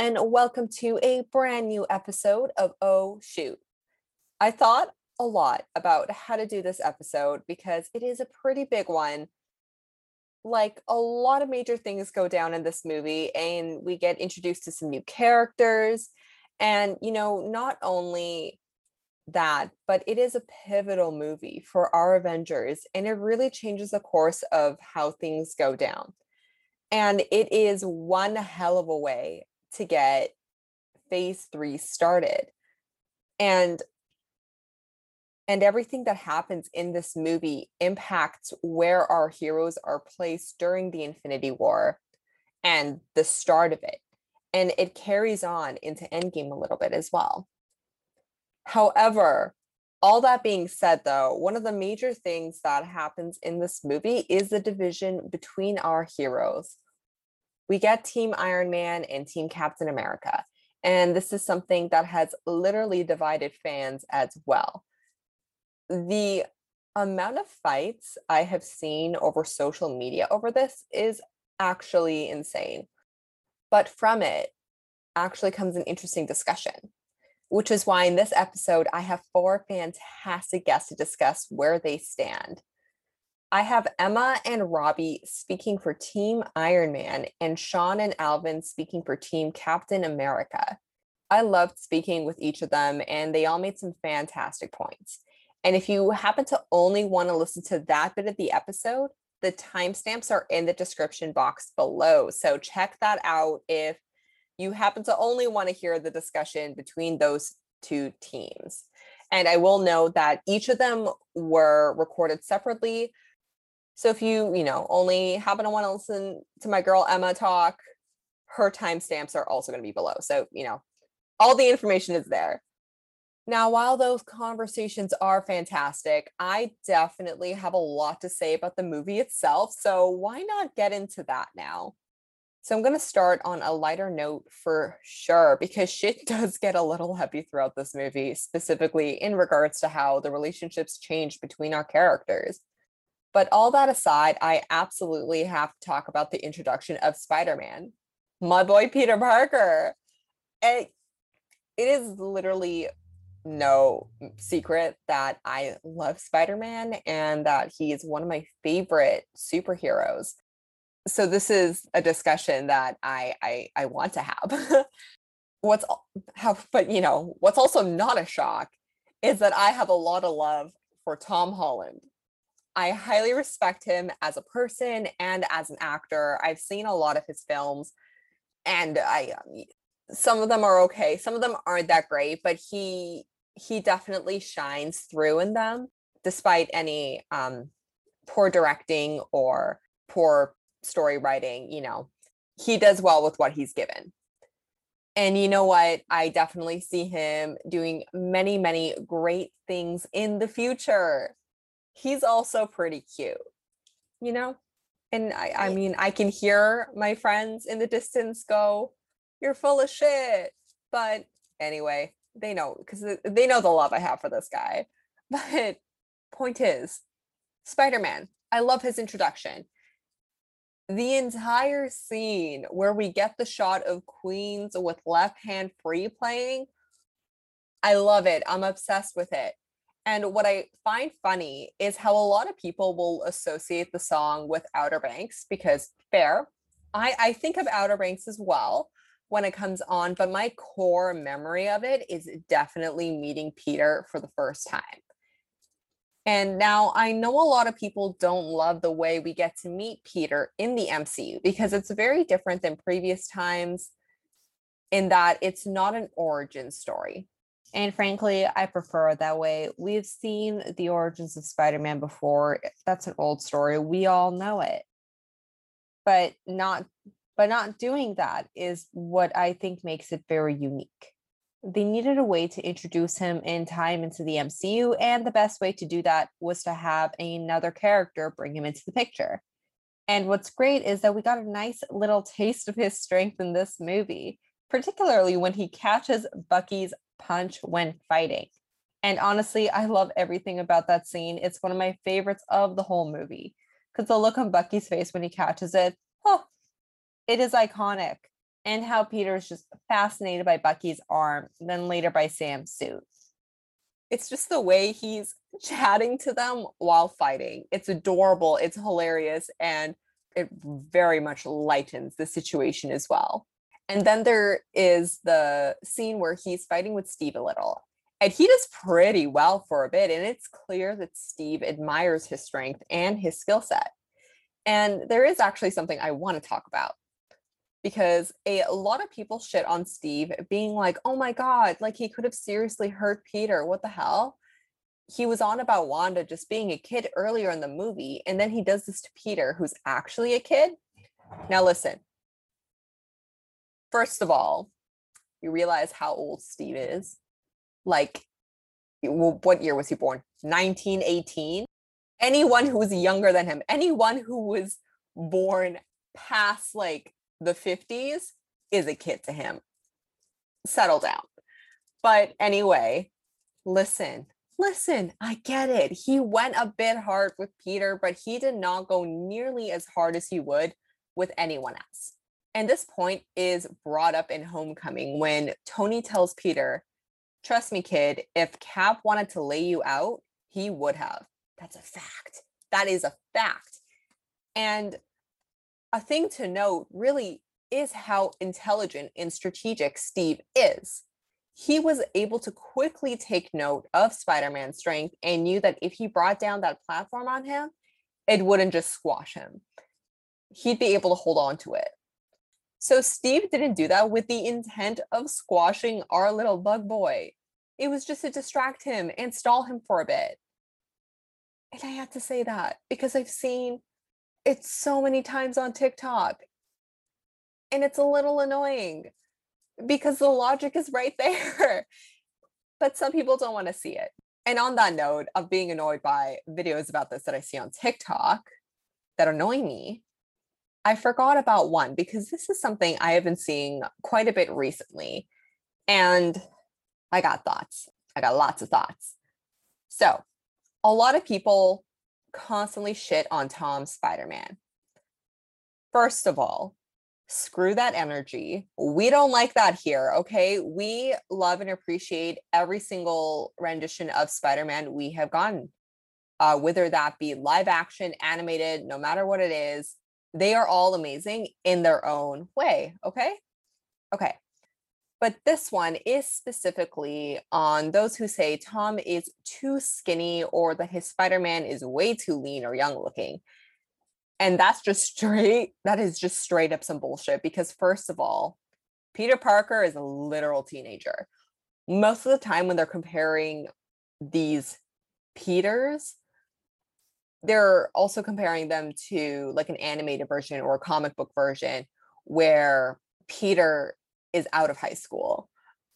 And welcome to a brand new episode of Oh Shoot. I thought a lot about how to do this episode because it is a pretty big one. Like a lot of major things go down in this movie, and we get introduced to some new characters. And, you know, not only that, but it is a pivotal movie for our Avengers, and it really changes the course of how things go down. And it is one hell of a way to get phase three started. And and everything that happens in this movie impacts where our heroes are placed during the Infinity War and the start of it. And it carries on into Endgame a little bit as well. However, all that being said, though, one of the major things that happens in this movie is the division between our heroes. We get Team Iron Man and Team Captain America. And this is something that has literally divided fans as well. The amount of fights I have seen over social media over this is actually insane. But from it actually comes an interesting discussion which is why in this episode, I have four fantastic guests to discuss where they stand. I have Emma and Robbie speaking for Team Iron Man, and Sean and Alvin speaking for Team Captain America. I loved speaking with each of them, and they all made some fantastic points. And if you happen to only want to listen to that bit of the episode, the timestamps are in the description box below. So check that out if you happen to only want to hear the discussion between those two teams. And I will note that each of them were recorded separately. So if you, you know, only happen to want to listen to my girl Emma talk, her timestamps are also going to be below. So, you know, all the information is there. Now, while those conversations are fantastic, I definitely have a lot to say about the movie itself. So, why not get into that now? So I'm going to start on a lighter note for sure, because shit does get a little heavy throughout this movie, specifically in regards to how the relationships change between our characters. But all that aside, I absolutely have to talk about the introduction of Spider Man, my boy Peter Parker. It, it is literally no secret that I love Spider Man and that he is one of my favorite superheroes so this is a discussion that I I, I want to have. what's how but you know what's also not a shock is that I have a lot of love for Tom Holland. I highly respect him as a person and as an actor. I've seen a lot of his films and I um, some of them are okay, some of them aren't that great, but he he definitely shines through in them despite any um poor directing or poor story writing, you know, he does well with what he's given. And you know what? I definitely see him doing many, many great things in the future. He's also pretty cute, you know? And I, I mean, I can hear my friends in the distance go, You're full of shit. But anyway, they know because they know the love I have for this guy. But point is, Spider Man, I love his introduction the entire scene where we get the shot of Queens with left hand free playing, I love it. I'm obsessed with it. And what I find funny is how a lot of people will associate the song with Outer Banks because fair. I, I think of Outer Banks as well when it comes on, but my core memory of it is definitely meeting Peter for the first time. And now I know a lot of people don't love the way we get to meet Peter in the MCU because it's very different than previous times in that it's not an origin story. And frankly, I prefer it that way. We've seen the origins of Spider Man before. Eh, that's an old story. We all know it. But not but not doing that is what I think makes it very unique they needed a way to introduce him in time into the MCU, and the best way to do that was to have another character bring him into the picture. And what's great is that we got a nice little taste of his strength in this movie, particularly when he catches Bucky's punch when fighting. And honestly, I love everything about that scene. It's one of my favorites of the whole movie because the look on Bucky's face when he catches it, oh, it is iconic. and how Peter is just fascinated by Bucky's arm, then later by Sam's suit. It's just the way he's chatting to them while fighting. It's adorable, it's hilarious, and it very much lightens the situation as well. And then there is the scene where he's fighting with Steve a little. And he does pretty well for a bit. And it's clear that Steve admires his strength and his skill set. And there is actually something I want to talk about because a, lot of people shit on Steve being like, oh my God, like he could have seriously hurt Peter. What the hell? He was on about Wanda just being a kid earlier in the movie. And then he does this to Peter, who's actually a kid. Now, listen. First of all, you realize how old Steve is. Like, what year was he born? 1918. Anyone who was younger than him, anyone who was born past like the 50s is a kid to him. Settle down. But anyway, listen, listen, I get it. He went a bit hard with Peter, but he did not go nearly as hard as he would with anyone else. And this point is brought up in Homecoming when Tony tells Peter, Trust me, kid, if Cap wanted to lay you out, he would have. That's a fact. That is a fact. And a thing to note really is how intelligent and strategic Steve is. He was able to quickly take note of Spider Man's strength and knew that if he brought down that platform on him, it wouldn't just squash him. He'd be able to hold on to it. So Steve didn't do that with the intent of squashing our little bug boy. It was just to distract him and stall him for a bit. And I have to say that because I've seen it so many times on TikTok. And it's a little annoying because the logic is right there. but some people don't want to see it. And on that note of being annoyed by videos about this that I see on TikTok that annoy me, I forgot about one because this is something I have been seeing quite a bit recently. And I got thoughts. I got lots of thoughts. So, a lot of people constantly shit on Tom Spider Man. First of all, screw that energy. We don't like that here, okay? We love and appreciate every single rendition of Spider Man we have gotten, uh, whether that be live action, animated, no matter what it is they are all amazing in their own way. Okay. Okay. But this one is specifically on those who say Tom is too skinny or that his Spider Man is way too lean or young looking. And that's just straight, that is just straight up some bullshit because, first of all, Peter Parker is a literal teenager. Most of the time, when they're comparing these Peters, they're also comparing them to like an animated version or a comic book version where Peter is out of high school.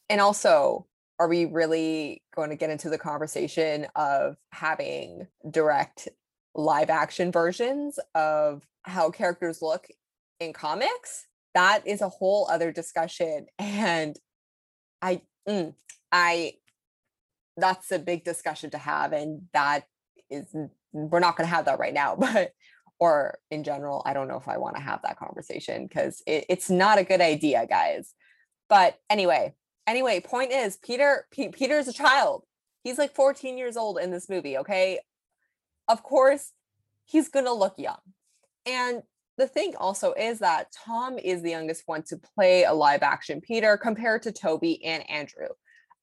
And also, are we really going to get into the conversation of having direct live action versions of how characters look in comics? That is a whole other discussion. And I, mm, I, that's a big discussion to have. And that is we're not going to have that right now but or in general i don't know if i want to have that conversation because it, it's not a good idea guys. But anyway anyway point is peter P- is a child. He's like 14 years old in this movie okay? Of course he's going to look young. And the thing also is that tom is the youngest one to play a live action peter compared to Tobey and andrew.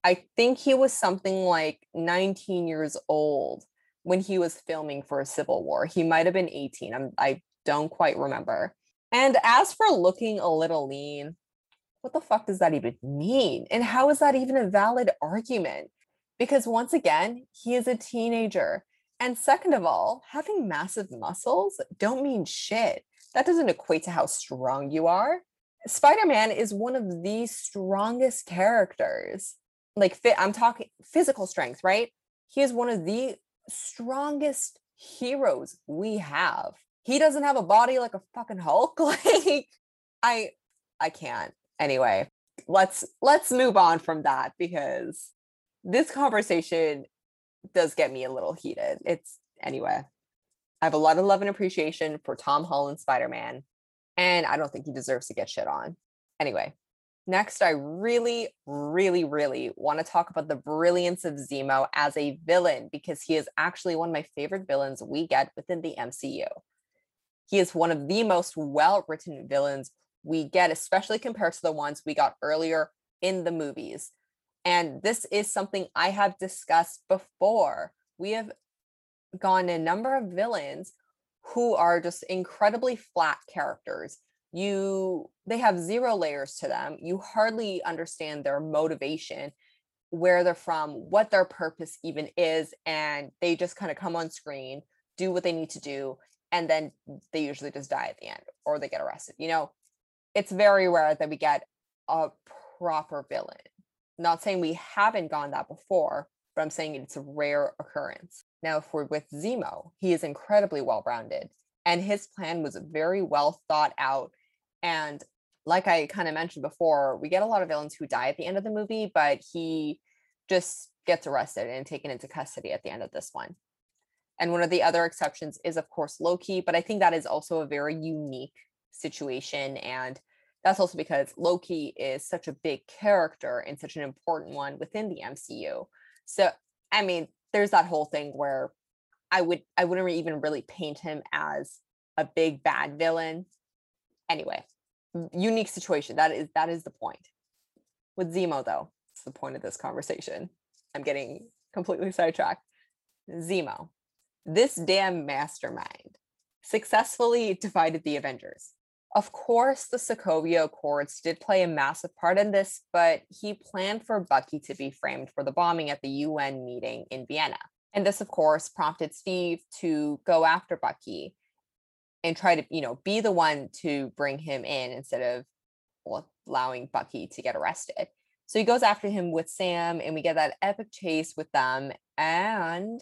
I think he was something like 19 years old when he was filming for a Civil War. He might have been 18. I'm, I don't quite remember. And as for looking a little lean, what the fuck does that even mean? And how is that even a valid argument? Because once again, he is a teenager. And second of all, having massive muscles don't mean shit. That doesn't equate to how strong you are. Spider Man is one of the strongest characters. Like, I'm talking physical strength, right? He is one of the strongest heroes we have. He doesn't have a body like a fucking Hulk. Like I I can't. Anyway, let's let's move on from that because this conversation does get me a little heated. It's anyway. I have a lot of love and appreciation for Tom Holland Spider-Man and I don't think he deserves to get shit on. Anyway, next, I really, really, really want to talk about the brilliance of Zemo as a villain because he is actually one of my favorite villains we get within the MCU. He is one of the most well written villains we get, especially compared to the ones we got earlier in the movies. And this is something I have discussed before. We have gone a number of villains who are just incredibly flat characters. You they have zero layers to them. You hardly understand their motivation, where they're from, what their purpose even is, and they just kind of come on screen, do what they need to do, and then they usually just die at the end or they get arrested. You know, it's very rare that we get a proper villain. Not saying we haven't gone that before, but I'm saying it's a rare occurrence. Now, if we're with Zemo, he is incredibly well rounded and his plan was very well thought out. And like I kind of mentioned before, we get a lot of villains who die at the end of the movie, but he just gets arrested and taken into custody at the end of this one. And one of the other exceptions is, of course, Loki, but I think that is also a very unique situation. And that's also because Loki is such a big character and such an important one within the MCU. So, I mean, there's that whole thing where I would I wouldn't even really paint him as a big bad villain. Anyway, unique situation. That is that is the point. With Zemo though, it's the point of this conversation. I'm getting completely sidetracked. Zemo, this damn mastermind successfully divided the Avengers. Of course, the Sokovia Accords did play a massive part in this, but he planned for Bucky to be framed for the bombing at the UN meeting in Vienna. And this, of course, prompted Steve to go after Bucky and try to, you know, be the one to bring him in instead of allowing Bucky to get arrested. So he goes after him with Sam, and we get that epic chase with them. And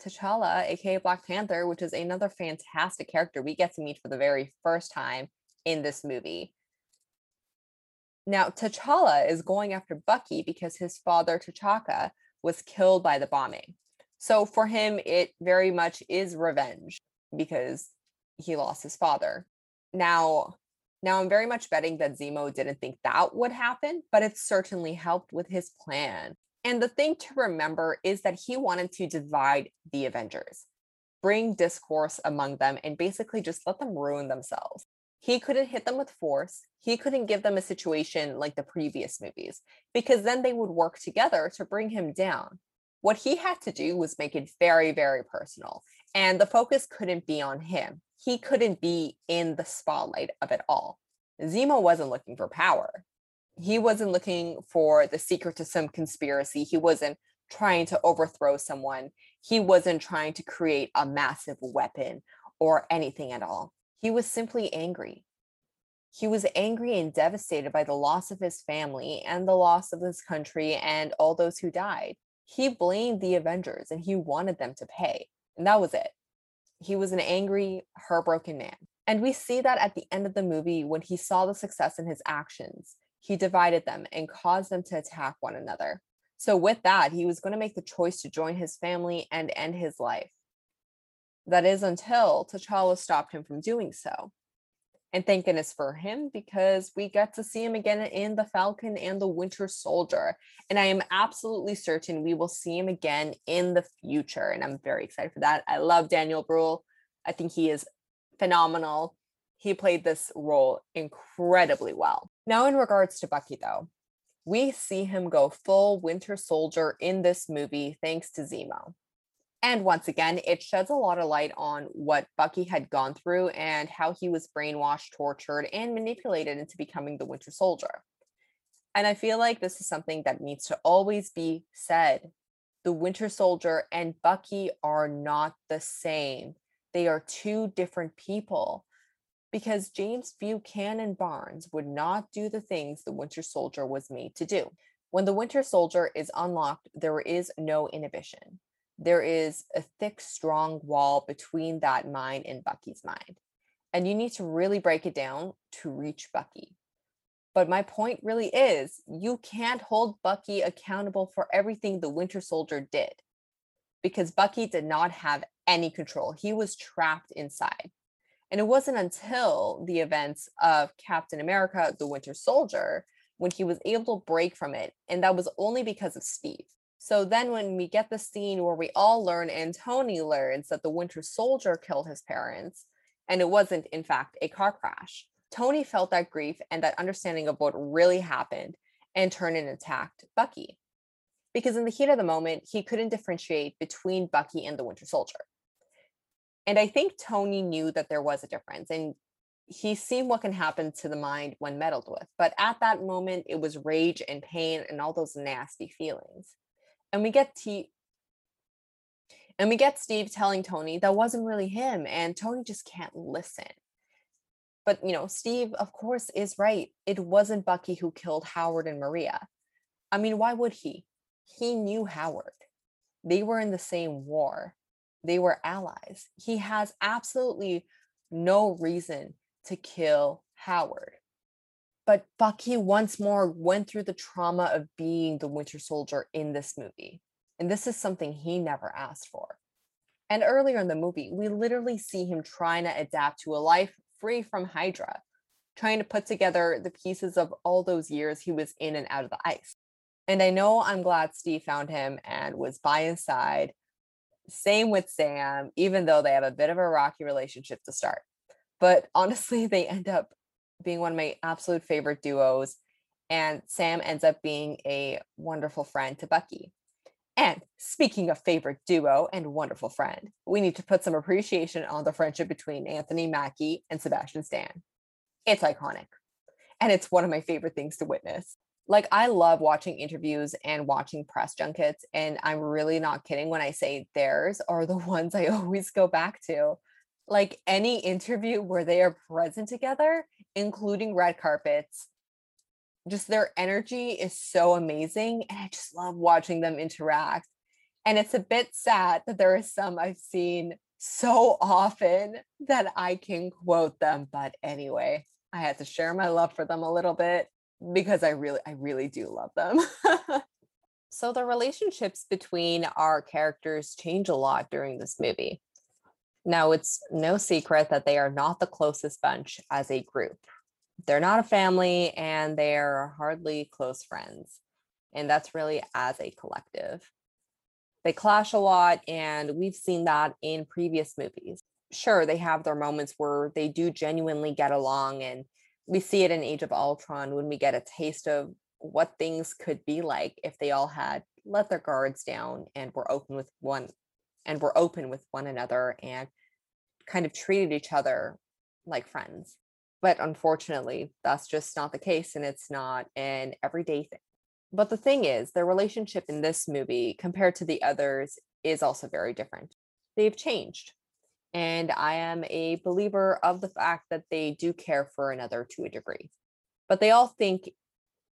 T'Challa, aka Black Panther, which is another fantastic character we get to meet for the very first time in this movie. Now, T'Challa is going after Bucky because his father, T'Chaka, was killed by the bombing. So for him, it very much is revenge because he lost his father. Now, now I'm very much betting that Zemo didn't think that would happen, but it certainly helped with his plan. And the thing to remember is that he wanted to divide the Avengers, bring discourse among them, and basically just let them ruin themselves. He couldn't hit them with force. He couldn't give them a situation like the previous movies, because then they would work together to bring him down. What he had to do was make it very, very personal. And the focus couldn't be on him. He couldn't be in the spotlight of it all. Zemo wasn't looking for power he wasn't looking for the secret to some conspiracy. He wasn't trying to overthrow someone. He wasn't trying to create a massive weapon or anything at all. He was simply angry. He was angry and devastated by the loss of his family and the loss of his country and all those who died. He blamed the Avengers and he wanted them to pay. And that was it. He was an angry, heartbroken man. And we see that at the end of the movie when he saw the success in his actions he divided them and caused them to attack one another. So, with that, he was going to make the choice to join his family and end his life. That is until T'Challa stopped him from doing so. And thank goodness for him because we get to see him again in The Falcon and the Winter Soldier. And I am absolutely certain we will see him again in the future. And I'm very excited for that. I love Daniel Bruhl. I think he is phenomenal he played this role incredibly well. Now, in regards to Bucky, though, we see him go full Winter Soldier in this movie thanks to Zemo. And once again, it sheds a lot of light on what Bucky had gone through and how he was brainwashed, tortured, and manipulated into becoming the Winter Soldier. And I feel like this is something that needs to always be said. The Winter Soldier and Bucky are not the same, they are two different people because James Buchanan Barnes would not do the things the Winter Soldier was made to do. When the Winter Soldier is unlocked, there is no inhibition. There is a thick, strong wall between that mind and Bucky's mind. And you need to really break it down to reach Bucky. But my point really is you can't hold Bucky accountable for everything the Winter Soldier did because Bucky did not have any control. He was trapped inside. And it wasn't until the events of Captain America, the Winter Soldier, when he was able to break from it. And that was only because of Steve. So then when we get the scene where we all learn and Tony learns that the Winter Soldier killed his parents, and it wasn't, in fact, a car crash, Tony felt that grief and that understanding of what really happened and turned and attacked Bucky. Because in the heat of the moment, he couldn't differentiate between Bucky and the Winter Soldier. And I think Tony knew that there was a difference and he's seen what can happen to the mind when meddled with. But at that moment, it was rage and pain and all those nasty feelings. And we get T and we get Steve telling Tony that wasn't really him and Tony just can't listen. But you know, Steve of course is right. It wasn't Bucky who killed Howard and Maria. I mean, why would he? He knew Howard. They were in the same war. They were allies. He has absolutely no reason to kill Howard. But Bucky once more went through the trauma of being the Winter Soldier in this movie. And this is something he never asked for. And earlier in the movie, we literally see him trying to adapt to a life free from Hydra, trying to put together the pieces of all those years he was in and out of the ice. And I know I'm glad Steve found him and was by his side. Same with Sam, even though they have a bit of a rocky relationship to start. But honestly, they end up being one of my absolute favorite duos. And Sam ends up being a wonderful friend to Bucky. And speaking of favorite duo and wonderful friend, we need to put some appreciation on the friendship between Anthony Mackie and Sebastian Stan. It's iconic. And it's one of my favorite things to witness. Like, I love watching interviews and watching press junkets. And I'm really not kidding when I say theirs are the ones I always go back to like any interview where they are present together, including red carpets, just their energy is so amazing. And I just love watching them interact. And it's a bit sad that there are some I've seen so often that I can quote them. But anyway, I had to share my love for them a little bit because I really, I really do love them. so the relationships between our characters change a lot during this movie. Now, it's no secret that they are not the closest bunch as a group. They're not a family and they're hardly close friends. And that's really as a collective. They clash a lot, and we've seen that in previous movies. Sure, they have their moments where they do genuinely get along, and we see it in Age of Ultron when we get a taste of what things could be like if they all had let their guards down and were open with one and were open with one another and kind of treated each other like friends. But unfortunately, that's just not the case and it's not an everyday thing. But the thing is, their relationship in this movie compared to the others is also very different. They've changed. And I am a believer of the fact that they do care for another to a degree. But they all think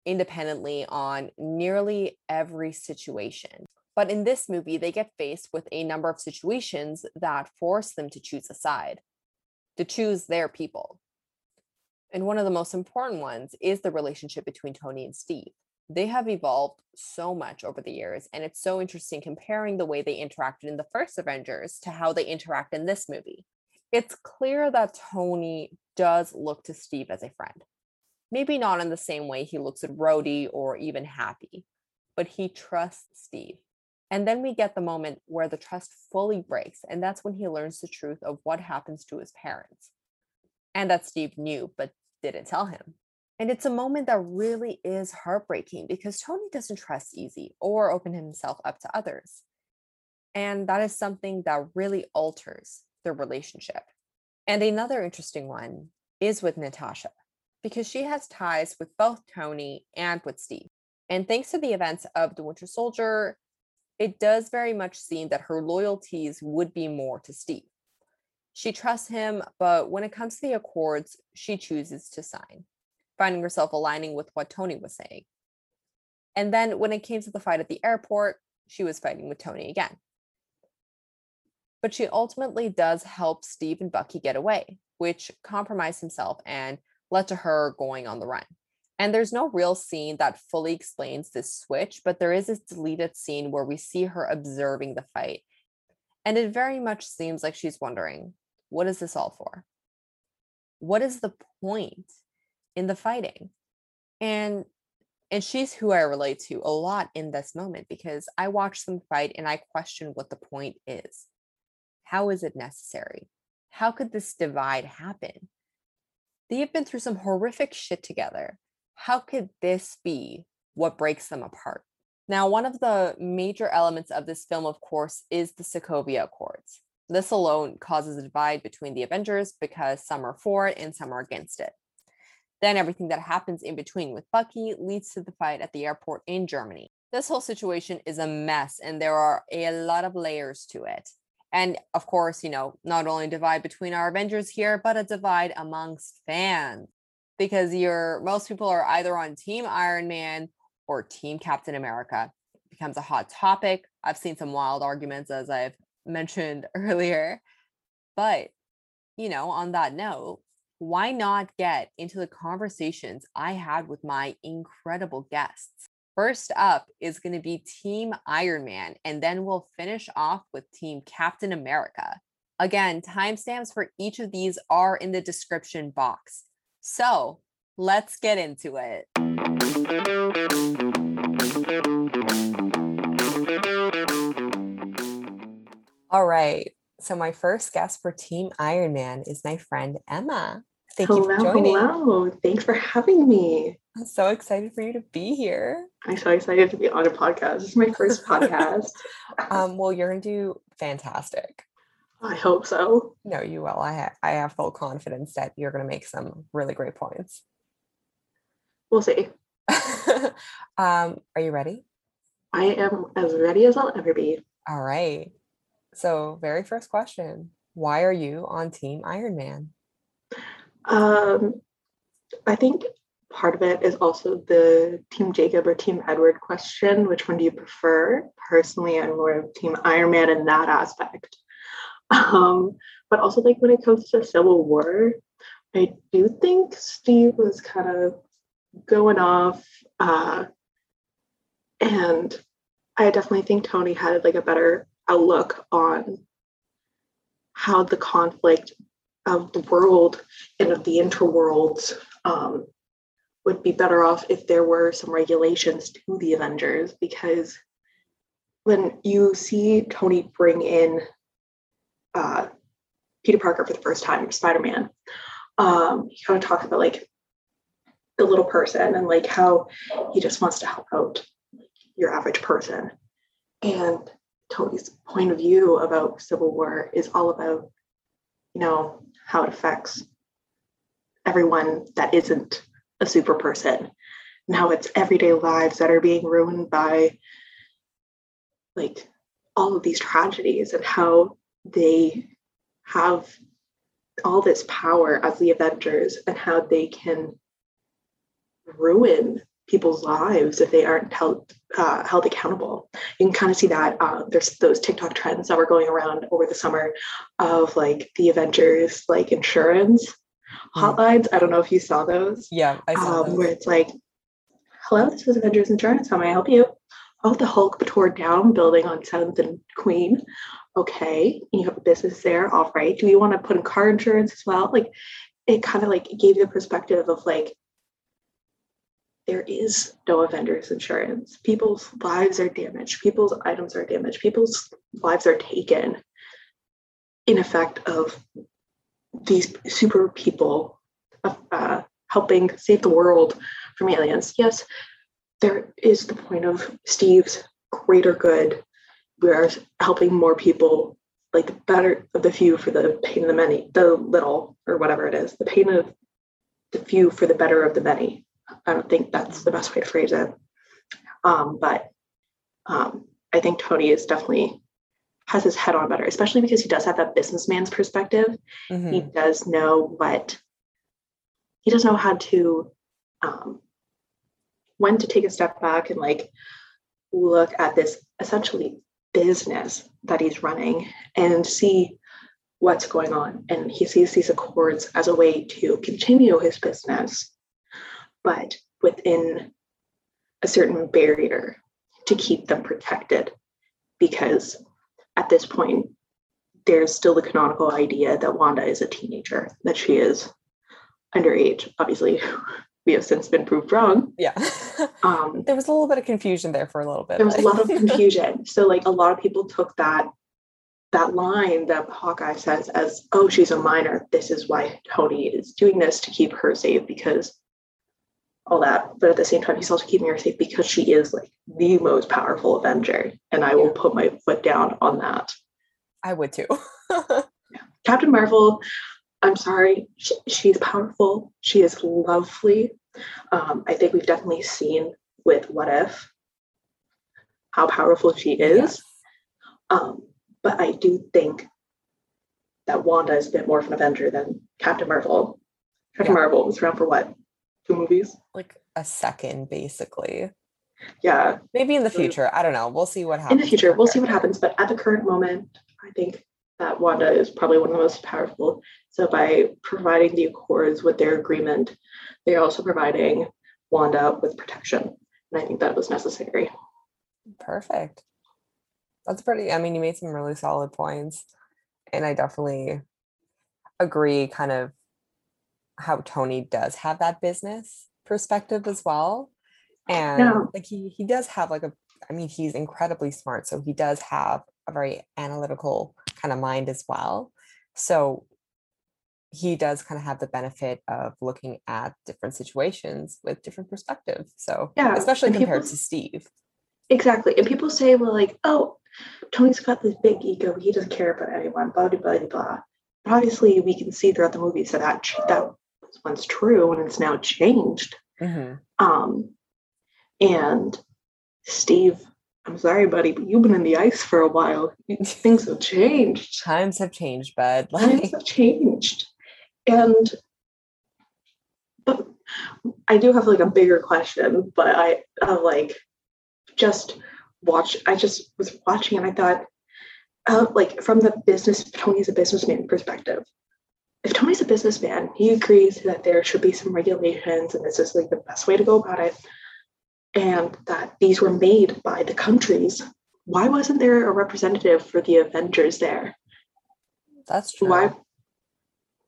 independently on nearly every situation. But in this movie, they get faced with a number of situations that force them to choose a side, to choose their people. And one of the most important ones is the relationship between Tony and Steve. They have evolved so much over the years, and it's so interesting comparing the way they interacted in the first Avengers to how they interact in this movie. It's clear that Tony does look to Steve as a friend. Maybe not in the same way he looks at Rhodey or even Happy, but he trusts Steve. And then we get the moment where the trust fully breaks. And that's when he learns the truth of what happens to his parents. And that Steve knew, but didn't tell him. And it's a moment that really is heartbreaking because Tony doesn't trust Easy or open himself up to others. And that is something that really alters their relationship. And another interesting one is with Natasha because she has ties with both Tony and with Steve. And thanks to the events of The Winter Soldier it does very much seem that her loyalties would be more to Steve. She trusts him, but when it comes to the accords, she chooses to sign, finding herself aligning with what Tony was saying. And then when it came to the fight at the airport, she was fighting with Tony again. But she ultimately does help Steve and Bucky get away, which compromised himself and led to her going on the run. And there's no real scene that fully explains this switch, but there is this deleted scene where we see her observing the fight. And it very much seems like she's wondering, what is this all for? what is the point in the fighting? And and she's who I relate to a lot in this moment because I watch them fight and I question what the point is. How is it necessary? How could this divide happen? They have been through some horrific shit together. How could this be what breaks them apart? Now, one of the major elements of this film, of course, is the Sokovia Accords. This alone causes a divide between the Avengers because some are for it and some are against it. Then everything that happens in between with Bucky leads to the fight at the airport in Germany. This whole situation is a mess and there are a lot of layers to it. And of course, you know, not only divide between our Avengers here, but a divide amongst fans. Because you're most people are either on Team Iron Man or Team Captain America. It becomes a hot topic. I've seen some wild arguments as I've mentioned earlier. But, you know, on that note, why not get into the conversations I had with my incredible guests? First up is going to be Team Iron Man, and then we'll finish off with Team Captain America. Again, timestamps for each of these are in the description box. So let's get into it. All right. So my first guest for Team Iron Man is my friend Emma. Thank hello, you for joining. Hello. Thanks for having me. I'm so excited for you to be here. I'm so excited to be on a podcast. This is my first podcast. Um, well, you're gonna do fantastic. I hope so. No, you will. I ha- I have full confidence that you're gonna make some really great points. We'll see. um, are you ready? I am as ready as I'll ever be. All right. So, very first question: Why are you on Team Iron Man? Um, I think part of it is also the Team Jacob or Team Edward question. Which one do you prefer? Personally, I'm more of Team Iron Man in that aspect. Um, but also, like when it comes to Civil War, I do think Steve was kind of going off, uh, and I definitely think Tony had like a better outlook on how the conflict of the world and of the interworlds um, would be better off if there were some regulations to the Avengers because when you see Tony bring in uh, Peter Parker for the first time, Spider Man, um, he kind of talks about like the little person and like how he just wants to help out your average person. And Tony's point of view about Civil War is all about, you know, how it affects everyone that isn't a super person and how it's everyday lives that are being ruined by like all of these tragedies and how they have all this power as the Avengers and how they can ruin people's lives if they aren't held uh, held accountable. You can kind of see that uh, there's those TikTok trends that were going around over the summer of like the Avengers like insurance mm. hotlines. I don't know if you saw those. Yeah, I saw um, where it's like, "Hello, this is Avengers Insurance. How may I help you?" Oh, the Hulk tore down building on Seventh and Queen. Okay, you have a business there. All right. Do you want to put in car insurance as well? Like, it kind of like gave you a perspective of like there is no Avengers insurance. People's lives are damaged, people's items are damaged, people's lives are taken in effect of these super people uh, helping save the world from aliens. Yes, there is the point of Steve's greater good. We are helping more people, like the better of the few for the pain of the many, the little or whatever it is, the pain of the few for the better of the many. I don't think that's the best way to phrase it. Um, but um, I think Tony is definitely has his head on better, especially because he does have that businessman's perspective. Mm-hmm. He does know what he does know how to um, when to take a step back and like look at this essentially business that he's running and see what's going on. And he sees these accords as a way to continue his business but within a certain barrier to keep them protected. Because at this point, there's still the canonical idea that Wanda is a teenager, that she is underage. Obviously, we have since been proved wrong. Yeah. Um, there was a little bit of confusion there for a little bit. there was a lot of confusion. so like a lot of people took that that line that Hawkeye says as, oh, she's a minor. This is why Tony is doing this to keep her safe because all that. But at the same time, he's also keeping her safe because she is like the most powerful Avenger. And I will put my foot down on that. I would too. Captain Marvel, I'm sorry, she, she's powerful. She is lovely. Um, I think we've definitely seen with What If how powerful she is. Yes. Um, but I do think that Wanda is a bit more of an Avenger than Captain Marvel. Captain Yeah. Marvel was around for what? Two movies? Like a second, basically. Yeah. Maybe in the future. I don't know. We'll see what happens. In the future, we'll see what happens. But at the current moment, I think that Wanda is probably one of the most powerful. So by providing the Accords with their agreement, they're also providing Wanda with protection. And I think that was necessary. Perfect. That's pretty. I mean, you made some really solid points. And I definitely agree, kind of how Tony does have that business perspective as well. And Yeah. like he he does have like a I mean, he's incredibly smart. So he does have a very analytical kind of mind as well. So he does kind of have the benefit of looking at different situations with different perspectives. So Yeah, especially compared people- to Steve. Exactly. And people say, well, like, oh, Tony's got this big ego. He doesn't care about anyone, blah, blah, blah, blah. But obviously, we can see throughout the movies that that, that was once true and it's now changed. Mhm. Um, and Steve, I'm sorry, buddy, but you've been in the ice for a while. Things have changed. times have changed, bud. Times have changed. And but I do have like a bigger question, but I uh, like just watch. I just was watching and I thought, uh, like from the business, Tony's a businessman perspective. If Tony's a businessman, he agrees that there should be some regulations and this is like the best way to go about it, and that these were made by the countries. Why wasn't there a representative for the Avengers there? that's true. why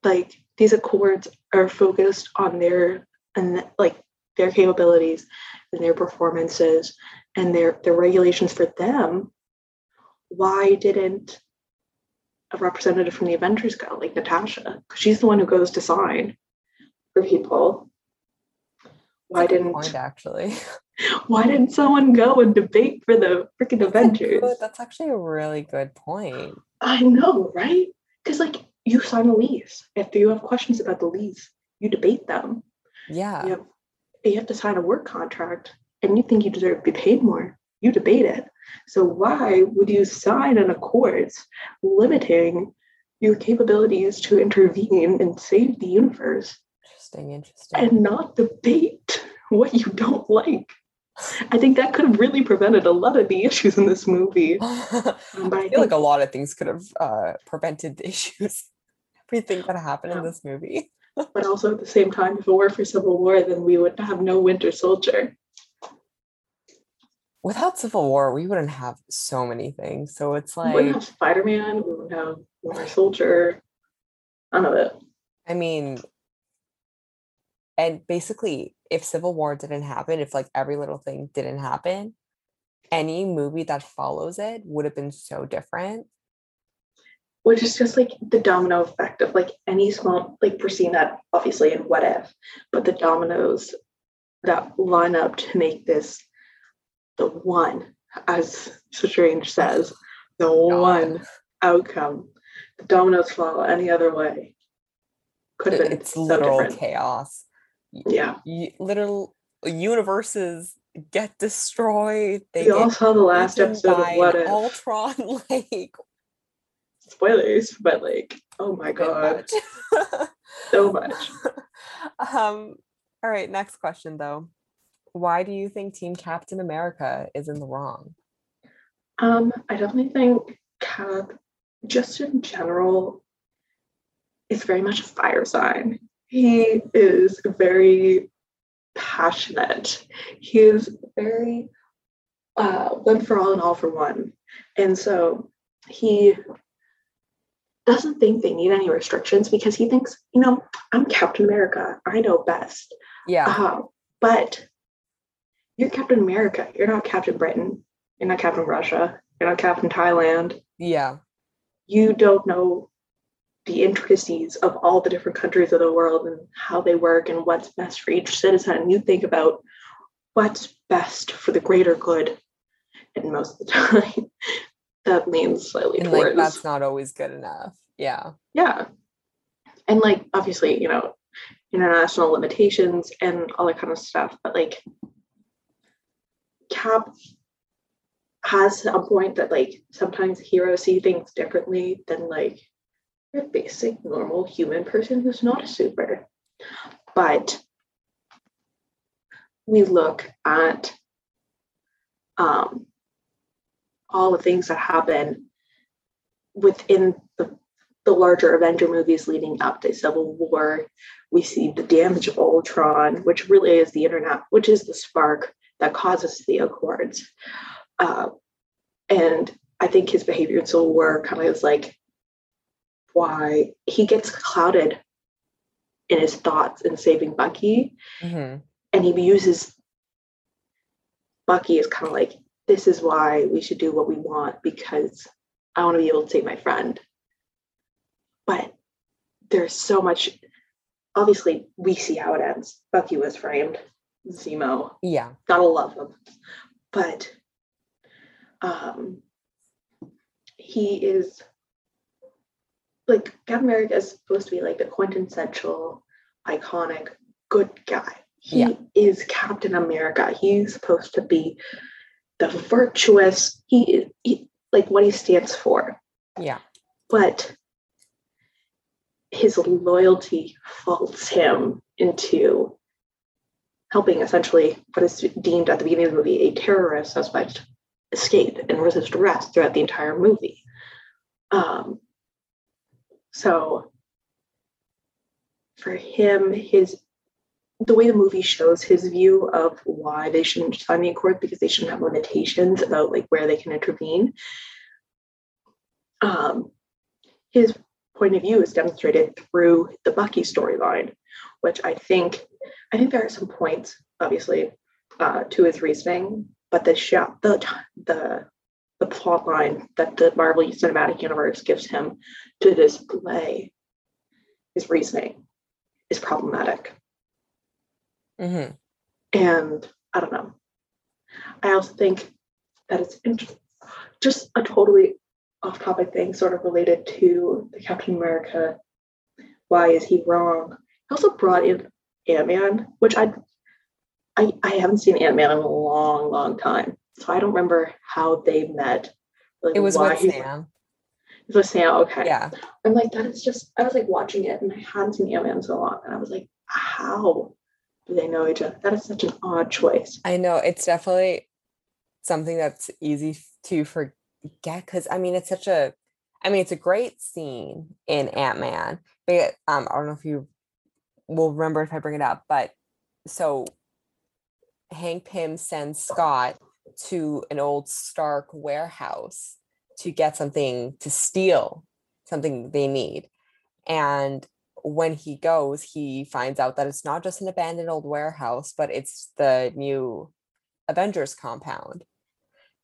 like these accords are focused on their and like their capabilities and their performances and their their regulations for them why didn't a representative from the avengers go like natasha 'Cause she's the one who goes to sign for people why didn't point actually? why didn't someone go and debate for the freaking avengers good- That's actually a really good point. I know, right? Because like you sign a lease. If you have questions about the lease, you debate them. Yeah. You have you have to sign a work contract and you think you deserve to be paid more. You debate it. So why would you sign an accord limiting your capabilities to intervene and save the universe Interesting. Interesting. and not debate what you don't like? I think that could have really prevented a lot of the issues in this movie. I I feel like a lot of things could have uh, prevented the issues. Everything that happened in this movie. but also at the same time, if it were for Civil War, then we would have no Winter Soldier. Without Civil War, we wouldn't have so many things. So it's like we wouldn't like, have Spider Man, we wouldn't have Winter Soldier, none of it. I mean, and basically, if Civil War didn't happen, if like every little thing didn't happen, any movie that follows it would have been so different. Which is just like the domino effect of like any small, like we're seeing that obviously in What If, but the dominoes that line up to make this the one, as Strange says, the God. one outcome. The dominoes fall any other way. Could have been It's so literal different. chaos. Yeah. y- Literal universes get destroyed. They We all saw the last episode of What If. Ultron like Spoilers, but like, oh my god, much. so much. um all right next question though why do you think team captain america is in the wrong Um, I definitely think Cap, just in general, is very much a fire sign. He is very passionate. He is very uh, one for all and all for one. And so he doesn't think they need any restrictions because he thinks, you know, I'm Captain America. I know best. Yeah. Uh, but you're Captain America. You're not Captain Britain. You're not Captain Russia. You're not Captain Thailand. Yeah. You don't know the intricacies of all the different countries of the world and how they work and what's best for each citizen. You think about what's best for the greater good. And most of the time, that leans slightly And towards like that's not always good enough. Yeah. yeah and like obviously you know international limitations and all that kind of stuff but like cap has a point that like sometimes heroes see things differently than like your basic normal human person who's not a super but we look at um all the things that happen within the the larger Avenger movies leading up to Civil War, we see the damage of Ultron, which really is the internet, which is the spark that causes the Accords. Uh, and I think his behavior in Civil War kind of is like why he gets clouded in his thoughts in saving Bucky, hmm and he uses Bucky as kind of like, this is why we should do what we want because I want to be able to save my friend. But there's so much. Obviously, we see how it ends. Bucky was framed. Zemo, Yeah. gotta love him. But um, he is like Captain America is supposed to be like the quintessential, iconic, good guy. He Yeah. is Captain America. He's supposed to be the virtuous. He, he like what he stands for. Yeah. But his loyalty faults him into helping essentially what is deemed at the beginning of the movie a terrorist suspect escape and resist arrest throughout the entire movie. Um, so for him, his the way the movie shows his view of why they shouldn't sign the accord because they shouldn't have limitations about like where they can intervene. Um, his point of view is demonstrated through the Bucky storyline, which I think I think there are some points, obviously, uh, to his reasoning, but the the the the plot line that the Marvel Cinematic Universe gives him to display his reasoning is problematic. hmm And I don't know. I also think that it's int- just a totally off topic thing, sort of related to the Captain America. Why is he wrong? He also brought in Ant Man, which I, I I haven't seen Ant Man in a long, long time, so I don't remember how they met. Like It was with Sam. It was Sam. Okay. Yeah. I'm like, that is just, I was like watching it and I hadn't seen Ant Man so long. And I was like, how do they know each other? That is such an odd choice. I know it's definitely something that's easy to forget because I mean it's such a I mean it's a great scene in Ant-Man. But um I don't know if you will remember if I bring it up, but so Hank Pym sends Scott to an old Stark warehouse to get something to steal something they need. And when he goes, he finds out that it's not just an abandoned old warehouse, but it's the new Avengers compound.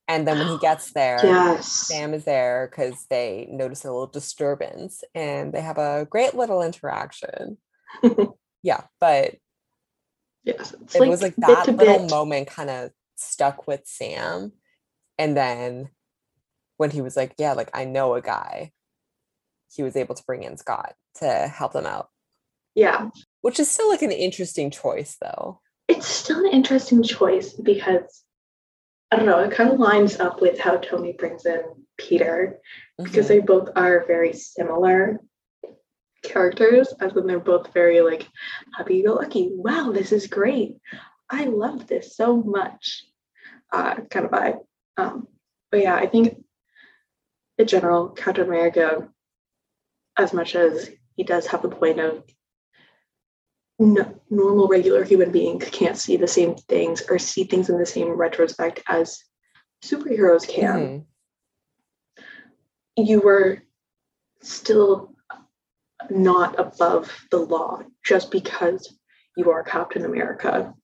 And then when he gets there, Yes. Sam is there because they notice a little disturbance and they have a great little interaction. yeah, but Yes. It was like that little bit. moment kind of stuck with Sam. And then when he was like, Yeah, like I know a guy, he was able to bring in Scott to help them out, Yeah. which is still like an interesting choice, though. It's still an interesting choice because I don't know, it kind of lines up with how Tony brings in Peter because Mhm. they both are very similar characters as in they're both very like happy go lucky wow this is great i love this so much uh kind of vibe um but yeah i think in general captain america as much as he does have the point of no, normal regular human beings can't see the same things or see things in the same retrospect as superheroes can Mhm. you were still not above the law just because you are Captain America.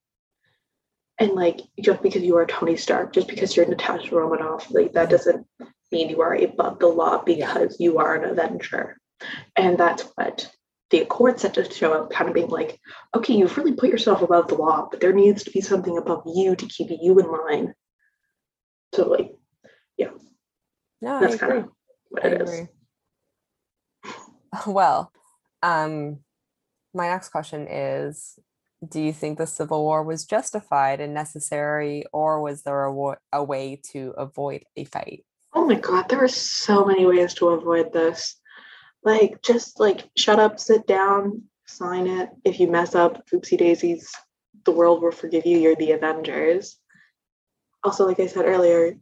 And like just because you are Tony Stark, just because you're Natasha Romanoff, like that doesn't mean you are above the law because you are an Avenger. And that's what the Accord set to show up, kind of being like, okay, you've really put yourself above the law, but there needs to be something above you to keep you in line. So like, yeah. No, that's I kind agree. of what I it is. agree. Well, um, my next question is Do you think the Civil War was justified and necessary, or was there a, wa- a way to avoid a fight? Oh my god, there are so many ways to avoid this. Like, just like shut up, sit down, sign it. If you mess up, oopsie daisies, the world will forgive you. You're the Avengers. Also, like I said earlier,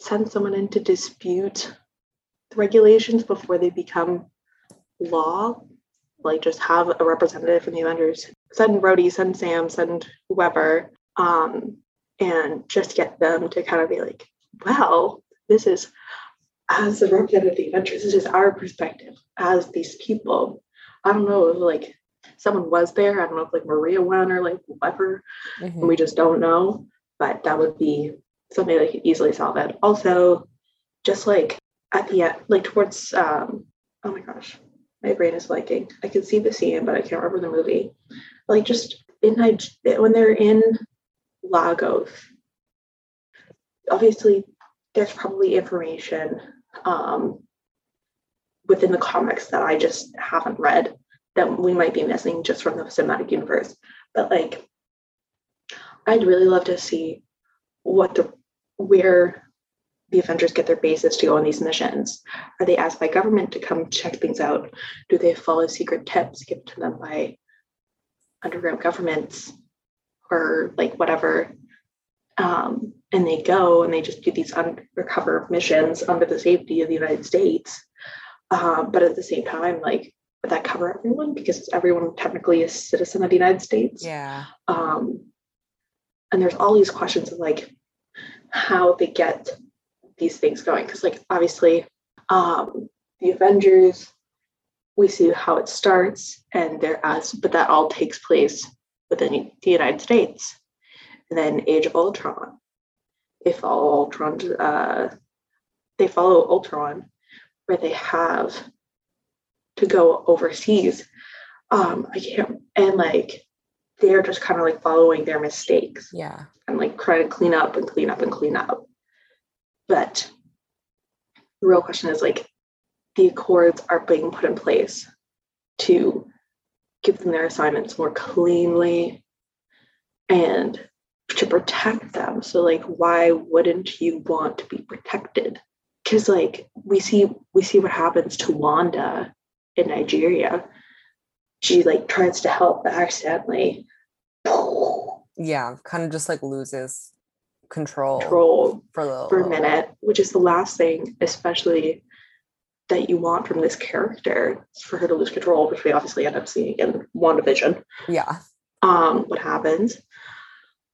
send someone in to dispute the regulations before they become law. Like, just have a representative from the Avengers. Send Rhodey, send Sam, send whoever, um, and just get them to kind of be like, well, this is as the representative of the Avengers, this is our perspective as these people. I don't know if like someone was there. I don't know if like Maria went or like whoever, and Mhm. we just don't know. But that would be something that could easily solve it. Also, just like at the end, like towards um, oh my gosh, my brain is blanking. I can see the scene, but I can't remember the movie. Like just in Niger- when they're in Lagos, obviously there's probably information um, within the comics that I just haven't read that we might be missing just from the cinematic universe. But like, I'd really love to see what the where the Avengers get their bases to go on these missions. Are they asked by government to come check things out? Do they follow secret tips given to them by underground governments or like whatever? Um, and they go and they just do these undercover missions under the safety of the United States. Um, but at the same time, like, would that cover everyone? Because everyone technically is a citizen of the United States. Yeah. Um, and there's all these questions of like how they get these things going. Because, like, obviously, um, the Avengers, we see how it starts, and there as, but that all takes place within the United States. And then Age of Ultron, they follow Ultron. Uh, they follow Ultron, where they have to go overseas. Um, I can't, and like they're just kind of like following their mistakes Yeah. and like trying to clean up and clean up and clean up. But the real question is like the accords are being put in place to give them their assignments more cleanly and to protect them. So like why wouldn't you want to be protected? Because like we see we see what happens to Wanda in Nigeria. She like tries to help but accidentally Yeah. Kind of just like loses control, control for for a minute, which is the last thing, especially that you want from this character, for her to lose control, which we obviously end up seeing in WandaVision. Yeah. Um, what happens.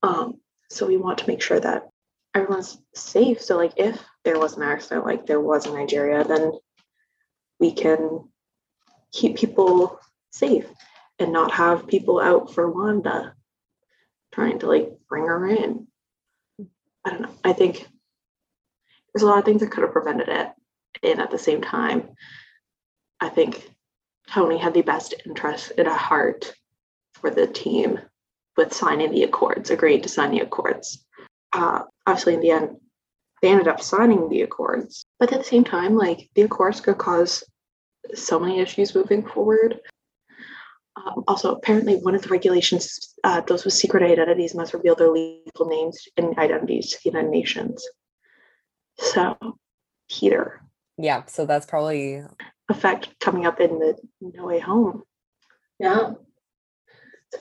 Um, so we want to make sure that everyone's safe. So like if there was an accident like there was in Nigeria, then we can keep people safe and not have people out for Wanda trying to like bring her in. I don't know. I think there's a lot of things that could have prevented it. And at the same time, I think Tony had the best interest in a heart for the team with signing the accords, agreeing to sign the accords. Uh, obviously, in the end, they ended up signing the accords. But at the same time, like the accords could cause so many issues moving forward. Um, also, apparently, one of the regulations, uh, those with secret identities must reveal their legal names and identities to the United Nations. So, Peter, Yeah. So that's probably effect coming up in the No Way Home. Yeah.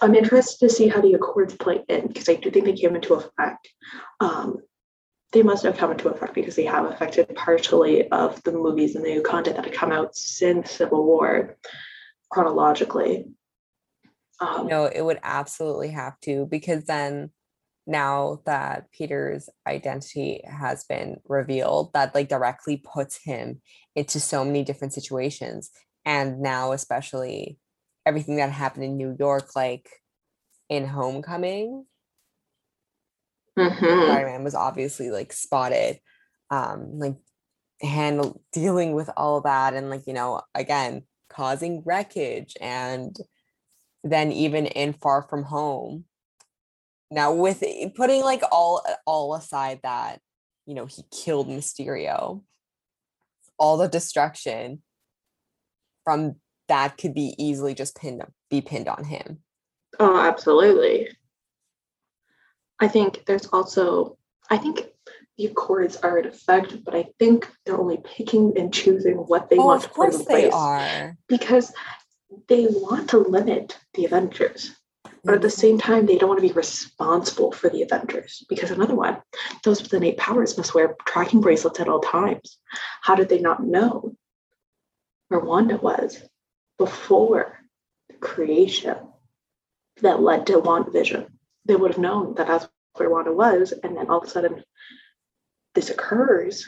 I'm interested to see how the Accords play in because I do think they came into effect. Um, they must have come into effect because they have affected partially of the movies and the new content that have come out since Civil War chronologically. Um, no, it would absolutely have to because then now that Peter's identity has been revealed, that like directly puts him into so many different situations. And now, especially everything that happened in New York, like in Homecoming, Mhm. Spider-Man was obviously like spotted, um, like handle dealing with all that and like, you know, again, causing wreckage and then even in Far From Home. Now with putting like all uh, all aside that, you know, he killed Mysterio, all the destruction from that could be easily just pinned be pinned on him. Oh, absolutely. I think there's also, I think the Accords are in effect, but I think they're only picking and choosing what they oh, want of to put in course they are. because they want to limit the Avengers. But at the same time, they don't want to be responsible for the Avengers. Because another one, those with innate powers must wear tracking bracelets at all times. How did they not know where Wanda was before the creation that led to WandaVision? They would have known that that's where Wanda was, and then all of a sudden this occurs.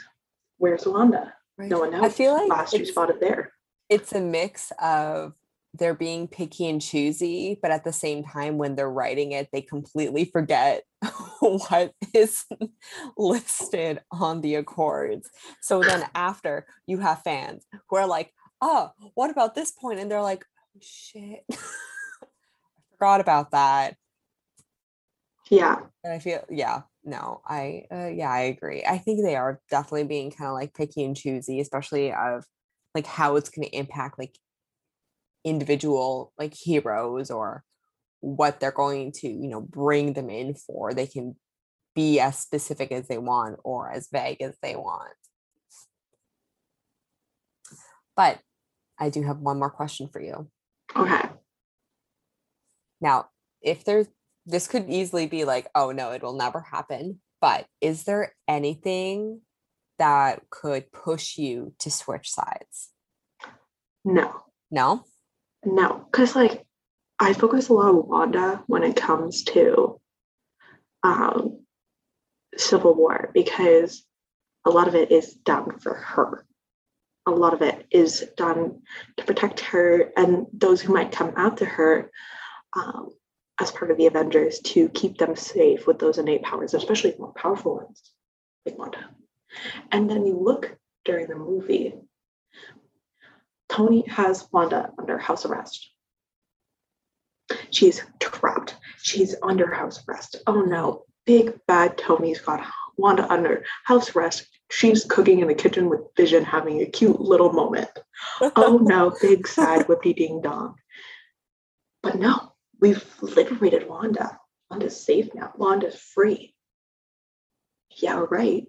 Where's Wanda? Right. No one knows. I feel like last you spotted there. it's a mix of they're being picky and choosy, but at the same time, when they're writing it, they completely forget what is listed on the accords. So then after you have fans who are like, oh, what about this point? And they're like, oh, shit. I forgot about that. Yeah. And I feel, yeah, no, I, uh, yeah, I agree. I think they are definitely being kind of like picky and choosy, especially of like how it's going to impact like individual like heroes or what they're going to, you know, bring them in for. They can be as specific as they want or as vague as they want. But I do have one more question for you. Okay. Now, if there's this could easily be like, oh no, it will never happen. But is there anything that could push you to switch sides? No. No? No, because like I focus a lot on Wanda when it comes to um, Civil War because a lot of it is done for her. A lot of it is done to protect her and those who might come after her um, as part of the Avengers to keep them safe with those innate powers, especially more powerful ones like Wanda. And then you look during the movie Tony has Wanda under house arrest. She's trapped. She's under house arrest. Oh no, big bad Tony's got Wanda under house arrest. She's cooking in the kitchen with Vision having a cute little moment. Oh no, big sad whippy ding dong. But no, we've liberated Wanda. Wanda's safe now. Wanda's free. Yeah, right.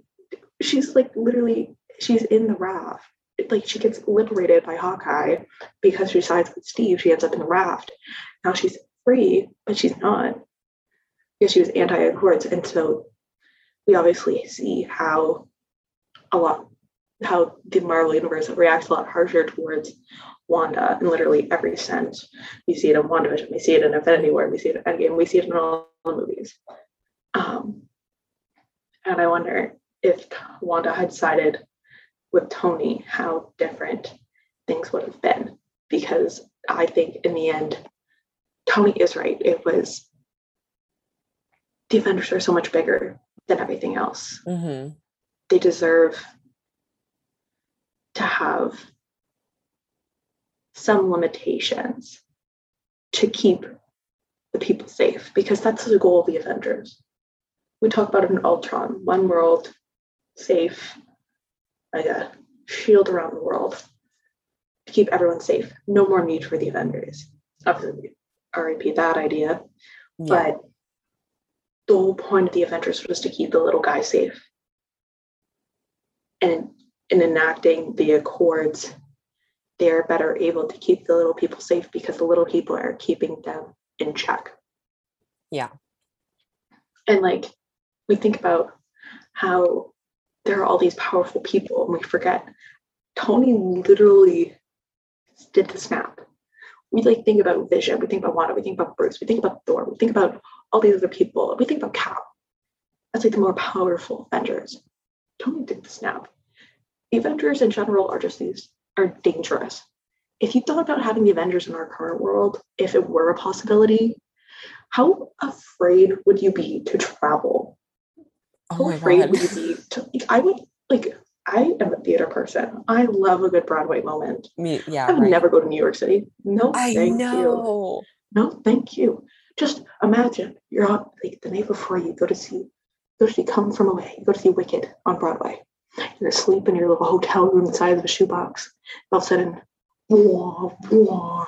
She's like literally, she's in the raft like she gets liberated by Hawkeye because she sides with Steve. She ends up in the raft. Now she's free, but she's not. Because she was anti-accords. And so we obviously see how a lot how the Marvel universe reacts a lot harsher towards Wanda in literally every sense. We see it in WandaVision, we see it in Infinity War, we see it in Endgame, we see it in all the movies. Um, and I wonder if Wanda had sided with Tony how different things would have been because I think in the end, Tony is right. It was the Avengers are so much bigger than everything else. Mm-hmm. They deserve to have some limitations to keep the people safe because that's the goal of the Avengers. We talk about it in Ultron, one world, safe, like a shield around the world to keep everyone safe. No more need for the Avengers. Obviously, RIP that idea. Yeah. But the whole point of the Avengers was to keep the little guy safe. And in enacting the Accords, they're better able to keep the little people safe because the little people are keeping them in check. Yeah. And like we think about how there are all these powerful people and we forget Tony literally did the snap. We like think about Vision, we think about Wanda, we think about Bruce, we think about Thor, we think about all these other people, we think about Cal. That's like the more powerful Avengers. Tony did the snap. The Avengers in general are just these are dangerous. If you thought about having the Avengers in our current world, if it were a possibility, how afraid would you be to travel? Oh How afraid would you be to I would like I am a theater person. I love a good Broadway moment. Me, yeah, I would right. never go to New York City. No, I thank you. No, thank you. Just imagine you're on like the night before you go to see go to see Come From Away, you go to see Wicked on Broadway. You're asleep in your little hotel room the size of a shoebox. All of a sudden, wah, wah,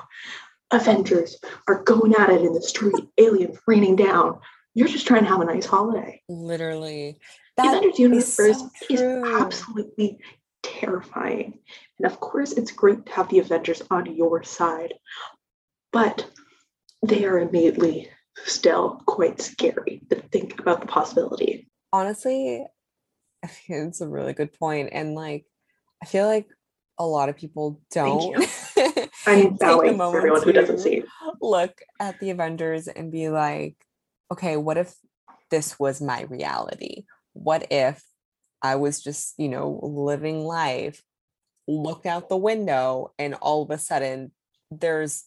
Avengers are going at it in the street, aliens raining down. You're just trying to have a nice holiday. Literally. The That Avengers is universe so is absolutely terrifying. And of course, it's great to have the Avengers on your side, but they are innately still quite scary to think about the possibility. honestly, I think it's a really good point. And like, I feel like a lot of people don't I'm bowing for everyone who doesn't see. look at the Avengers and be like, okay, what if this was my reality? What if I was just, you know, living life, looked out the window, and all of a sudden there's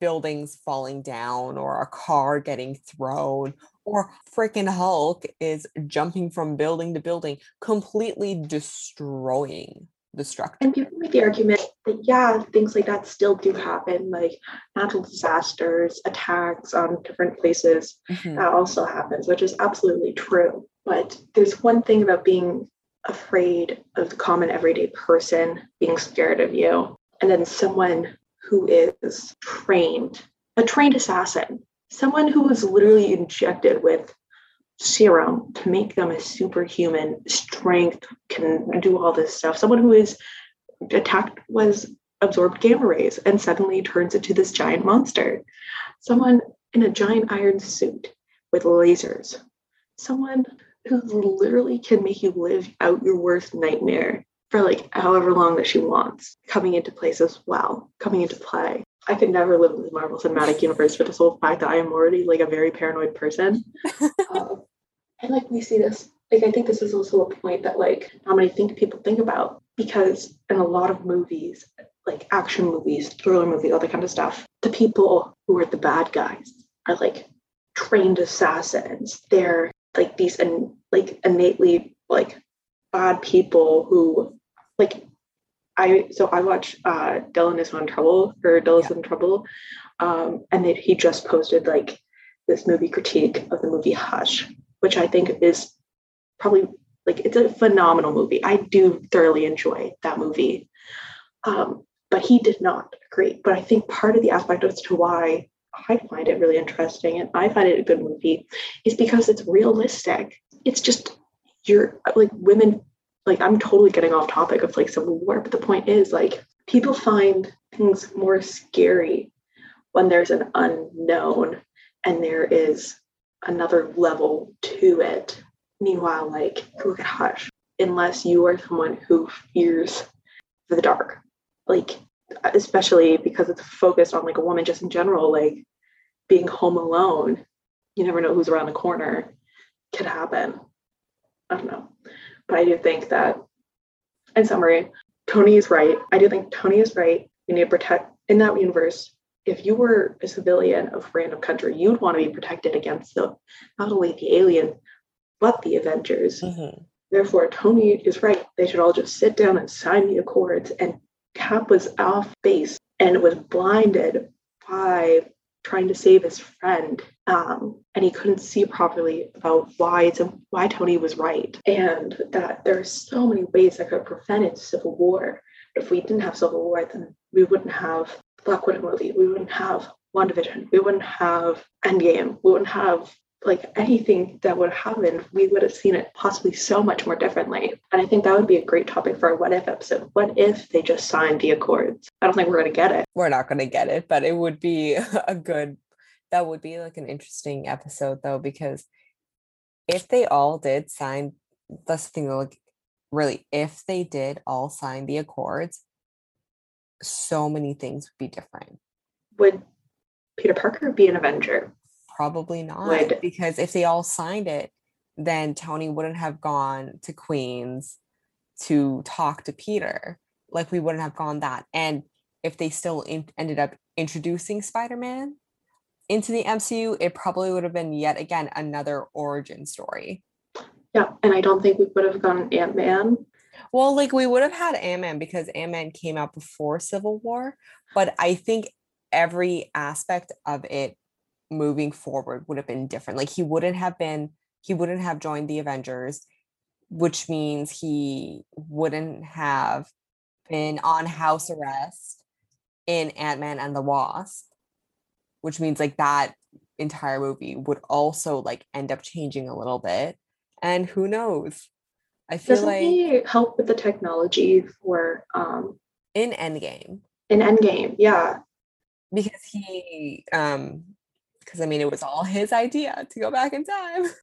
buildings falling down or a car getting thrown or freaking Hulk is jumping from building to building, completely destroying the structure. And people make the argument that, yeah, things like that still do happen, like natural disasters, attacks on different places. Mhm. that also happens, which is absolutely true. But there's one thing about being afraid of the common everyday person being scared of you, and then someone who is trained, a trained assassin, someone who was literally injected with serum to make them a superhuman strength, can do all this stuff, someone who is attacked was absorbed gamma rays and suddenly turns into this giant monster. Someone in a giant iron suit with lasers. Someone who literally can make you live out your worst nightmare for like however long that she wants, coming into place as well, coming into play. I could never live in the Marvel Cinematic Universe for the sole fact that I am already like a very paranoid person. Um, and like we see this, like I think this is also a point that like not many think people think about because in a lot of movies, like action movies, thriller movies, all that kind of stuff, the people who are the bad guys are like trained assassins. They're like these and like innately like bad people who like I so I watch uh Dylan is in trouble or Dylan's in trouble. Um and then he just posted like this movie critique of the movie Hush, which I think is probably like it's a phenomenal movie. I do thoroughly enjoy that movie. Um, but he did not agree. But I think part of the aspect as to why I find it really interesting and I find it a good movie is because it's realistic. It's just you're like women like I'm totally getting off topic of like civil war, but the point is like people find things more scary when there's an unknown and there is another level to it. Meanwhile, like look at Hush, unless you are someone who fears the dark, like especially because it's focused on like a woman just in general, like being home alone, you never know who's around the corner, could happen. I don't know. But I do think that in summary, Tony is right. I do think Tony is right. We need to protect in that universe. If you were a civilian of random country, you'd want to be protected against the not only the alien, but the Avengers. Mhm. Therefore, Tony is right. They should all just sit down and sign the accords. And Cap was off base and was blinded by trying to save his friend. Um, and he couldn't see properly about why it's why Tony was right. And that there are so many ways that could have prevented civil war. If we didn't have civil war, then we wouldn't have Black Widow movie. We wouldn't have WandaVision. We wouldn't have Endgame. We wouldn't have like anything that would have happened, we would have seen it possibly so much more differently. And I think that would be a great topic for a what if episode. What if they just signed the accords? I don't think we're going to get it. We're not going to get it, but it would be a good, that would be like an interesting episode though, because if they all did sign, that's the thing, like really, if they did all sign the accords, so many things would be different. Would Peter Parker be an Avenger? Probably not, Would- because if they all signed it, then Tony wouldn't have gone to Queens to talk to Peter. Like we wouldn't have gone that. And if they still in- ended up introducing Spider-Man into the MCU, it probably would have been yet again another origin story. Yeah, and I don't think we would have gone Ant Man. Well, like we would have had Ant-Man because Ant-Man came out before Civil War, but I think every aspect of it moving forward would have been different. Like he wouldn't have been, he wouldn't have joined the Avengers, which means he wouldn't have been on house arrest in Ant-Man and the Wasp, which means like that entire movie would also like end up changing a little bit. And who knows? I feel Doesn't like he help with the technology for um in Endgame, in Endgame? Yeah. because he um because I mean it was all his idea to go back in time.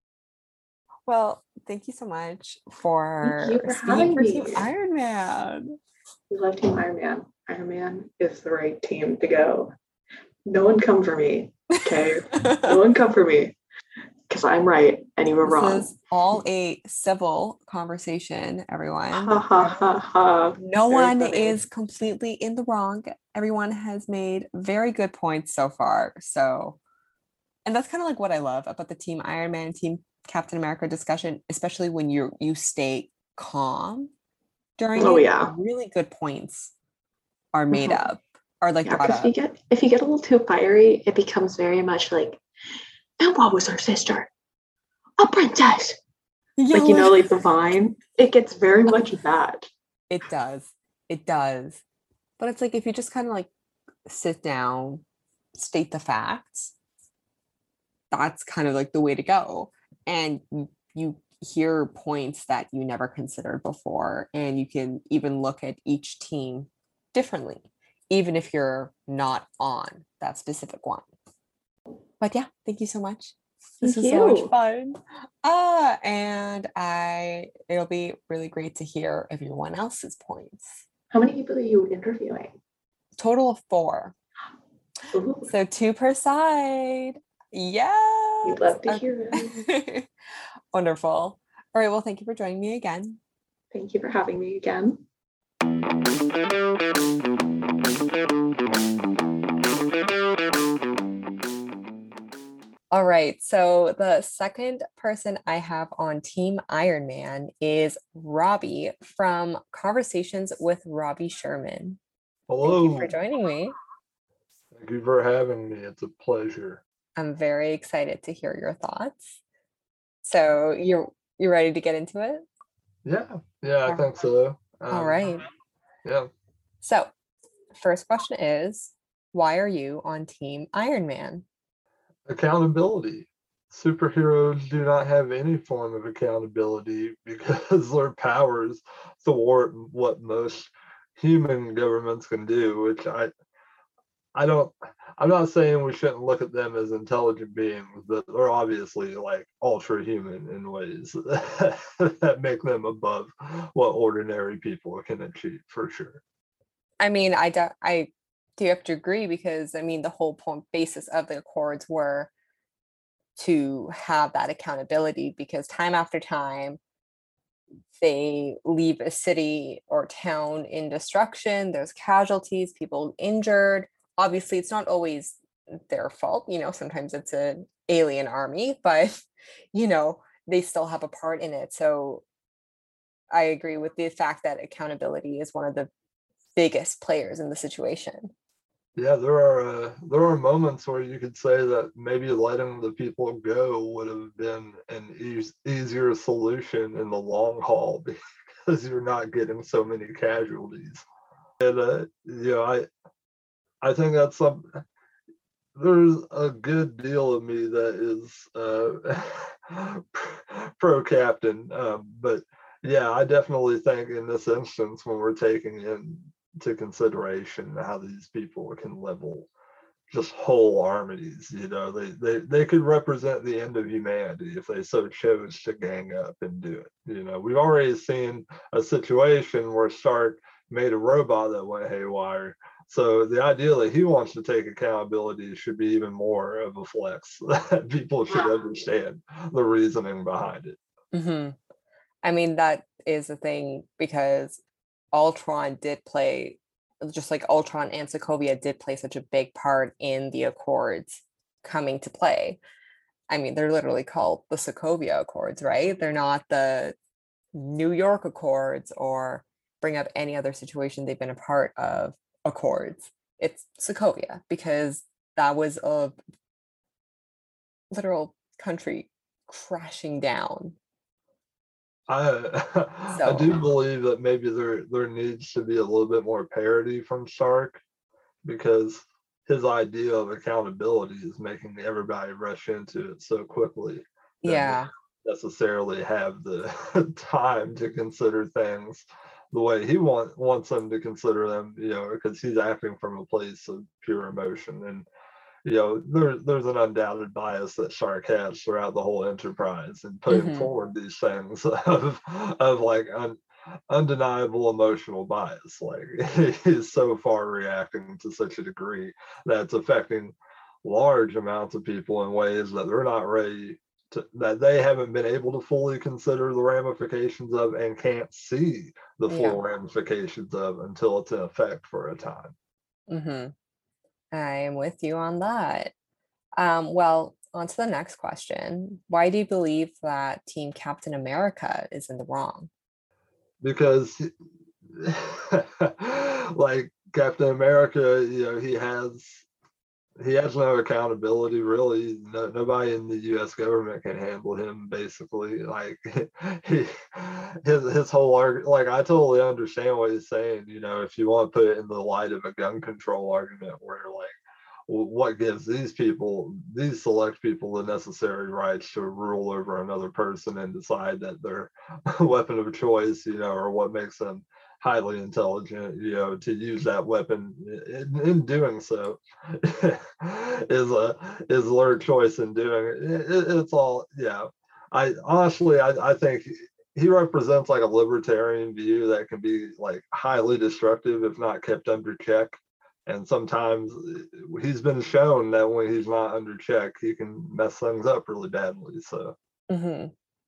Well, thank you so much for you for speaking for Team. Iron Man. We love Team Iron Man. Iron Man is the right team to go. No one come for me. Okay. no one come for me. I'm right and you were wrong. This is all a civil conversation, everyone. Ha ha ha ha. No Very one funny. is completely in the wrong. Everyone has made very good points so far. So, and that's kind of like what I love about the Team Iron Man, Team Captain America discussion, especially when you you stay calm during Oh, it. yeah. really good points are made Mhm. up, are like Yeah, if you get if you get a little too fiery, it becomes very much like, and what was her sister? A princess. Yeah, like you know, like the vine. It gets very much that. It does. It does. But it's like if you just kind of like sit down, state the facts, that's kind of like the way to go. And you, you hear points that you never considered before. And you can even look at each team differently, even if you're not on that specific one. But yeah, thank you so much. This Thank was so much fun. Ah, and I it'll be really great to hear everyone else's points. How many people are you interviewing? Total of four. Ooh, So two per side. Yeah. we'd love to hear them. Wonderful. All right. Well, thank you for joining me again. Thank you for having me again. All right. So the second person I have on Team Iron Man is Robbie from Conversations with Robbie Sherman. Thank Hello. you for joining me. Thank you for having me. It's a pleasure. I'm very excited to hear your thoughts. So you're you ready to get into it? Yeah, yeah, I think so. Um, right. Yeah. So, first question is why are you on Team Iron Man? Accountability. Superheroes do not have any form of accountability because their powers thwart what most human governments can do, which I I don't I'm not saying we shouldn't look at them as intelligent beings, but they're obviously like ultra human in ways that make them above what ordinary people can achieve for sure. I mean, I don't I do you have to agree because I mean the whole point basis of the accords were to have that accountability because time after time they leave a city or town in destruction there's casualties people injured. Obviously it's not always their fault you know sometimes it's an alien army but you know they still have a part in it. So i agree with the fact that accountability is one of the biggest players in the situation Yeah, there are uh, there are moments where you could say that maybe letting the people go would have been an eas- easier solution in the long haul because you're not getting so many casualties. And uh, you know, I I think that's some. There's a good deal of me that is uh, pro captain, um, but yeah, I definitely think in this instance when we're taking into consideration how these people can level just whole armies, you know, they, they they could represent the end of humanity if they so chose to gang up and do it. You know, we've already seen a situation where Stark made a robot that went haywire. So the idea that he wants to take accountability should be even more of a flex that people should understand the reasoning behind it. hmm I mean, that is a thing because Ultron did play, just like Ultron and Sokovia did play such a big part in the Accords coming to play. I mean, they're literally called the Sokovia Accords, right? They're not the New York Accords or bring up any other situation they've been a part of Accords. It's Sokovia because that was a literal country crashing down. I I do believe that maybe there there needs to be a little bit more parity from Stark because his idea of accountability is making everybody rush into it so quickly yeah. necessarily have the time to consider things the way he want, wants them to consider them, you know, because he's acting from a place of pure emotion. And, you know, there, there's an undoubted bias that Stark has throughout the whole enterprise and putting hmm forward these things of, of like un, undeniable emotional bias. Like he's so far reacting to such a degree that's affecting large amounts of people in ways that they're not ready to, that they haven't been able to fully consider the ramifications of and can't see the Yeah. full ramifications of until it's in effect for a time. hmm I am with you on that. Um, well, on to the next question. Why do you believe that Team Captain America is in the wrong? Because like Captain America, you know, he has he has no accountability really. No, nobody in the U.S. government can handle him. Basically, like he, his his whole Like I totally understand what he's saying. You know, if you want to put it in the light of a gun control argument, where like, what gives these people, these select people, the necessary rights to rule over another person and decide that their weapon of choice, you know, or what makes them highly intelligent, you know, to use that weapon in, in doing so is a is their choice in doing it. It- it- It's all yeah. I honestly I, I think he represents like a libertarian view that can be like highly destructive if not kept under check. And sometimes he's been shown that when he's not under check, he can mess things up really badly. So hmm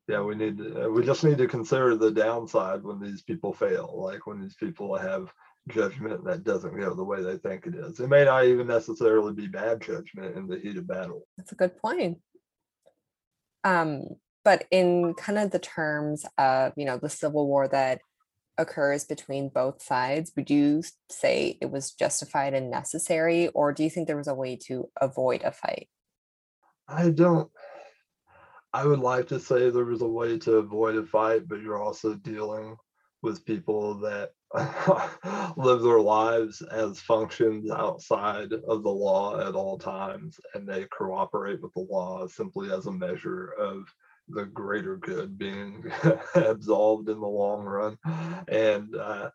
yeah we need to, uh, we just need to consider the downside when these people fail like when these people have judgment that doesn't go the way they think it is it may not even necessarily be bad judgment in the heat of battle That's a good point. Um, but in kind of the terms of, you know, the civil war that occurs between both sides, would you say it was justified and necessary, or do you think there was a way to avoid a fight? i don't i would like to say there was a way to avoid a fight but you're also dealing with people that live their lives as functions outside of the law at all times and they cooperate with the law simply as a measure of the greater good being absolved in the long run. And uh,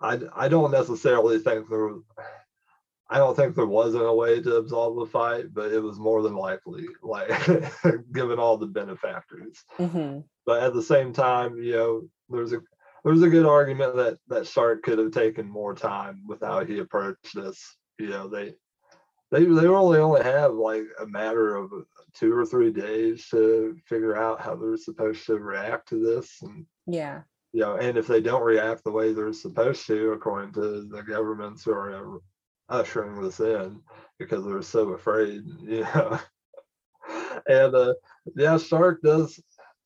I, I don't necessarily think there I don't think there wasn't a way to absolve the fight, but it was more than likely, like given all the benefactors hmm but at the same time, you know, there's a there's a good argument that that Stark could have taken more time with how he approached this. You know, they they they really only have like a matter of two or three days to figure out how they're supposed to react to this, and Yeah. you know, and if they don't react the way they're supposed to, according to the governments or ushering this in, because they're so afraid, you know. and uh, yeah, Stark does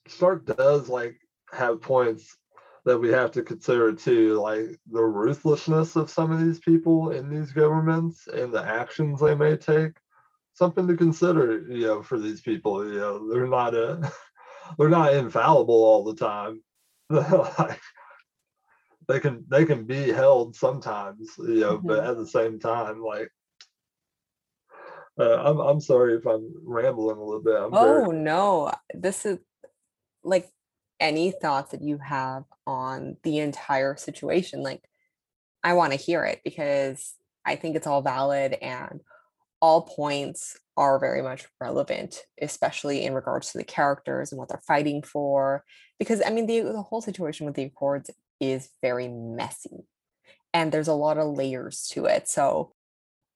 Stark does like have points that we have to consider too, like the ruthlessness of some of these people in these governments and the actions they may take. Something to consider, you know, for these people. You know, they're not a, they're not infallible all the time. like, they can they can be held sometimes, you know, but at the same time, like uh, I'm I'm sorry if I'm rambling a little bit. I'm very Oh no, this is like any thoughts that you have on the entire situation. Like, I want to hear it because I think it's all valid and all points are very much relevant, especially in regards to the characters and what they're fighting for. Because I mean, the, the whole situation with the Accords is very messy and there's a lot of layers to it. So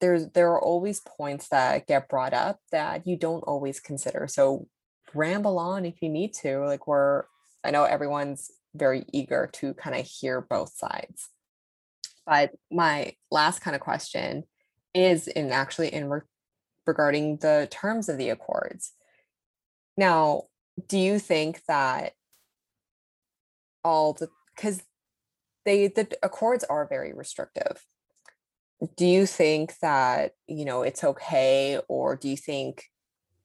there's there are always points that get brought up that you don't always consider. So ramble on if you need to. Like we're I know everyone's very eager to kind of hear both sides. But my last kind of question is in actually in re- regarding the terms of the accords. Now, do you think that all the because they the accords are very restrictive do you think that you know it's okay or do you think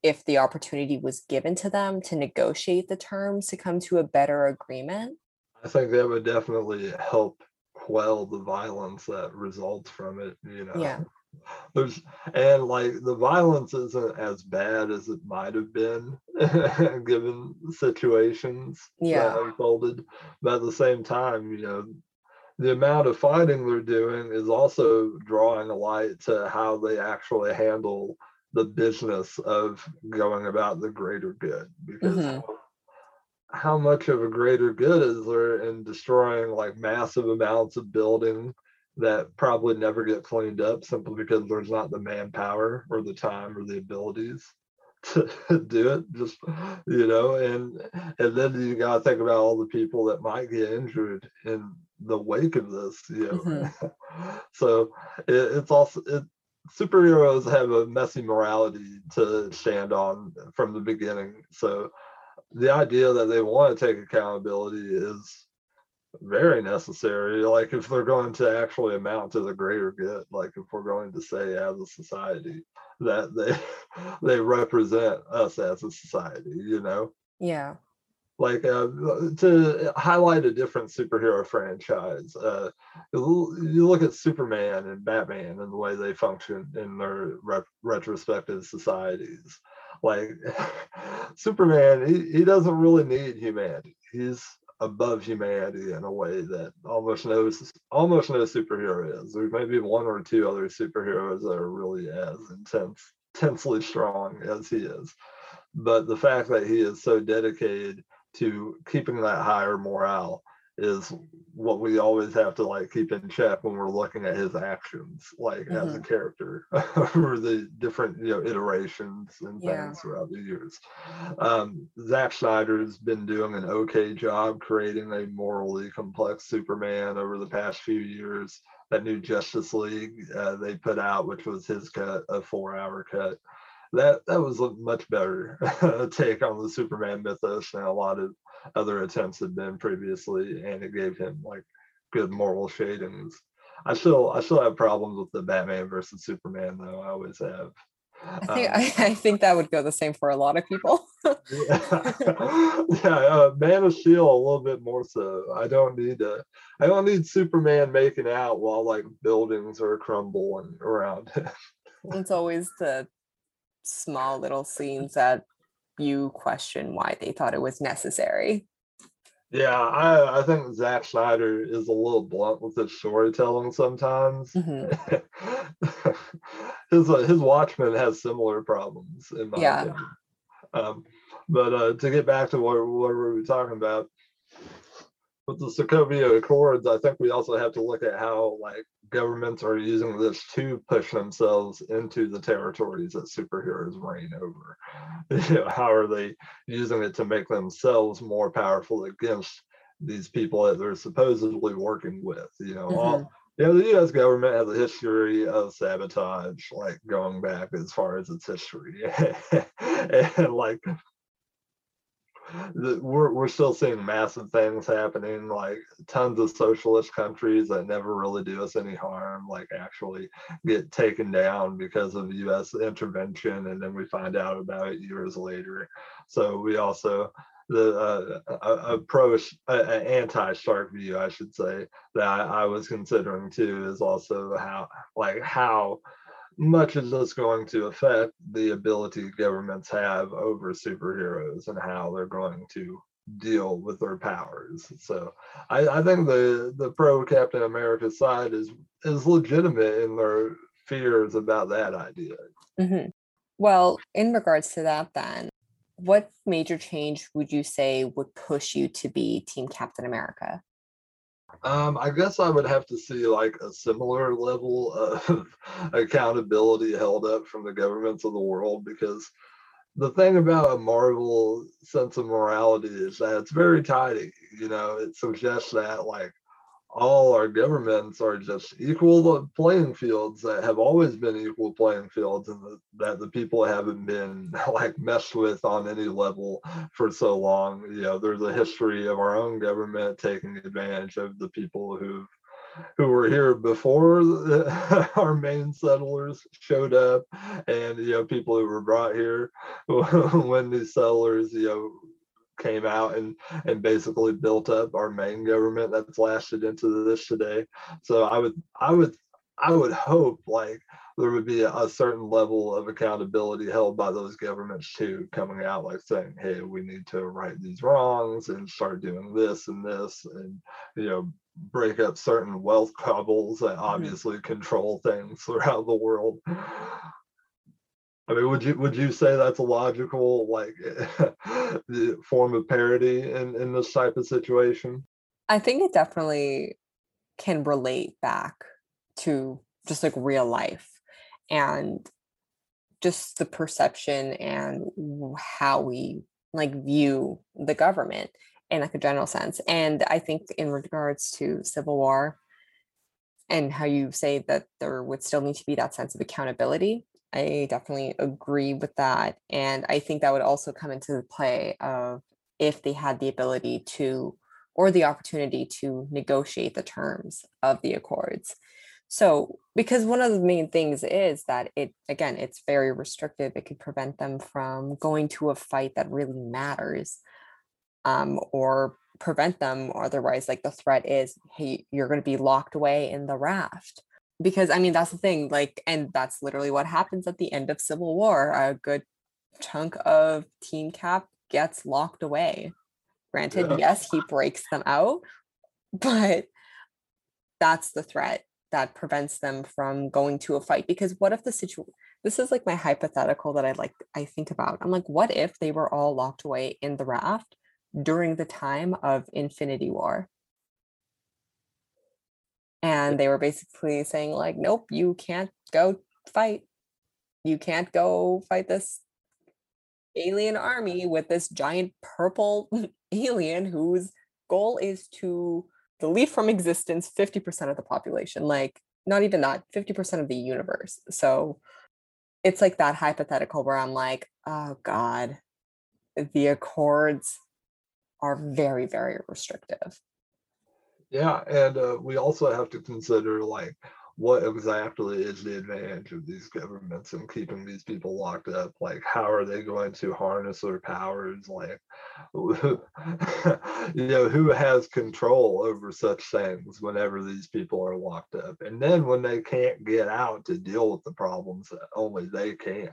if the opportunity was given to them to negotiate the terms to come to a better agreement I think that would definitely help quell the violence that results from it, you know. Yeah. There's and like the violence isn't as bad as it might have been given situations Yeah. that unfolded. But at the same time, you know, the amount of fighting they're doing is also drawing a light to how they actually handle the business of going about the greater good because Mhm. how much of a greater good is there in destroying like massive amounts of building that probably never get cleaned up simply because there's not the manpower or the time or the abilities to do it just you know and and then you got to think about all the people that might get injured in the wake of this you know. Mm-hmm. So it, it's also it superheroes have a messy morality to stand on from the beginning. So the idea that they want to take accountability is very necessary like if they're going to actually amount to the greater good like if we're going to say as a society that they they represent us as a society you know? Yeah. Like uh, to highlight a different superhero franchise uh, you look at superman and batman and the way they function in their rep- retrospective societies. Like superman he, he doesn't really need humanity. He's above humanity in a way that almost no almost no superhero is. There may be one or two other superheroes that are really as intense intensely strong as he is but the fact that he is so dedicated to keeping that higher morale is what we always have to like keep in check when we're looking at his actions like as a character over the different you know iterations and Yeah. things throughout the years. Um Zack Snyder's been doing an okay job creating a morally complex Superman over the past few years. That new Justice League uh, they put out which was his cut a four hour cut. That that was a much better take on the Superman mythos than a lot of other attempts had been previously, and it gave him like good moral shadings. I still I still have problems with the Batman versus Superman though. I always have. i think Um, I, I think that would go the same for a lot of people yeah, yeah uh, Man of Steel a little bit more so. I don't need to. I don't need Superman making out while like buildings are crumbling around him. it's always the small little scenes that you question why they thought it was necessary Yeah, I, I think Zack Snyder is a little blunt with his storytelling sometimes. Mhm. his uh, his Watchmen has similar problems in my Yeah. opinion. Um, but uh, to get back to what, what we were talking about with the Sokovia Accords, I think we also have to look at how like governments are using this to push themselves into the territories that superheroes reign over. You know, how are they using it to make themselves more powerful against these people that they're supposedly working with? You know, all, mm-hmm. you know, the U.S. government has a history of sabotage, like going back as far as its history, and like we're we're still seeing massive things happening, like tons of socialist countries that never really do us any harm, like actually get taken down because of U.S. intervention, and then we find out about it years later. So we also the uh, a, a pro a, a anti Stark view, I should say, that I, I was considering too is also how like how much is this going to affect the ability governments have over superheroes and how they're going to deal with their powers. So I, I think the the pro Captain America side is is legitimate in their fears about that idea. Mhm. Well, in regards to that, then, what major change would you say would push you to be Team Captain America? Um, I guess I would have to see like a similar level of accountability held up from the governments of the world because the thing about a Marvel sense of morality is that it's very tidy. You know, it suggests that like all our governments are just equal playing fields that have always been equal playing fields and the, that the people haven't been like messed with on any level for so long. You know there's a history of our own government taking advantage of the people who've who were here before the, our main settlers showed up and you know people who were brought here when these settlers you know came out and and basically built up our main government that's lasted into this today so i would i would i would hope like there would be a, a certain level of accountability held by those governments too coming out like saying hey we need to right these wrongs and start doing this and this and you know break up certain wealth cabals that mm-hmm. obviously mm-hmm. control things throughout the world I mean, would you would you say that's a logical like form of parody in in this type of situation? I think it definitely can relate back to just like real life and just the perception and how we like view the government in like a general sense. And I think in regards to civil war and how you say that there would still need to be that sense of accountability, I definitely agree with that. And I think that would also come into the play of if they had the ability to or the opportunity to negotiate the terms of the accords. So, because one of the main things is that it, again, it's very restrictive. It could prevent them from going to a fight that really matters um, or prevent them. Otherwise, like the threat is, hey, you're going to be locked away in the raft because I mean that's the thing like and that's literally what happens at the end of Civil War. A good chunk of Team Cap gets locked away. Granted yeah. yes he breaks them out but that's the threat that prevents them from going to a fight because what if the situation this is like my hypothetical that I like I think about. I'm like what if they were all locked away in the raft during the time of Infinity War and they were basically saying like nope you can't go fight. You can't go fight this alien army with this giant purple alien whose goal is to delete from existence 50% of the population like not even that 50% of the universe. So it's like that hypothetical where i'm like oh god. The accords are very very restrictive yeah, and uh, we also have to consider like what exactly is the advantage of these governments and keeping these people locked up? Like, how are they going to harness their powers? Like, you know, who has control over such things whenever these people are locked up? And then when they can't get out to deal with the problems that only they can,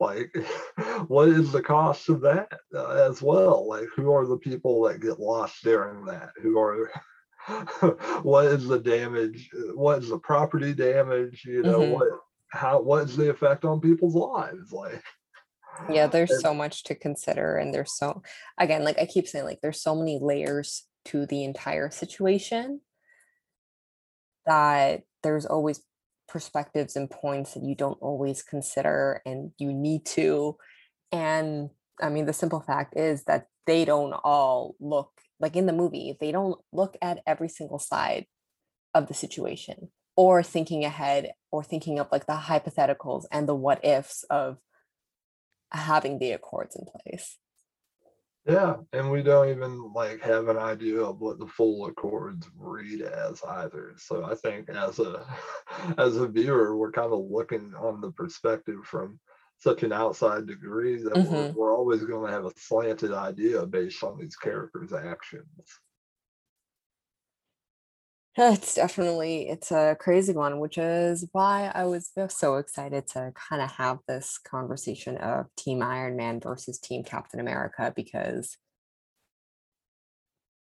like, what is the cost of that uh, as well? Like, who are the people that get lost during that? Who are what is the damage what is the property damage you know mm-hmm. what how what's the effect on people's lives like yeah there's and, so much to consider and there's so again like i keep saying like there's so many layers to the entire situation that there's always perspectives and points that you don't always consider and you need to and i mean the simple fact is that they don't all look like in the movie, they don't look at every single side of the situation or thinking ahead or thinking of like the hypotheticals and the what ifs of having the accords in place. Yeah, and we don't even like have an idea of what the full accords read as either. So I think as a as a viewer, we're kind of looking on the perspective from such an outside degree that mm-hmm. we're, we're always going to have a slanted idea based on these characters' actions. It's definitely it's a crazy one, which is why I was so excited to kind of have this conversation of Team Iron Man versus Team Captain America because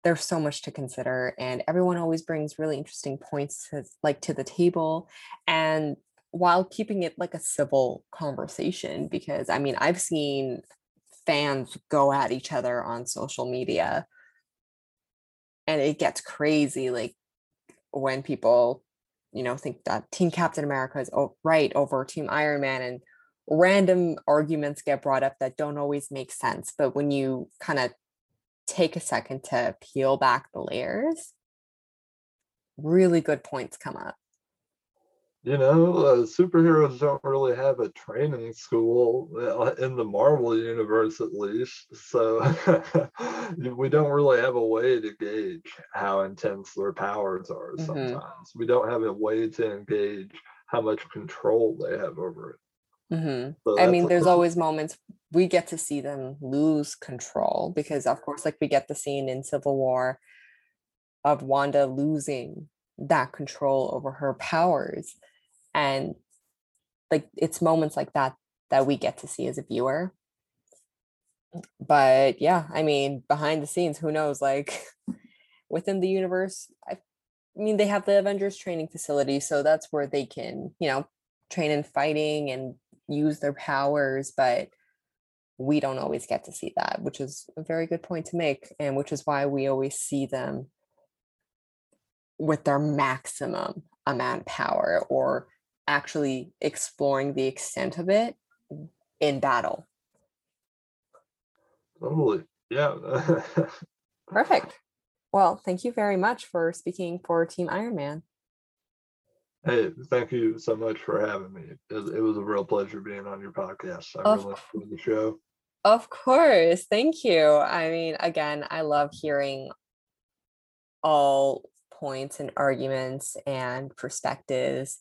there's so much to consider and everyone always brings really interesting points to, like to the table and while keeping it like a civil conversation because I mean I've seen fans go at each other on social media and it gets crazy like when people you know think that team captain america is right over team iron man and random arguments get brought up that don't always make sense. But when you kind of take a second to peel back the layers, really good points come up. You know, uh, superheroes don't really have a training school uh, in the Marvel universe, at least. So we don't really have a way to gauge how intense their powers are Mhm. sometimes. We don't have a way to engage how much control they have over it. hmm So I mean, a- there's always moments we get to see them lose control because, of course, like we get the scene in Civil War of Wanda losing that control over her powers. And like it's moments like that that we get to see as a viewer. But yeah, I mean, behind the scenes, who knows? Like within the universe, I mean, they have the Avengers training facility, so that's where they can, you know, train in fighting and use their powers, but we don't always get to see that, which is a very good point to make, and which is why we always see them with their maximum amount of power or actually exploring the extent of it mm. in battle. Totally. Yeah. Perfect. Well, thank you very much for speaking for Team Iron Man. hey, thank you so much for having me. It, it was a real pleasure being on your podcast. I Of really enjoyed the show. Of course. Thank you. I mean, again, I love hearing all points and arguments and perspectives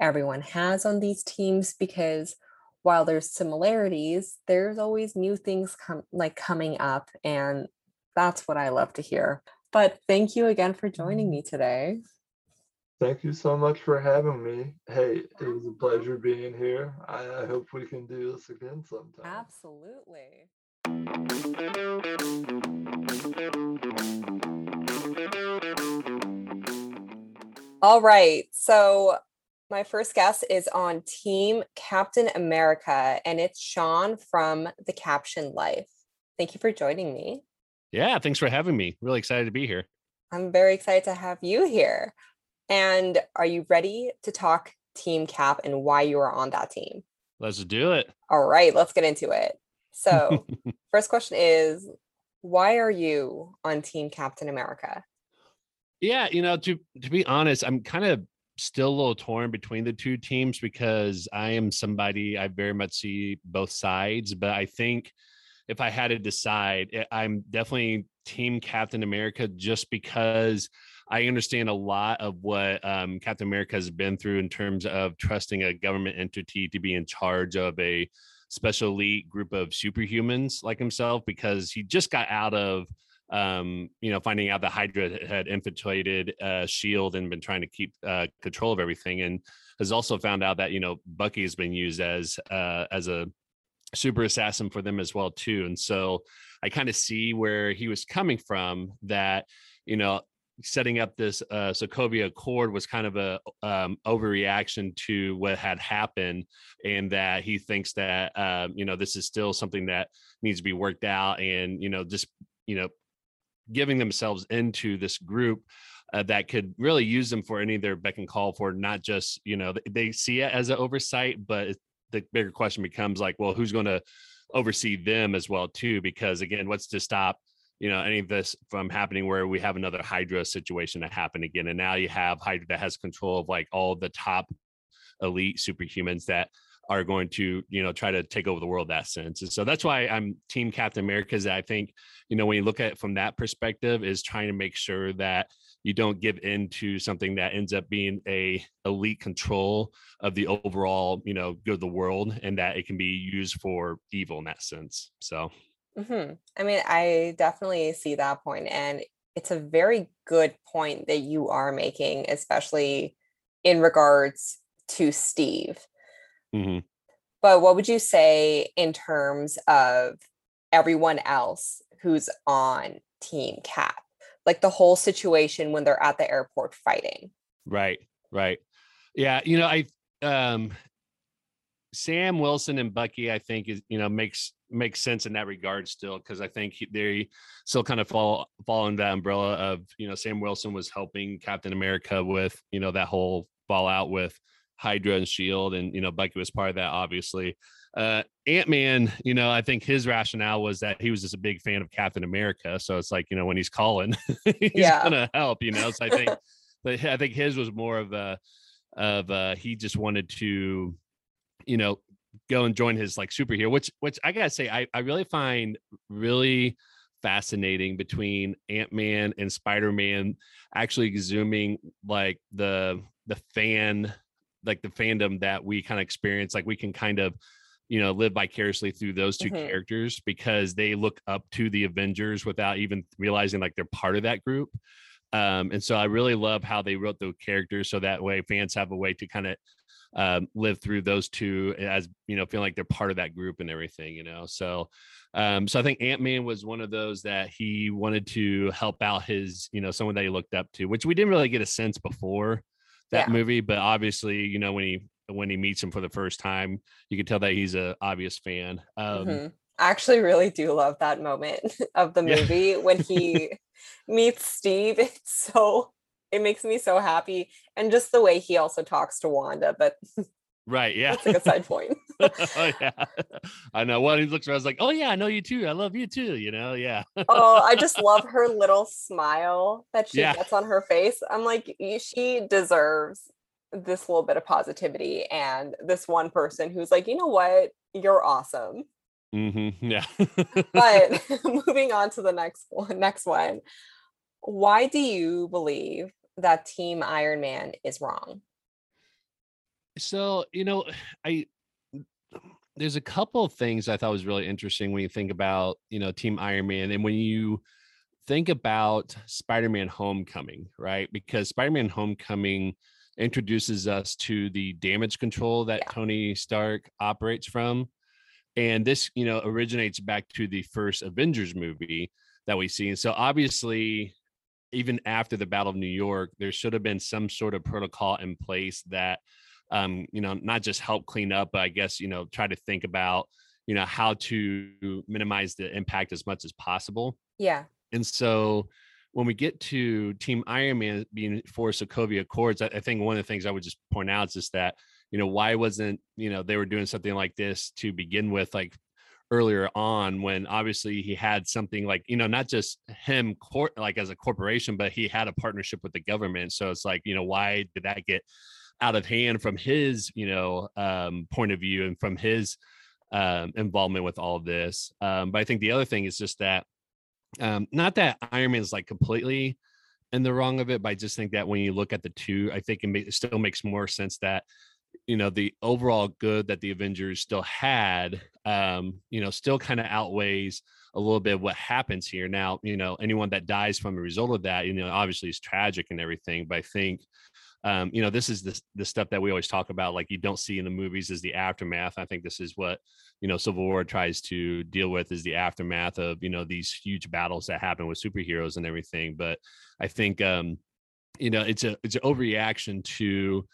everyone has on these teams because while there's similarities, there's always new things come like coming up and that's what I love to hear. But thank you again for joining me today. Thank you so much for having me. Hey, it was a pleasure being here. I, I hope we can do this again sometime. Absolutely. All right. So my first guest is on Team Captain America, and it's Sean from The Caption Life. Thank you for joining me. Yeah, thanks for having me. Really excited to be here. I'm very excited to have you here. And are you ready to talk Team Cap and why you are on that team? Let's do it. All right, let's get into it. So, first question is why are you on Team Captain America? yeah, you know, to to be honest, I'm kind of still a little torn between the two teams because I am somebody I very much see both sides, but I think if I had to decide, eh, I'm definitely Team Captain America just because I understand a lot of what um, Captain America has been through in terms of trusting a government entity to be in charge of a special elite group of superhumans like himself because he just got out of um, you know, finding out that Hydra had infiltrated uh, Shield and been trying to keep uh, control of everything, and has also found out that you know Bucky has been used as uh, as a super assassin for them as well too. And so I kind of see where he was coming from. That you know, setting up this uh, Sokovia Accord was kind of a um, overreaction to what had happened, and that he thinks that um, you know this is still something that needs to be worked out, and you know just you know giving themselves into this group uh, that could really use them for any of their beck and call for not just you know th- they see it as an oversight but the bigger question becomes like well who's going to oversee them as well too? Because again what's to stop you know any of this from happening where we have another hydra situation to happen again? And now you have hydra that has control of like all the top elite superhumans that are going to you know try to take over the world that sense. And so that's why i'm team captain america because i think you know when you look at it from that perspective is trying to make sure that you don't give in to something that ends up being a elite control of the overall you know good of the world and that it can be used for evil in that sense. So. Hmm I mean, I definitely see that point, and it's a very good point that you are making, especially in regards to Steve. Mhm. But what would you say in terms of everyone else who's on Team Cap? Like the whole situation when they're at the airport fighting. Right, right. Yeah, you know, I um Sam Wilson and Bucky, I think is you know makes makes sense in that regard still because I think he, they still kind of fall fall in that umbrella of you know Sam Wilson was helping Captain America with you know that whole fallout with Hydra and Shield, and you know Bucky was part of that, obviously. Uh, Ant Man, you know, I think his rationale was that he was just a big fan of Captain America, so it's like you know when he's calling, he's Yeah. gonna help, you know. So I think, but I think his was more of a of uh he just wanted to, you know, go and join his like superhero, which which I gotta say I I really find really fascinating between Ant-Man and Spider-Man actually exhuming like the the fan like the fandom that we kind of experience like we can kind of you know live vicariously through those 2 Mhm. characters because they look up to the Avengers without even realizing like they're part of that group um and so I really love how they wrote the characters so that way fans have a way to kind of um, live through those two as you know feeling like they're part of that group and everything you know so um so i think ant-man was one of those that he wanted to help out his you know someone that he looked up to which we didn't really get a sense before that Yeah. movie but obviously you know when he when he meets him for the first time you can tell that he's a obvious fan um Mhm. I actually really do love that moment of the Yeah. movie when he meets Steve. It's so it makes me so happy. And just the way he also talks to Wanda, but right yeah that's like a side point. Oh, yeah i know well he looks around I was like oh yeah i know you too i love you too you know yeah oh, I just love her little smile that she Yeah. gets on her face. I'm like, she deserves this little bit of positivity and this one person who's like, you know what? You're awesome. Mm-hmm. yeah But moving on to the next one, next one. Why do you believe that Team Iron Man is wrong? So, you know, I there's a couple of things I thought was really interesting when you think about, you know, Team Iron Man and when you think about Spider-Man Homecoming, right? Because Spider-Man Homecoming introduces us to the damage control that Yeah. Tony Stark operates from. And this, you know, originates back to the first Avengers movie that we see. And so obviously, even after the Battle of New York, there should have been some sort of protocol in place that um, you know, not just help clean up, but I guess, you know, try to think about, you know, how to minimize the impact as much as possible. Yeah. And so when we get to Team Iron Man being for Sokovia Accords, I, I think one of the things I would just point out is just that, you know, why wasn't, you know, they were doing something like this to begin with, like earlier on when obviously he had something like, you know, not just him cor- like as a corporation, but he had a partnership with the government. So it's like, you know, why did that get out of hand from his, you know, um, point of view and from his um, involvement with all of this. Um, but I think the other thing is just that um not that iron man is like completely in the wrong of it but i just think that when you look at the two i think it, ma- it still makes more sense that you know the overall good that the avengers still had um you know still kind of outweighs a little bit what happens here now you know anyone that dies from a result of that you know obviously is tragic and everything but i think um, you know, this is the, the stuff that we always talk about, like you don't see in the movies is the aftermath. I think this is what, you know, Civil War tries to deal with is the aftermath of, you know, these huge battles that happen with superheroes and everything. But I think, um, you know, it's a, it's an overreaction to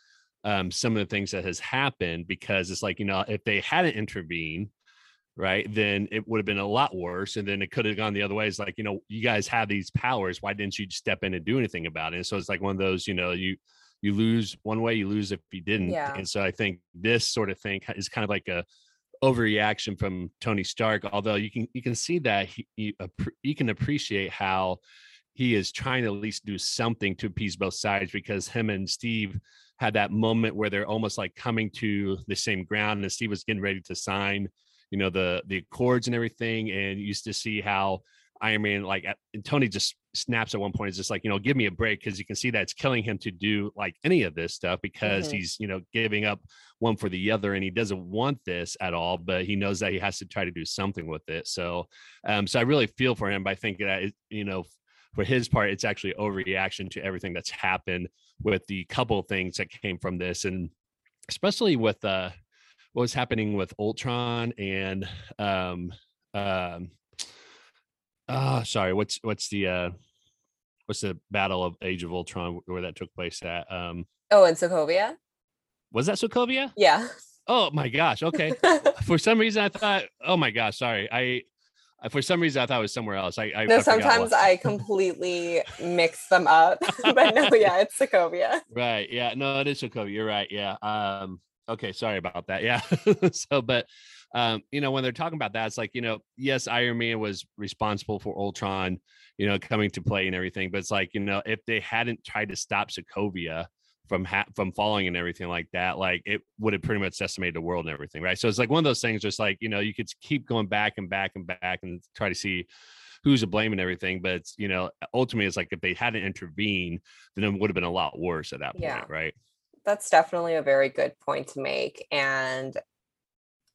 um, some of the things that has happened because it's like, you know, if they hadn't intervened, right then it would have been a lot worse and then it could have gone the other way. It's like you know you guys have these powers why didn't you step in and do anything about it? And so it's like one of those you know you you lose one way you lose if you didn't. Yeah. and so i think this sort of thing is kind of like a overreaction from tony stark although you can you can see that he, you, can appreciate how he is trying to at least do something to appease both sides because him and steve had that moment where they're almost like coming to the same ground and steve was getting ready to sign you know the the accords and everything and used to see how iron man like and tony just snaps at one point it's just like you know give me a break because you can see that it's killing him to do like any of this stuff because Mhm. he's you know giving up one for the other and he doesn't want this at all but he knows that he has to try to do something with it so um so i really feel for him but i think that it, you know for his part it's actually overreaction to everything that's happened with the couple of things that came from this and especially with uh what was happening with Ultron and um um ah sorry what's what's the uh what's the battle of Age of Ultron where that took place at um Oh, and Sokovia? was that Sokovia? Yeah. Oh my gosh okay for some reason I thought oh my gosh sorry I For some reason, I thought it was somewhere else. I, I No, I sometimes I completely mix them up. but no, yeah, it's Sokovia. Right. Yeah. No, it is Sokovia. You're right. Yeah. Um, okay. Sorry about that. Yeah. so, but, um, you know, when they're talking about that, it's like, you know, yes, Iron Man was responsible for Ultron, you know, coming to play and everything, but it's like, you know, if they hadn't tried to stop Sokovia from ha- from falling and everything like that, like it would have pretty much decimated the world and everything, right? So it's like one of those things, just like you know, you could keep going back and back and back and try to see who's to blame and everything, but it's you know, ultimately, it's like if they hadn't intervened, then it would have been a lot worse at that point, Yeah. right? That's definitely a very good point to make. And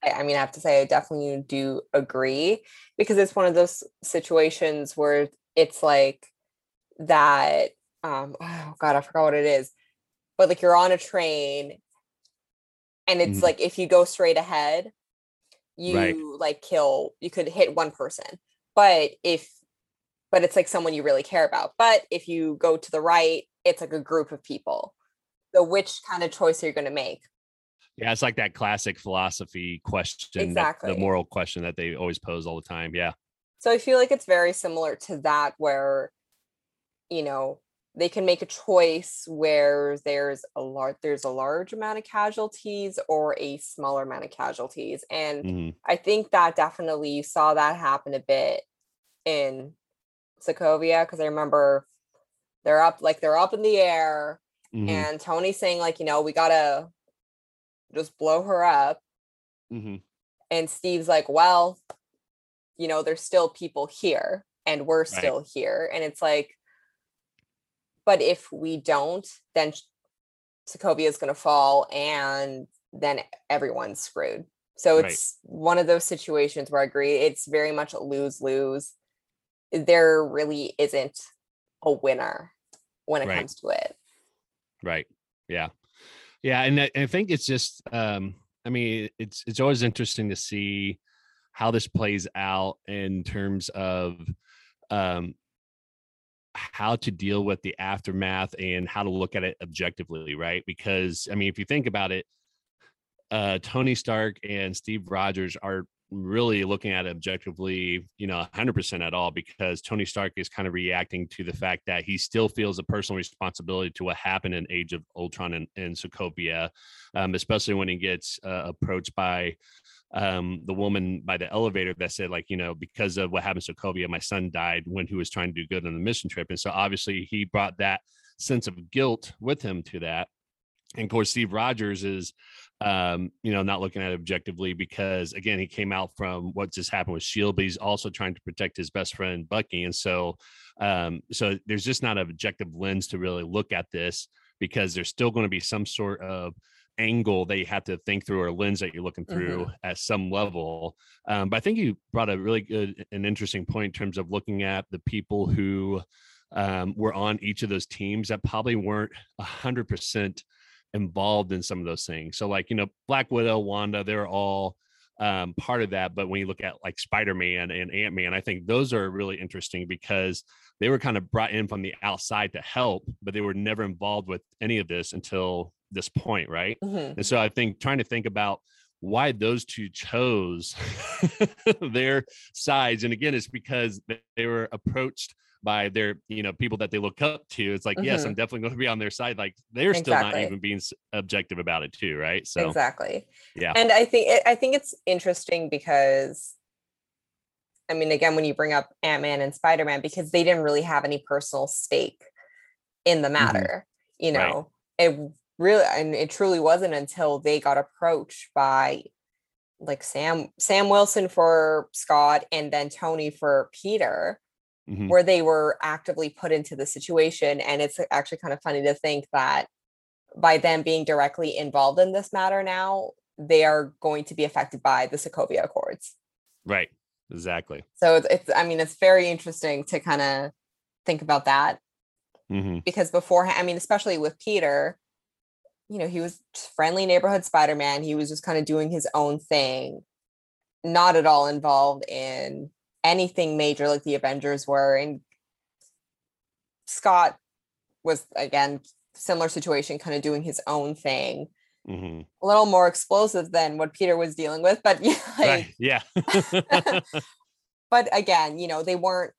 I, I mean, I have to say, I definitely do agree because it's one of those situations where it's like that. Um, oh God, I forgot what it is. But like you're on a train and it's Mhm. like if you go straight ahead, you Right. like kill, you could hit one person. But if, but it's like someone you really care about. But if you go to the right, it's like a group of people. So which kind of choice are you going to make? Yeah, it's like that classic philosophy question, Exactly. the moral question that they always pose all the time. Yeah. So I feel like it's very similar to that where, you know, they can make a choice where there's a large there's a large amount of casualties or a smaller amount of casualties. And Mhm. I think that definitely you saw that happen a bit in Sokovia because I remember they're up like they're up in the air Mhm. and Tony's saying like, you know, we gotta just blow her up. Mhm. And Steve's like, well, you know, there's still people here and we're still here. And it's like, but if we don't, then Sokovia is going to fall and then everyone's screwed. So Right. it's one of those situations where I agree. It's very much a lose lose. There really isn't a winner when it Right. comes to it. Right. Yeah. Yeah. And I, I think it's just, um, I mean, it's it's always interesting to see how this plays out in terms of um how to deal with the aftermath and how to look at it objectively, right? Because I mean, if you think about it, uh Tony Stark and Steve Rogers are really looking at it objectively, you know, 100% at all because Tony Stark is kind of reacting to the fact that he still feels a personal responsibility to what happened in Age of Ultron and, and Sokovia, um, especially when he gets uh, approached by um, the woman by the elevator that said, like, you know, because of what happened to Sokovia, my son died when he was trying to do good on the mission trip. And so obviously he brought that sense of guilt with him to that. And of course, Steve Rogers is, um, you know, not looking at it objectively because again, he came out from what just happened with Shield, but he's also trying to protect his best friend Bucky. And so, um, so there's just not an objective lens to really look at this because there's still going to be some sort of angle that you have to think through or lens that you're looking through at some level. Um, but I think you brought a really good and interesting point in terms of looking at the people who um, were on each of those teams that probably weren't a hundred percent involved in some of those things. So like, you know, Black Widow, Wanda, they're all um, part of that. But when you look at like Spider-Man and Ant-Man, I think those are really interesting because they were kind of brought in from the outside to help, but they were never involved with any of this until this point, right? Mhm. And so I think trying to think about why those two chose their sides. And again, it's because they- were approached by their, you know, people that they look up to. It's like, yes, Mhm. I'm definitely going to be on their side. Like they're still not even being objective about it too, right? So exactly yeah. and i think i think it's interesting because i mean again when you bring up ant-man and spider-man because they didn't really have any personal stake in the matter you Mm-hmm. Right. know it really and it truly wasn't until they got approached by like sam sam wilson for scott and then tony for peter Mhm. where they were actively put into the situation and it's actually kind of funny to think that by them being directly involved in this matter now they are going to be affected by the sokovia accords right. Exactly. so it's, it's i mean it's very interesting to kind of think about that hmm because beforehand i mean especially with peter you know he was friendly neighborhood spider-man he was just kind of doing his own thing not at all involved in anything major like the avengers were and scott was again similar situation kind of doing his own thing hmm a little more explosive than what peter was dealing with but yeah like, right. Yeah. but again, you know, they weren't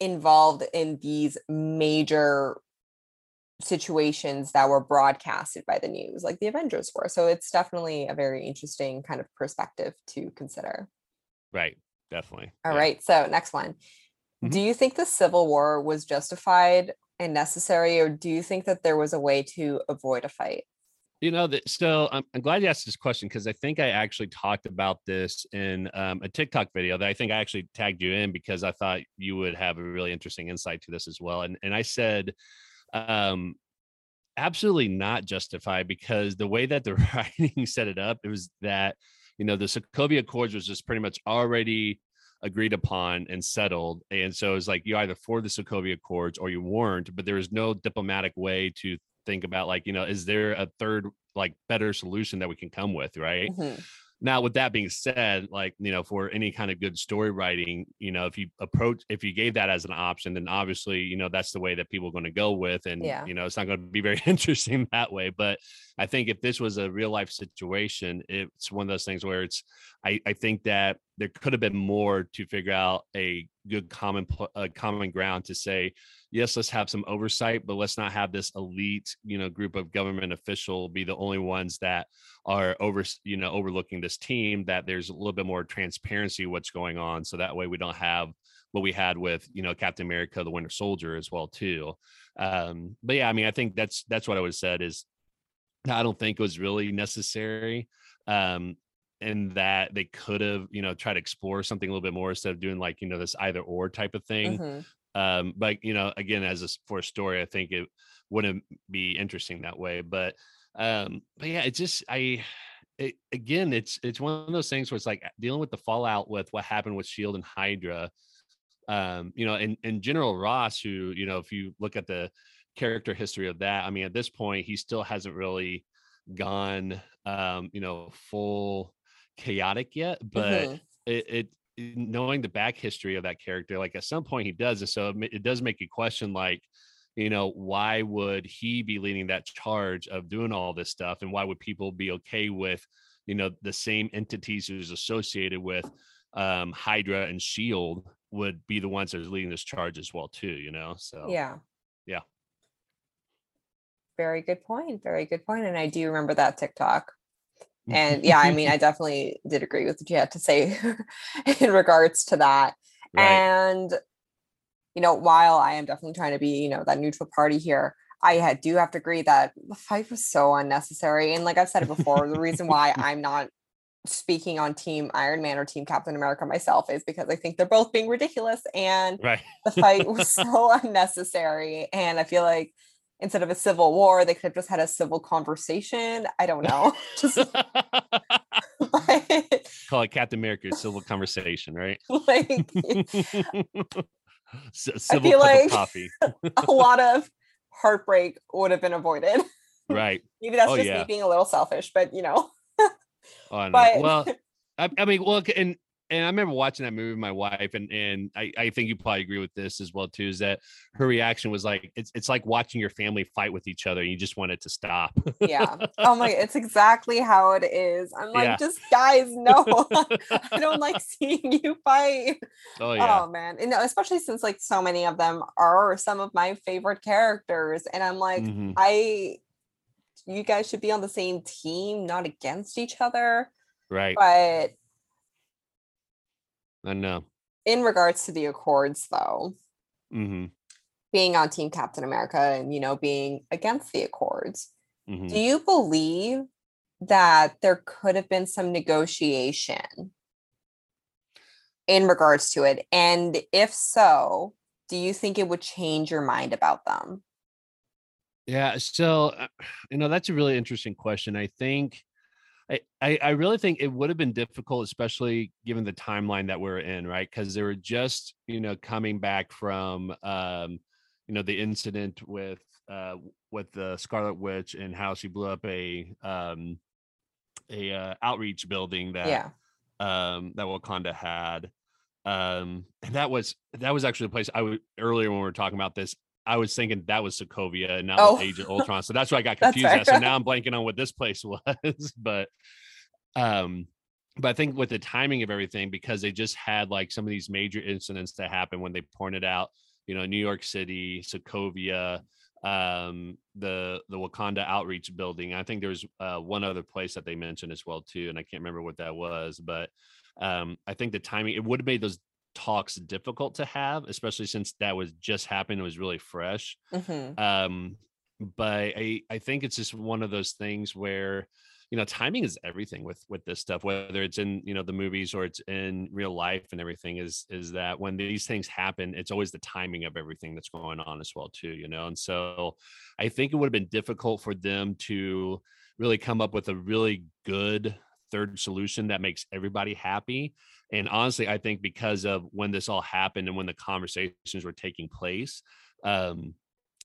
involved in these major situations that were broadcasted by the news like the Avengers were. So it's definitely a very interesting kind of perspective to consider. Right. Definitely. All yeah. right. So next one. Mhm. Do you think the Civil War was justified and necessary, or do you think that there was a way to avoid a fight? You know that. So I'm, I'm glad you asked this question because I think I actually talked about this in um, a TikTok video that I think I actually tagged you in because I thought you would have a really interesting insight to this as well. And and I said, um, absolutely not justified because the way that the writing set it up, it was that you know the Sokovia Accords was just pretty much already agreed upon and settled, and so it's like you either for the Sokovia Accords or you weren't, but there was no diplomatic way to think about like you know is there a third like better solution that we can come with right Mhm. Now with that being said like you know for any kind of good story writing you know if you approach if you gave that as an option then obviously you know that's the way that people are going to go with and Yeah. you know it's not going to be very interesting that way but i think if this was a real life situation it's one of those things where it's i i think that there could have been more to figure out a good common uh, common ground to say yes let's have some oversight but let's not have this elite you know group of government official be the only ones that are over you know overlooking this team that there's a little bit more transparency what's going on so that way we don't have what we had with you know captain america the winter soldier as well too. Um but yeah i mean i think that's that's what i would have said is i don't think it was really necessary um and that they could have you know tried to explore something a little bit more instead of doing like you know this either or type of thing Mhm. um but you know again as a for a story i think it wouldn't be interesting that way but um but yeah it just i it, again it's it's one of those things where it's like dealing with the fallout with what happened with shield and hydra um you know and and general ross who you know if you look at the character history of that i mean at this point he still hasn't really gone um you know full chaotic yet but Mhm. it, it it- knowing the back history of that character like at some point he does and so it, it does make you question like you know why would he be leading that charge of doing all this stuff and why would people be okay with you know the same entities who's associated with um hydra and shield would be the ones that are leading this charge as well too you know so Yeah. Yeah. Very good point. Very good point. And I do remember that TikTok. And yeah, I mean, I definitely did agree with what you had to say in regards to that. right And, you know, while I am definitely trying to be, you know, that neutral party here, I had, do have to agree that the fight was so unnecessary. And like I've said it before, the reason why I'm not speaking on Team Iron Man or Team Captain America myself is because I think they're both being ridiculous and right the fight was so unnecessary. And I feel like instead of a civil war, they could have just had a civil conversation. I don't know. Just call it captain america's civil conversation right like C- civil feel like- of coffee a lot of heartbreak would have been avoided. right Maybe that's Oh, just yeah. me being a little selfish, but you know, Oh, I. But- well, I, I mean, well, and and I remember watching that movie with my wife, and and I, I think you probably agree with this as well too. Is that her reaction was like it's it's like watching your family fight with each other, and you just want it to stop. yeah. Oh my, it's exactly how it is. I'm like, Yeah. just guys, no, I don't like seeing you fight. oh yeah, Oh man, and especially since like so many of them are some of my favorite characters, and I'm like, Mhm. I, you guys should be on the same team, not against each other. right. But I know. in regards to the Accords, though, hmm being on Team Captain America and you know being against the Accords, hmm do you believe that there could have been some negotiation in regards to it? And if so, do you think it would change your mind about them? Yeah. So, uh, you know, that's a really interesting question. I think, I, I, I really think it would have been difficult, especially given the timeline that we're in, right? Because they were just, you know, coming back from, um, you know, the incident with, uh, with the Scarlet Witch and how she blew up a, um, a uh, outreach building that, yeah. um, that Wakanda had. Um, and that was that was actually the place I would earlier when we were talking about this. I was thinking that was Sokovia and now Oh. Age of Ultron. So that's why I got confused. So now I'm blanking on what this place was. but um but I think with the timing of everything, because they just had like some of these major incidents that happened when they pointed out, you know, New York City, Sokovia, um, the the Wakanda Outreach Building. I think there was uh, one other place that they mentioned as well too, and I can't remember what that was. But um, I think the timing it would have made those talks difficult to have, especially since that was just happened. It was really fresh. Mhm. Um, but I I think it's just one of those things where you know timing is everything with with this stuff whether it's in you know the movies or it's in real life and everything is is that when these things happen it's always the timing of everything that's going on as well too you know and so i think it would have been difficult for them to really come up with a really good third solution that makes everybody happy and honestly i think because of when this all happened and when the conversations were taking place um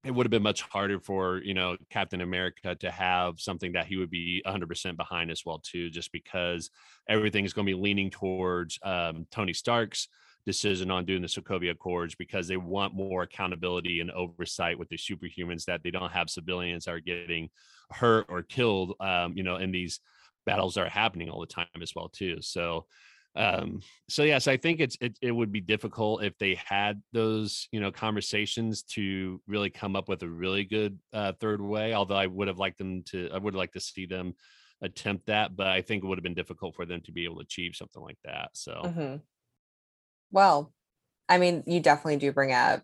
it would have been much harder for you know captain america to have something that he would be 100% behind as well too just because everything is going to be leaning towards um, tony stark's decision on doing the sokovia accords because they want more accountability and oversight with the superhumans that they don't have civilians that are getting hurt or killed um, you know in these battles that are happening all the time as well too. So um so yes i think it's it, it would be difficult if they had those you know conversations to really come up with a really good uh third way although i would have liked them to i would like to see them attempt that but i think it would have been difficult for them to be able to achieve something like that so Mhm. Well, I mean, you definitely do bring up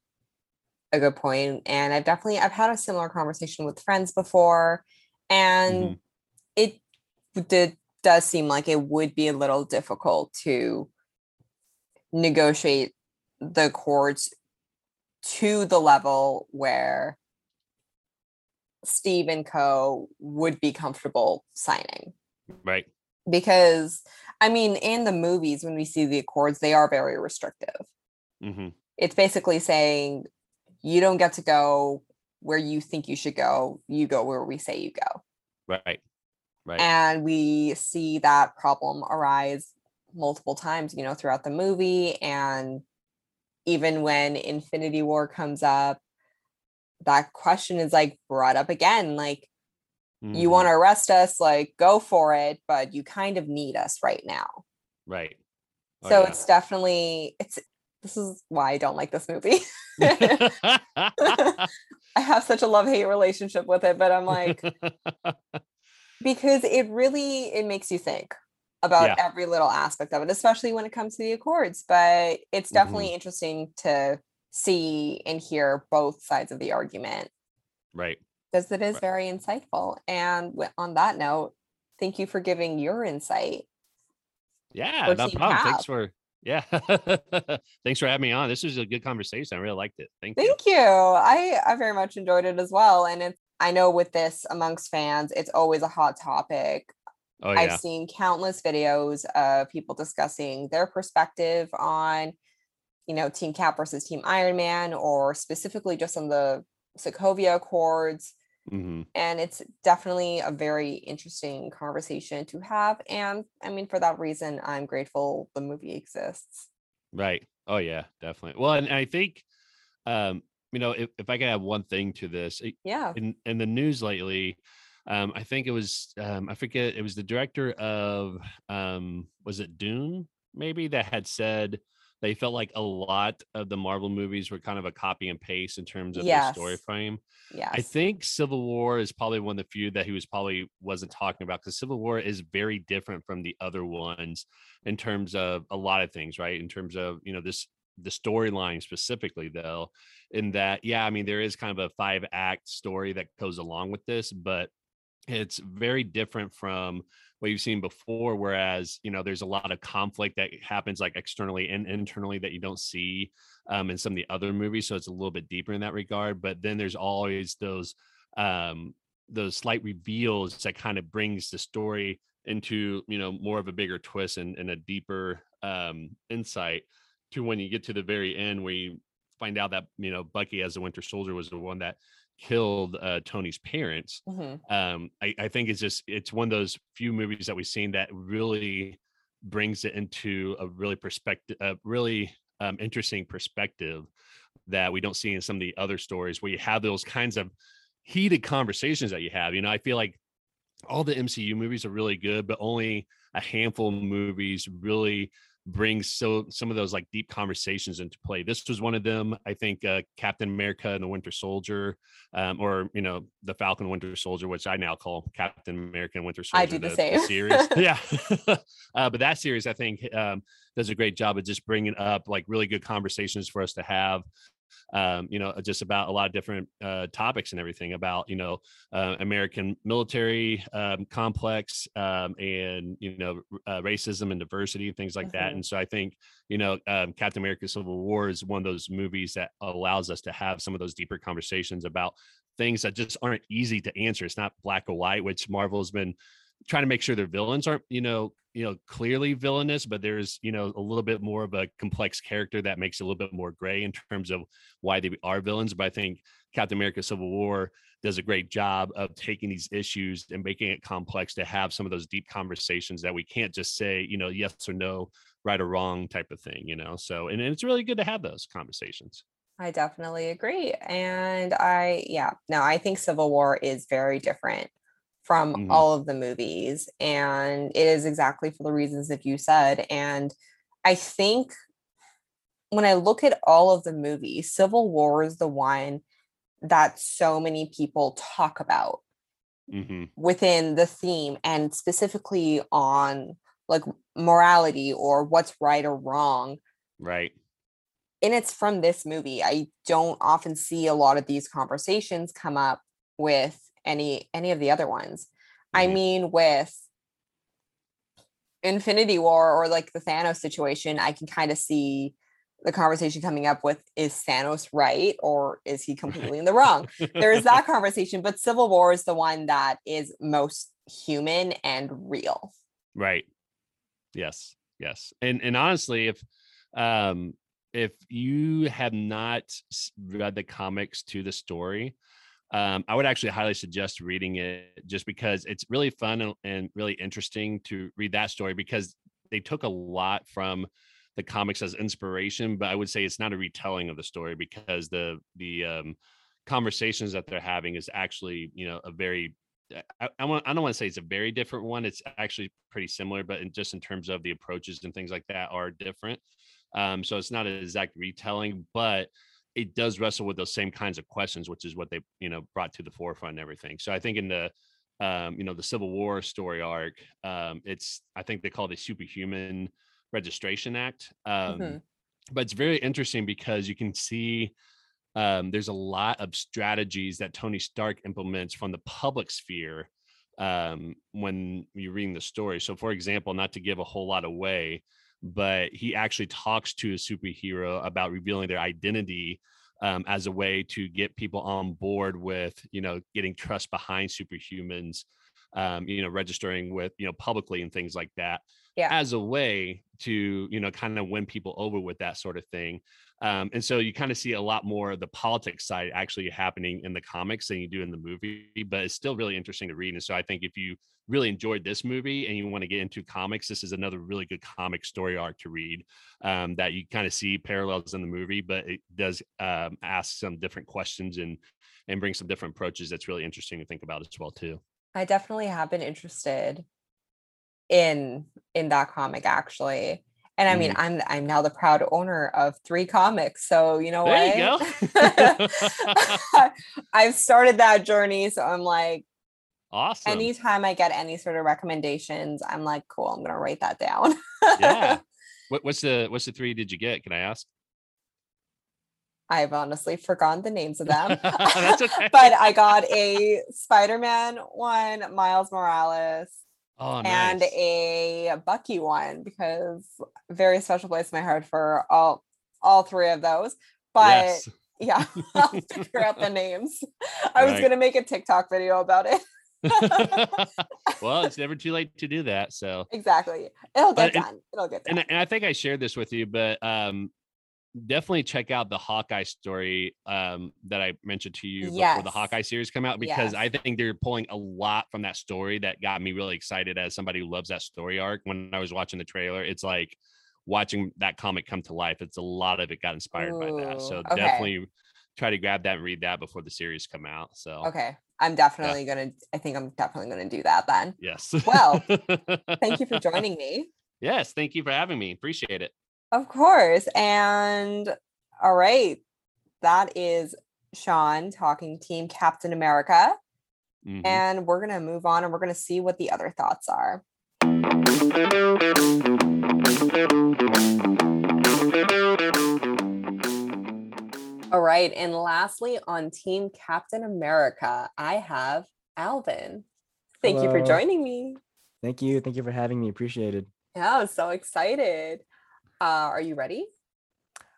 a good point, and I've definitely I've had a similar conversation with friends before, and Mhm. it did does seem like it would be a little difficult to negotiate the accords to the level where Steve and Co would be comfortable signing. Right. Because I mean, in the movies, when we see the accords, they are very restrictive. hmm It's basically saying you don't get to go where you think you should go, you go where we say you go. right right And we see that problem arise multiple times, you know, throughout the movie. And even when Infinity War comes up, that question is like brought up again like, you Mhm. want to arrest us, like, go for it, but you kind of need us right now. right Oh, so yeah. it's definitely it's this is why I don't like this movie. I have such a love-hate relationship with it, but I'm like because it really it makes you think about Yeah. every little aspect of it, especially when it comes to the accords. But it's Mm-hmm. definitely interesting to see and hear both sides of the argument right because it is Right. very insightful. And on that note, thank you for giving your insight. yeah no problem Cap. thanks for yeah thanks for having me on this was a good conversation i really liked it thank you Thank you. I I very much enjoyed it as well. And it's I know with this amongst fans, it's always a hot topic. oh yeah I've seen countless videos of people discussing their perspective on, you know, Team Cap versus Team Iron Man, or specifically just on the Sokovia Accords. hmm And it's definitely a very interesting conversation to have. And I mean, for that reason, I'm grateful the movie exists. Right. Oh yeah, definitely. Well, and I think, um, you know, if, if I could add one thing to this, it- Yeah. in in the news lately, um, I think it was, um, I forget, it was the director of, um, was it Dune? Maybe that had said they felt like a lot of the Marvel movies were kind of a copy and paste in terms of the story frame. Yeah, I think Civil War is probably one of the few that he was probably wasn't talking about because Civil War is very different from the other ones in terms of a lot of things, right? In terms of you know this the storyline specifically though, in that yeah, I mean there is kind of a five act story that goes along with this, but it's very different from what you've seen before whereas you know there's a lot of conflict that happens like externally and internally that you don't see um, in some of the other movies so it's a little bit deeper in that regard but then there's always those um, those slight reveals that kind of brings the story into you know more of a bigger twist and, and a deeper um, insight to when you get to the very end where you find out that you know bucky as the winter soldier was the one that killed uh, tony's parents Mhm. um I, I think it's just it's one of those few movies that we've seen that really brings it into a really perspective a really um, interesting perspective that we don't see in some of the other stories where you have those kinds of heated conversations that you have you know i feel like all the MCU movies are really good, but only a handful of movies really brings so some of those like deep conversations into play. This was one of them. I think uh, Captain America and the Winter Soldier, um, or you know the Falcon Winter Soldier, which I now call Captain America and Winter Soldier. I do the, the same the series. yeah, uh, but that series I think um, does a great job of just bringing up like really good conversations for us to have um, you know, just about a lot of different uh, topics and everything about, you know, uh, American military um, complex um, and, you know, uh, racism and diversity and things like mm-hmm. that. And so I think, you know, um, Captain America Civil War is one of those movies that allows us to have some of those deeper conversations about things that just aren't easy to answer. It's not black or white, which Marvel's been trying to make sure their villains aren't, you know, you know clearly villainous but there's you know a little bit more of a complex character that makes it a little bit more gray in terms of why they are villains but i think captain america civil war does a great job of taking these issues and making it complex to have some of those deep conversations that we can't just say you know yes or no right or wrong type of thing you know so and it's really good to have those conversations I definitely agree. And I, yeah, no, I think Civil War is very different from mm-hmm. all of the movies. And it is exactly for the reasons that you said. And I think when I look at all of the movies, Civil War is the one that so many people talk about mm-hmm. within the theme and specifically on like morality or what's right or wrong. Right. And it's from this movie. I don't often see a lot of these conversations come up with any any of the other ones. Mm-hmm. I mean, with Infinity War or like the Thanos situation, I can kind of see the conversation coming up with is Thanos right or is he completely in the wrong? there is that conversation, but Civil War is the one that is most human and real. Right. Yes. Yes. And and honestly, if um if you have not read the comics to the story, um, I would actually highly suggest reading it just because it's really fun and, and really interesting to read that story because they took a lot from the comics as inspiration, but I would say it's not a retelling of the story because the the um, conversations that they're having is actually you know a very I, I, want, I don't want to say it's a very different one. It's actually pretty similar, but in, just in terms of the approaches and things like that are different. Um, so it's not an exact retelling, but it does wrestle with those same kinds of questions, which is what they you know brought to the forefront and everything. So I think in the um, you know the Civil War story arc, um, it's I think they call it the Superhuman Registration Act. Um, mm-hmm. But it's very interesting because you can see um, there's a lot of strategies that Tony Stark implements from the public sphere um, when you're reading the story. So, for example, not to give a whole lot away, but he actually talks to a superhero about revealing their identity um, as a way to get people on board with you know getting trust behind superhumans um, you know registering with you know publicly and things like that yeah. as a way to you know kind of win people over with that sort of thing um, and so you kind of see a lot more of the politics side actually happening in the comics than you do in the movie but it's still really interesting to read and so i think if you really enjoyed this movie and you want to get into comics this is another really good comic story arc to read um, that you kind of see parallels in the movie but it does um, ask some different questions and and bring some different approaches that's really interesting to think about as well too. I definitely have been interested in in that comic actually and I mean, mm. I'm I'm now the proud owner of three comics. So you know there what? You go. I've started that journey. So I'm like, awesome. Anytime I get any sort of recommendations, I'm like, cool. I'm gonna write that down. yeah. What, what's the what's the three did you get? Can I ask? I've honestly forgotten the names of them. But I got a Spider-Man one, Miles Morales, Oh, nice. and a Bucky one because very special place in my heart for all all three of those. But yes. yeah, I'll figure out the names. I right. was gonna make a TikTok video about it. well, it's never too late to do that. So exactly, it'll get but, done. And, it'll get done. And, and I think I shared this with you, but um, definitely check out the Hawkeye story um, that I mentioned to you yes. before the Hawkeye series come out because yes. I think they're pulling a lot from that story that got me really excited as somebody who loves that story arc. When I was watching the trailer, it's like watching that comic come to life. It's a lot of it got inspired Ooh, by that. So okay. definitely try to grab that and read that before the series come out. So okay, I'm definitely gonna. I think I'm definitely gonna do that then. Yes. Well, Thank you for joining me. Yes, thank you for having me. Appreciate it. Of course. And all right, that is Sean talking Team Captain America. Mhm. And we're gonna move on and we're gonna see what the other thoughts are. All right. And lastly, on Team Captain America, I have Alvin. Thank you for joining me. Thank you. Thank you for having me. Appreciated. Yeah, I'm so excited. Uh, are you ready?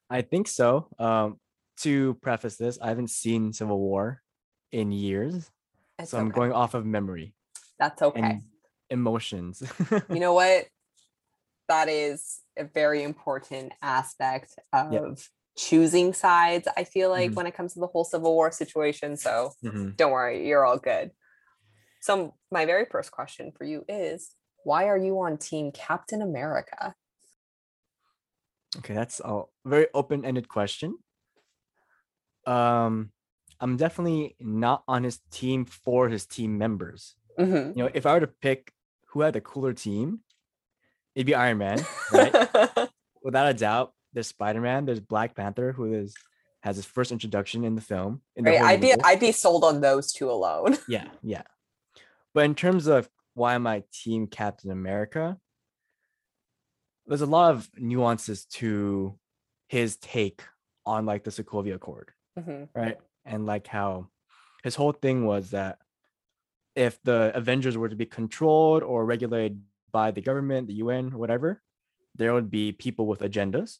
I think so. Um, to preface this, I haven't seen Civil War in years, It's so I'm going off of memory That's okay. emotions. you know what? That is a very important aspect of choosing sides. I feel like Mhm. when it comes to the whole Civil War situation. So Mhm. don't worry, you're all good. So, my very first question for you is why are you on Team Captain America? Okay, that's a very open-ended question. Um, I'm definitely not on his team for his team members. Mhm. You know, if I were to pick who had the cooler team, it'd be Iron Man, right? Without a doubt. There's Spider-Man, there's Black Panther, who is has his first introduction in the film. In the right, I'd be. I'd be sold on those two alone. Yeah, yeah. But in terms of why am I Team Captain America, there's a lot of nuances to his take on like the Sokovia Accord, Mhm. right? And like how his whole thing was that if the Avengers were to be controlled or regulated by the government, the UN, whatever, there would be people with agendas.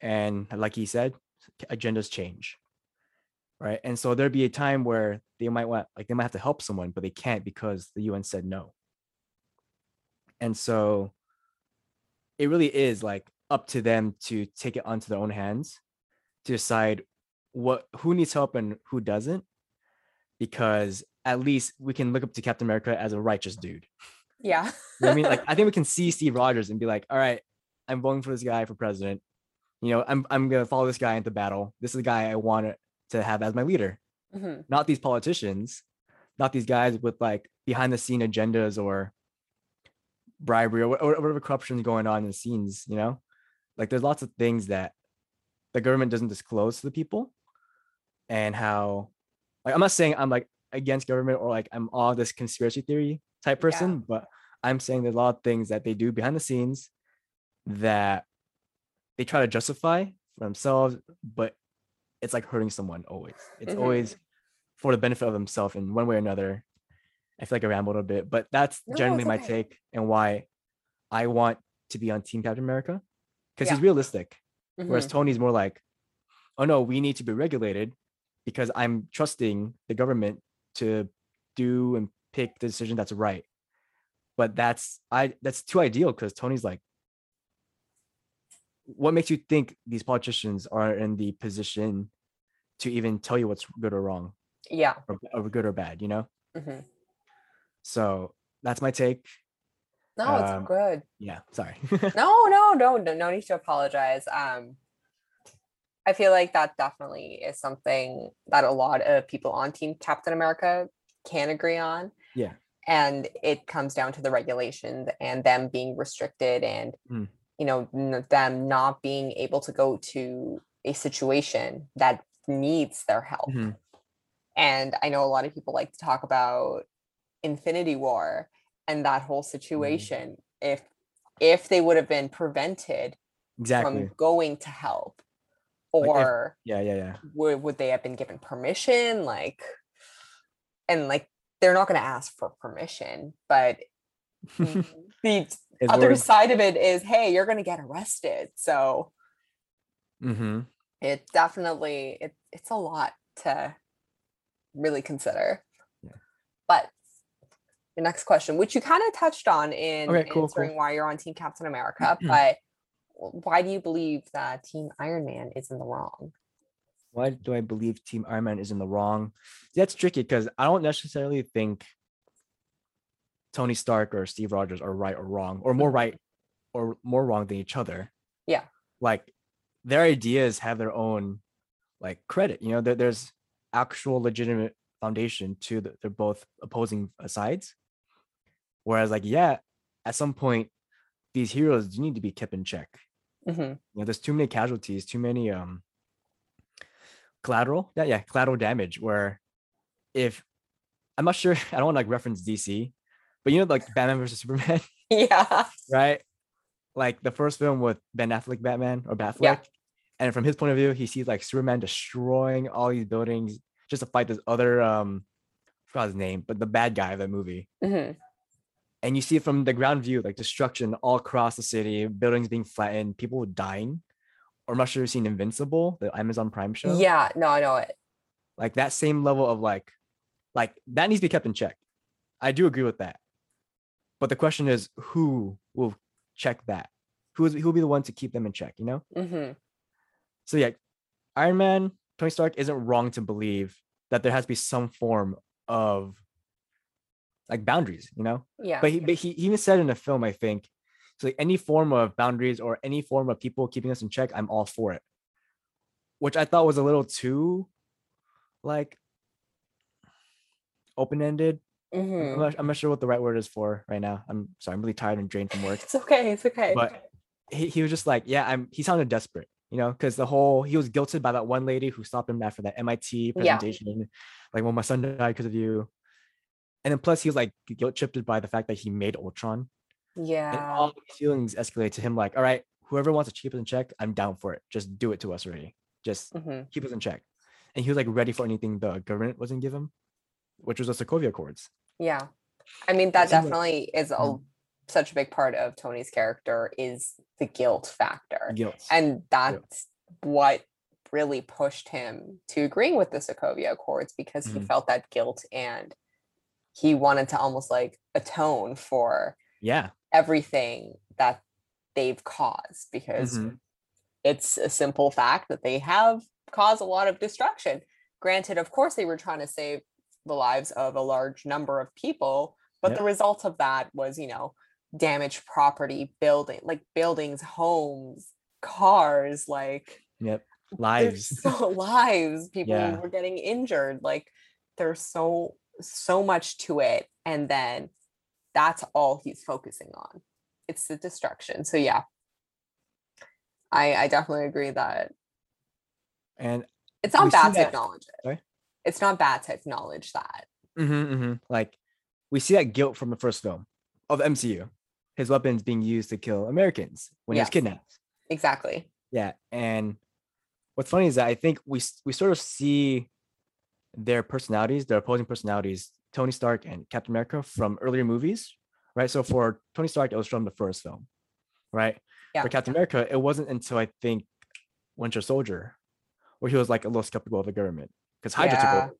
And like he said, agendas change right? And so there'd be a time where they might want, like, they might have to help someone, but they can't because the UN said no. And so it really is like up to them to take it onto their own hands to decide what who needs help and who doesn't, because at least we can look up to Captain America as a righteous dude. Yeah. You know I mean, like I think we can see Steve Rogers and be like, all right, I'm voting for this guy for president. You know, I'm I'm gonna follow this guy into battle. This is the guy I want to have as my leader Mhm. not these politicians, not these guys with like behind the scene agendas or bribery or, whatever corruption is going on in the scenes, you know? Like there's lots of things that the government doesn't disclose to the people and how like I'm not saying I'm like against government or like I'm all this conspiracy theory type Yeah. person, but I'm saying there's a lot of things that they do behind the scenes that they try to justify for themselves, but it's like hurting someone always. It's Mhm. always for the benefit of themselves in one way or another. I feel like I rambled a bit, but that's No, generally it's my take and why I want to be on Team Captain America because he's realistic. Whereas Mhm. Tony's more like, oh no, we need to be regulated because I'm trusting the government to do and pick the decision that's right. But that's I that's too ideal because Tony's like, what makes you think these politicians are in the position to even tell you what's good or wrong Yeah. or, or good or bad, you know? Mhm. So that's my take. No, it's Um, good. Yeah, sorry. no no no no no need to apologize um i feel like that definitely is something that a lot of people on team captain america can agree on Yeah. and it comes down to the regulations and them being restricted and Mm. you know them not being able to go to a situation that needs their help Mhm. and i know a lot of people like to talk about infinity war and that whole situation if if they would have been prevented exactly. from going to help Like if- or yeah, yeah, yeah. would, would they have been given permission like and like they're not going to ask for permission but the other word. side of it is hey you're going to get arrested so Mhm. it definitely it, it's a lot to really consider the next question which you kind of touched on in Okay, cool, cool. answering why you're on team captain america but why do you believe that team iron man is in the wrong why do I believe Team Iron Man is in the wrong? That's tricky because I don't necessarily think Tony Stark or Steve Rogers are right or wrong, or more right or more wrong than each other. Yeah. Like their ideas have their own like credit. You know, there, there's actual legitimate foundation to the, they're both opposing uh, sides. Whereas, like, yeah, at some point, these heroes do need to be kept in check. Mhm. You know, there's too many casualties, too many um collateral. Yeah, yeah, collateral damage. Where if I'm not sure, I don't want to like reference DC, but you know, like Batman versus Superman, Yeah. right? Like the first film with Ben Affleck Batman or Batfleck. Yeah. And from his point of view, he sees like Superman destroying all these buildings just to fight this other um I forgot his name, but the bad guy of that movie. Mhm. And you see it from the ground view, like destruction all across the city, buildings being flattened, people dying. Or I'm not sure you've seen Invincible, the Amazon Prime show. Yeah. No, I know it. Like that same level of like, like that needs to be kept in check. I do agree with that. But the question is, who will check that? Who is who will be the one to keep them in check? You know. hmm So yeah, Iron Man, Tony Stark isn't wrong to believe that there has to be some form of like boundaries. You know. Yeah. But he, but he he even said in the film, I think, so like any form of boundaries or any form of people keeping us in check, I'm all for it. Which I thought was a little too, like, open ended. Mhm. I'm, not, I'm not sure what the right word is for right now. I'm sorry, I'm really tired and drained from work. It's okay. It's okay. But he, he was just like, yeah, I'm. He sounded desperate, you know, because the whole he was guilted by that one lady who stopped him after that MIT Yeah. presentation, like, well, my son died because of you. And then plus he was like guilt tripped by the fact that he made Ultron. And yeah. all these feelings escalate to him like, all right, whoever wants to keep us in check, I'm down for it. Just do it to us already. Just hmm keep us in check. And he was like ready for anything the government wasn't give him, which was the Sokovia Accords. Yeah. I mean, that definitely is a Mhm. such a big part of Tony's character is the guilt factor. Guilt. And that's what really pushed him to agreeing with the Sokovia Accords because he Mhm. felt that guilt and he wanted to almost like atone for yeah. everything that they've caused because Mhm. it's a simple fact that they have caused a lot of destruction. Granted, of course, they were trying to save the lives of a large number of people, but Yep. the result of that was, you know, damaged property, building like buildings, homes, cars, like Yep. Lives. so lives. People Yeah. were getting injured. Like there's so so much to it, and then that's all he's focusing on. It's the destruction. So yeah, I I definitely agree that And it's not bad to acknowledge it. Sorry? It's not bad to acknowledge that. mhm, mhm, like we see that guilt from the first film of MCU. His weapons being used to kill Americans when he was kidnapped. Exactly. Yeah, and what's funny is that I think we we sort of see their personalities, their opposing personalities, Tony Stark and Captain America from earlier movies, right? So for Tony Stark, it was from the first film, right? Yeah. For Captain America, it wasn't until I think Winter Soldier, where he was like a little skeptical of the government because Hydra Yeah. took over,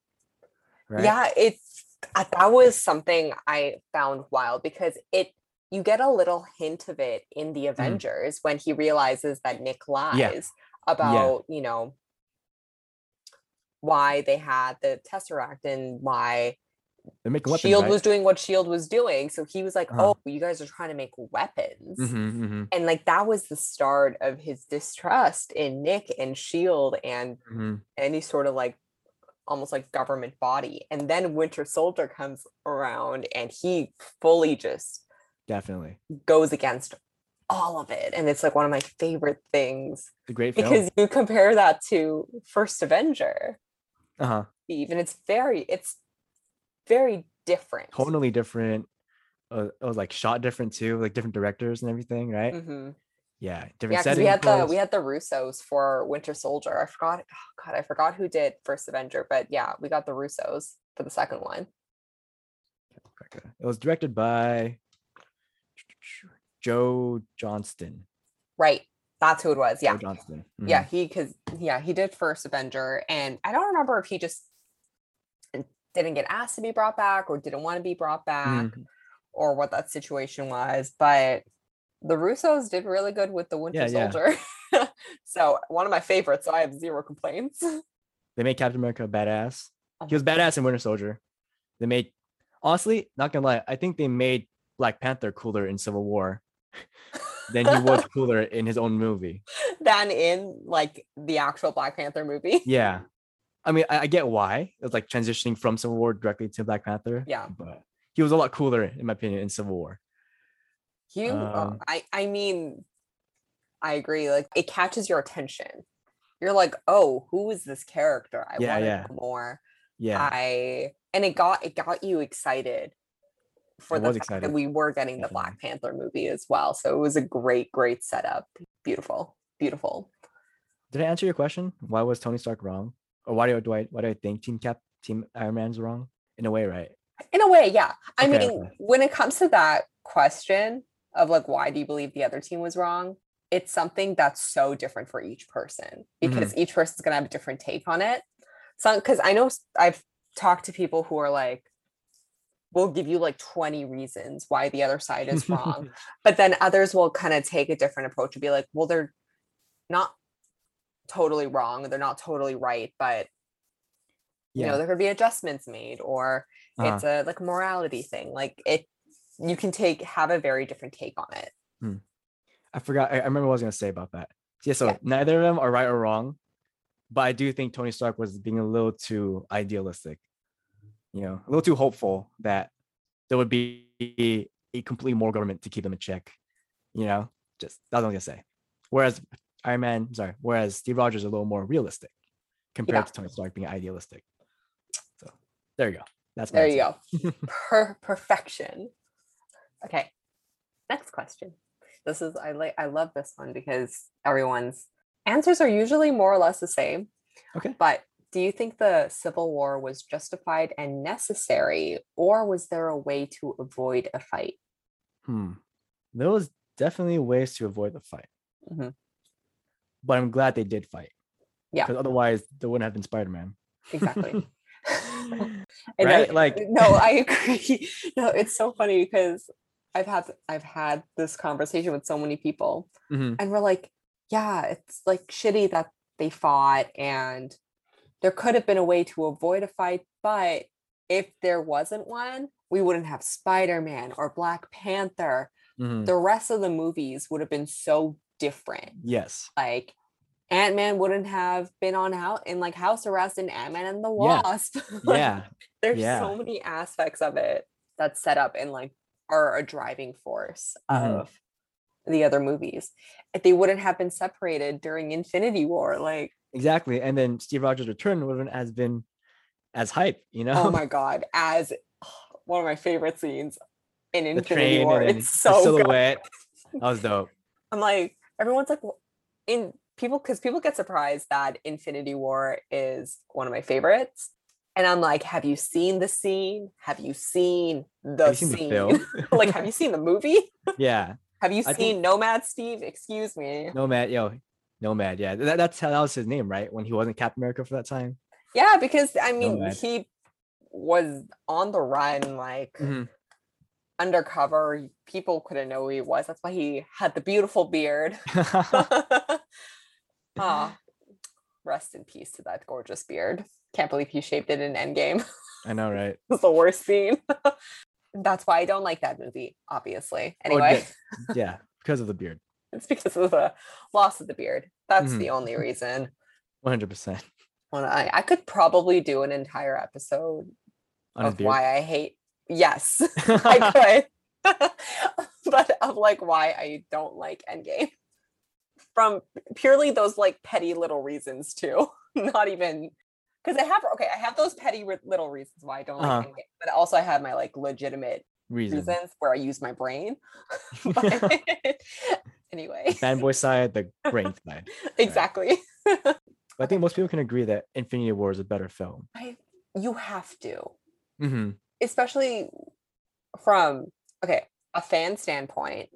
right? Yeah, it's uh, that was something I found wild because it you get a little hint of it in the Avengers when he realizes that Nick lies about, you know, why they had the Tesseract and why weapons, Shield right? was doing what Shield was doing. So he was like, Uh-huh. "Oh, you guys are trying to make weapons." Mhm, mhm, And like that was the start of his distrust in Nick and Shield and mhm. any sort of like almost like government body. And then Winter Soldier comes around and he fully just Definitely, goes against all of it. And it's like one of my favorite things it's a great film. because you compare that to First Avenger, uh huh. even it's very, it's very different. Totally different. Uh, it was like shot different too, like different directors and everything, right? Mhm. Yeah, Yeah, different because settings. we had the we had the Russos for Winter Soldier. I forgot. Oh God, I forgot who did First Avenger, but yeah, we got the Russos for the second one. It was directed by Joe Johnston. Right, that's who it was. Yeah, Johnston. yeah he because yeah he did first avenger and i don't remember if he just didn't get asked to be brought back or didn't want to be brought back Mhm. or what that situation was but the russos did really good with the winter Yeah, yeah. soldier so one of my favorites so i have zero complaints They made Captain America badass. Oh He was badass in Winter Soldier. They made honestly, not gonna lie, I think they made Black Panther cooler in Civil War than he was cooler in his own movie. than in like the actual black panther movie Yeah. I mean, I, I get why it's like transitioning from Civil War directly to Black Panther. Yeah. but he was a lot cooler, in my opinion, in Civil War. You, uh, Um, I, I mean, I agree. Like it catches your attention. You're like, oh, who is this character? I Yeah, want yeah. more. Yeah, I and it got it got you excited for the fact that we were getting the. Black Panther movie as well. So it was a great, great setup. Beautiful, beautiful. did I answer your question? Why was Tony Stark wrong, or why do I, do I why do I think Team Cap Team Iron Man's wrong? In a way, right? In a way, yeah. I Okay, mean, okay. when it comes to that question of like, why do you believe the other team was wrong? It's something that's so different for each person because mm-hmm. each person's gonna have a different take on it. So, because I know I've talked to people who are like, will give you like 20 reasons why the other side is wrong. but then others will kind of take a different approach and be like, well, they're not totally wrong, they're not totally right, but you know, there could be adjustments made or Uh-huh. it's a like morality thing. Like it you can take have a very different take on it. I forgot. I, I remember what I was gonna say about that. Yeah, so Yeah. neither of them are right or wrong, but I do think Tony Stark was being a little too idealistic. You know, a little too hopeful that there would be a complete moral government to keep them in check. You know, just that's what I was gonna say. Whereas Iron Man, sorry, whereas Steve Rogers is a little more realistic compared Yeah. to Tony Stark being idealistic. So there you go. That's my There you go. per perfection. Okay. Next question. This is I like I love this one because everyone's answers are usually more or less the same. Okay. But do you think the Civil War was justified and necessary, or was there a way to avoid a fight? Hmm. There was definitely ways to avoid the fight. Mhm. But I'm glad they did fight. Yeah. Because otherwise there wouldn't have been Spider-Man. Exactly. I know, right? Like no, I agree. No, it's so funny because I've had I've had this conversation with so many people, Mhm. and we're like, yeah, it's like shitty that they fought, and there could have been a way to avoid a fight, but if there wasn't one, we wouldn't have Spider Man or Black Panther. Mhm. The rest of the movies would have been so different. yes. Like. Ant Man wouldn't have been on house in like house arrest in Ant Man and the Yeah. Wasp. Like, Yeah. there's Yeah. so many aspects of it that's set up and like are a driving force Mhm. of the other movies. If they wouldn't have been separated during Infinity War, like Exactly. And then Steve Rogers' return wouldn't has been as hype, you know? oh my god, as one of my favorite scenes in the Infinity War. and It's so good. That was dope. I'm like, everyone's like, in people because people get surprised that Infinity War is one of my favorites. And I'm like, have you seen the scene? Have you seen the Have you seen the scene? like, have you seen the movie? yeah. Have you I seen think- Nomad Steve? Excuse me. Nomad, yo, Nomad. Yeah. That, that's how that was his name, right? When he wasn't Captain America for that time. Yeah, because I mean, Nomad. he was on the run, like Mhm. undercover. People couldn't know who he was. That's why he had the beautiful beard. Ah, rest in peace to that gorgeous beard. Can't believe he shaved it in Endgame. I know, right? it's the worst scene. That's why I don't like that movie, obviously. Anyway, did- yeah, because of the beard. It's because of the loss of the beard. That's Mhm. the only reason. 100% When I, I could probably do an entire episode on of why I hate. Yes, I could. but of like why I don't like Endgame. From purely those like petty little reasons too. Not even because I have okay, I have those petty ri- little reasons why I don't like Uh-huh. Endgame, but also I have my like legitimate Reason. reasons where I use my brain. But anyway, Fanboy side, the brain side. exactly. But I think most people can agree that Infinity War is a better film. I, You have to. hmm especially from okay a fan standpoint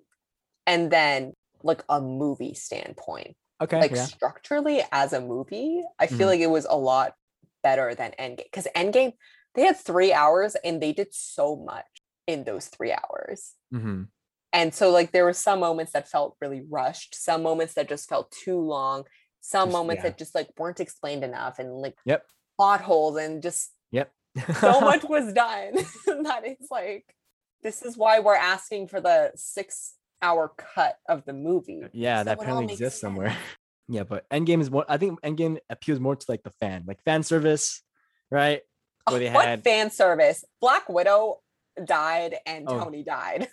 and then like a movie standpoint Okay. like yeah. structurally as a movie i feel Mhm. like it was a lot better than endgame because endgame they had three hours and they did so much in those three hours hmm and so like there were some moments that felt really rushed some moments that just felt too long some Just- moments yeah. that just like weren't explained enough and like Yep. plot holes and just Yep. so much was done that it's like this is why we're asking for the six hour cut of the movie yeah, so that apparently exists somewhere. sense. Yeah, but Endgame is more. I think Endgame appeals more to like the fan, like fan service, right? Where oh, they what had fan service? Black Widow died and Oh. Tony died.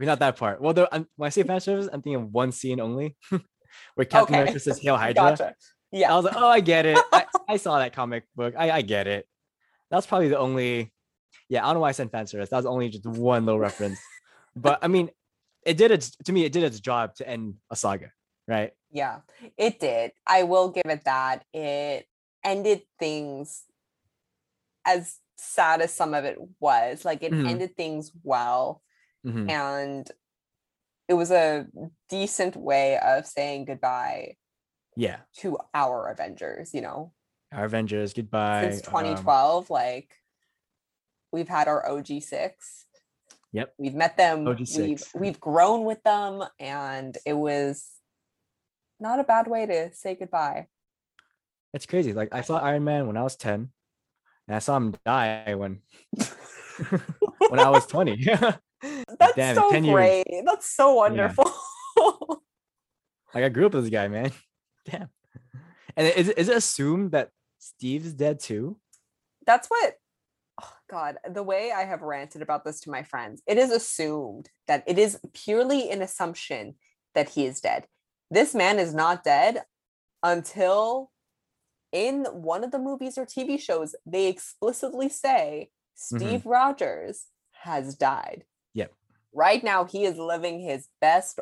We're not that part. Well, there, I'm, when I say fan service, I'm thinking of one scene only, where Captain Okay. America says "Hail Hydra." gotcha. I was like, "Oh, I get it. I, I saw that comic book. I, I get it." That's probably the only. Yeah, I don't know why I said fan service. That was only just one little reference, but I mean, it did its to me. It did its job to end a saga, right? Yeah, it did. I will give it that. It ended things as sad as some of it was. Like it Mhm. ended things well. Mhm. And it was a decent way of saying goodbye Yeah, to our Avengers, you know. our Avengers goodbye. Since um, 2012, like we've had our OG6. Yep. We've met them. We've OG6. we've grown with them and it was not a bad way to say goodbye. It's crazy. Like I saw Iron Man when I was 10, and I saw him die when when I was 20. That's Damn so 10 years. great. That's so wonderful. like I grew up with this guy, man. Damn. And is it, is it assumed that Steve's dead too? That's what oh God, the way I have ranted about this to my friends, it is assumed that it is purely an assumption that he is dead. This man is not dead until in one of the movies or TV shows, they explicitly say mm-hmm. Steve Rogers has died. Right now, he is living his best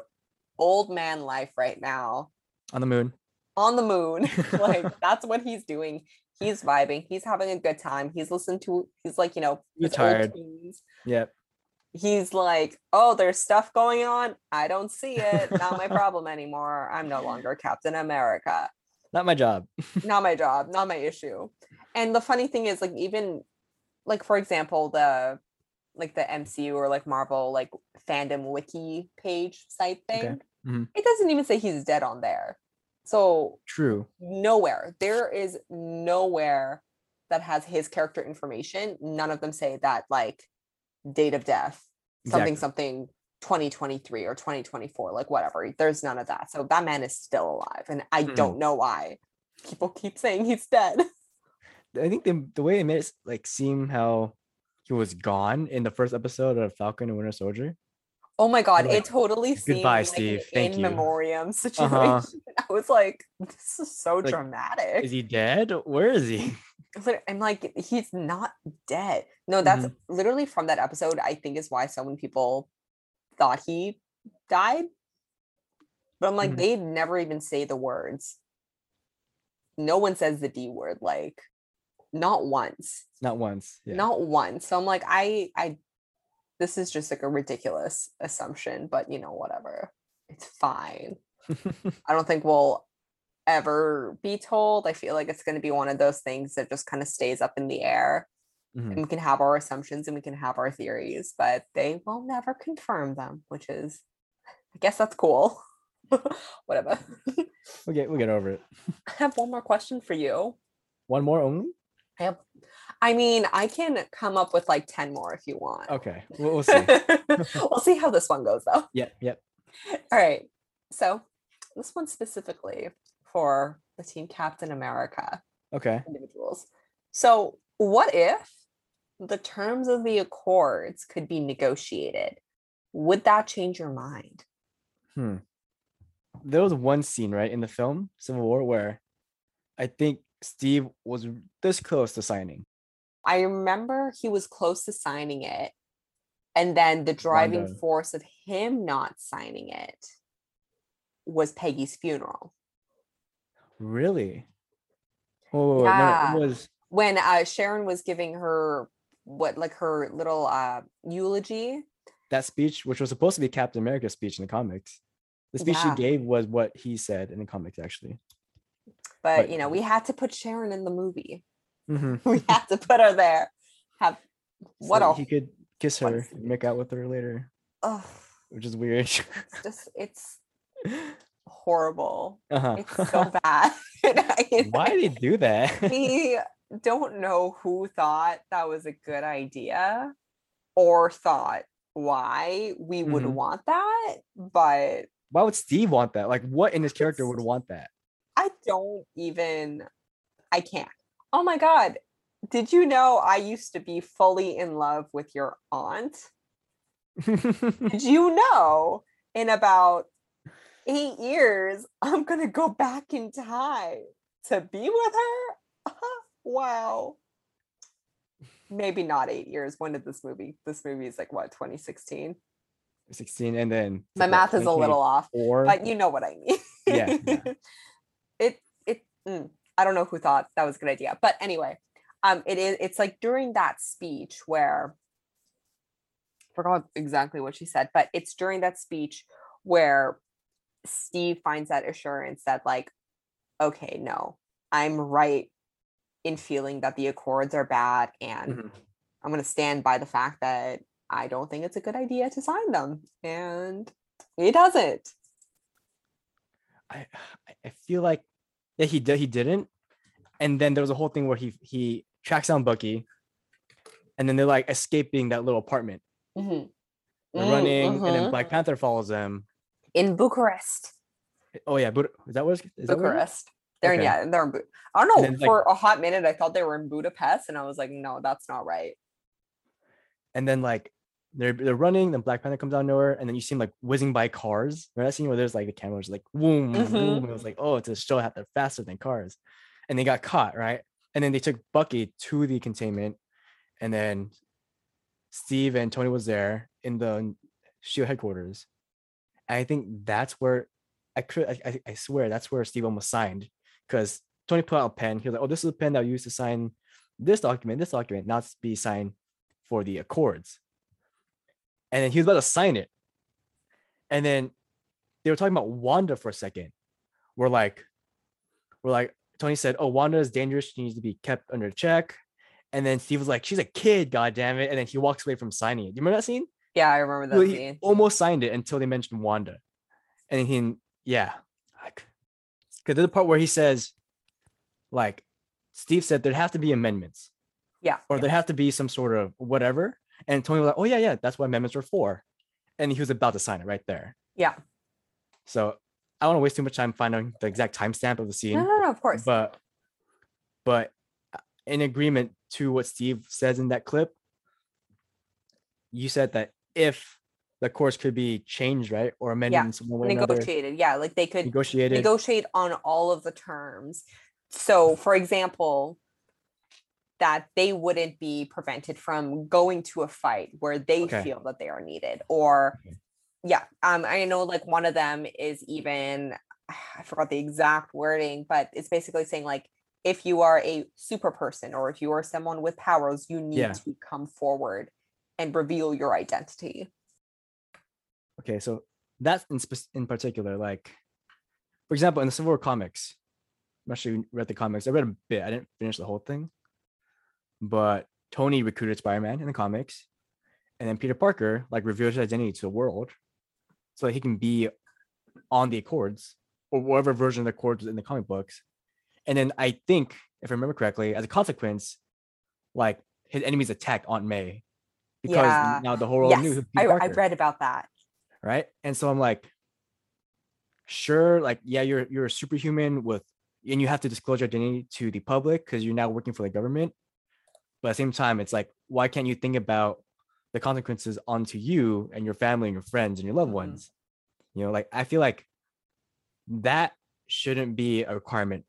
old man life right now On the moon. on the moon. like that's what he's doing. He's vibing. He's having a good time. He's listening to. He's like you know. He's tired. Yep. He's like, oh, there's stuff going on. I don't see it. Not my problem anymore. I'm no longer Captain America. Not my job. Not my job. Not my issue. And the funny thing is, like, even like for example, the like the MCU or like Marvel like fandom wiki page site Okay. thing. Mhm. It doesn't even say he's dead on there. So True. nowhere there is nowhere that has his character information none of them say that like date of death something Exactly. something 2023 or 2024 like whatever there's none of that so that man is still alive and i Mhm. don't know why people keep saying he's dead I think the the way they made it like seem how he was gone in the first episode of Falcon and Winter Soldier. oh my god like, it totally seemed "Goodbye, like Steve. an Thank in you." memoriam situation Uh-huh. i was like this is so Like, dramatic Is he dead? Where is he? I'm like, he's not dead. No, that's Mm-hmm. literally from that episode. I think is why so many people thought he died. But I'm like, Mhm. they never even say the words. No one says the D word, like, not once, Not once. Yeah. not once. So I'm like, I, I, this is just like a ridiculous assumption, but you know, whatever, it's fine. I don't think we'll ever be told. I feel like it's going to be one of those things that just kind of stays up in the air. Mhm. And we can have our assumptions and we can have our theories, but they will never confirm them, which is, I guess that's cool. Whatever. We'll get we'll get over it. I have one more question for you. One more only. I mean, I can come up with like 10 more if you want. Okay. We'll, we'll see. we'll see how this one goes though. yep. Yep. All right. So, this one specifically for the Team Captain America. Okay. individuals. So, what if the terms of the accords could be negotiated? Would that change your mind? Hmm. There was one scene right in the film Civil War where I think Steve was this close to signing. I remember he was close to signing it, and then the driving Wanda. force of him not signing it was Peggy's funeral. Really? Oh, no, no, Yeah. it was When uh, Sharon was giving her what, like her little uh, eulogy, that speech, which was supposed to be Captain America's speech in the comics. The speech Yeah. he gave was what he said in the comics, actually. But But- you know, we had to put Sharon in the movie. Mhm. we had to put her there. Have what So a he could kiss what her, scene. make out with her later, ugh, which is weird. it's just it's horrible. uh-huh. It's so bad. Why did they do that? we don't know who thought that was a good idea or thought why we would Mhm. want that, but why would Steve want that? Like, what in his character would want that? I don't even I can't. Oh my god. Did you know I used to be fully in love with your aunt? Did you know in about eight years I'm gonna go back in time to be with her? wow. Maybe not eight years. When did this movie? This movie is like what, 2016? 16, and then My math is a little off, but you know what I mean. Yeah, yeah. mm, I don't know who thought that was a good idea. But anyway, um it is it's like during that speech where I forgot exactly what she said, but it's during that speech where Steve finds that assurance that like okay, no, I'm right in feeling that the accords are bad and Mhm. I'm going to stand by the fact that I don't think it's a good idea to sign them and he doesn't. I- I feel like yeah he did he didn't, and then there was a whole thing where he he tracks down Bucky, and then they're like escaping that little apartment, Mhm. they're Mm, running, and then mhm. Black Panther follows them. in Bucharest. Oh yeah, but is that what is that where it is? Bucharest. They're in, Okay. yeah, they're in Bu- I don't know. then, like- for a hot minute, I thought they were in Budapest, and I was like, no, that's not right. And then like they're they're running, then Black Panther comes out of nowhere, and then you see him like whizzing by cars. Remember that scene where there's like the cameras like boom, Mhm. boom. It was like, oh, to show how they're faster than cars. And they got caught, right? And then they took Bucky to the containment, and then Steve and Tony was there in the Shield headquarters. And I think that's where I could I, I- I swear that's where Steve almost signed because Tony put out a pen. He was like, "Oh, this is a pen that I used to sign this document, this document, not to be signed for the Accords." And then he was about to sign it, and then they were talking about Wanda for a second. We're like, we're like, Tony said, "Oh, Wanda is dangerous. She needs to be kept under check." And then Steve was like, "She's a kid, god damn it!" And then he walks away from signing it. Do you remember that scene? Yeah, I remember that Well, he scene. almost signed it until they mentioned Wanda. And then he, yeah, like, because there's the part where he says, like, Steve said there have to be amendments Yeah. or there have to be some sort of whatever. And Tony was like, oh, yeah, yeah, that's what amendments are for. And he was about to sign it right there. Yeah. So I don't want to waste too much time finding the exact timestamp of the scene No, no, no, of Accords. but but uh, in agreement to what Steve says in that clip, you said that if the course could be changed, right, or amended Yeah, in some way or another, negotiated. Yeah, like they could negotiated, negotiate on all of the terms. So, for example, that they wouldn't be prevented from going to a fight where they Okay. feel that they are needed, or Okay. yeah, um, I know like one of them is even I forgot the exact wording, but it's basically saying like if you are a super person or if you are someone with powers, you need Yeah. to come forward and reveal your identity. okay, so that's in in particular, like, for example, in the Civil War comics, I'm not sure you read the comics. I read a bit. I didn't finish the whole thing, but Tony recruited Spider-Man in the comics, and then Peter Parker like revealed his identity to the world, so that he can be on the Accords or whatever version of the Accords was in the comic books. And then I think, if I remember correctly, as a consequence, like his enemies attacked Aunt May because Yeah. now the whole world knew yes, who I, I read about that. right? And so I'm like, sure, like yeah, you're you're a superhuman with, and you have to disclose your identity to the public because you're now working for the government. But at the same time, it's like, why can't you think about the consequences onto you and your family and your friends and your loved Mhm. ones? You know, like I feel like that shouldn't be a requirement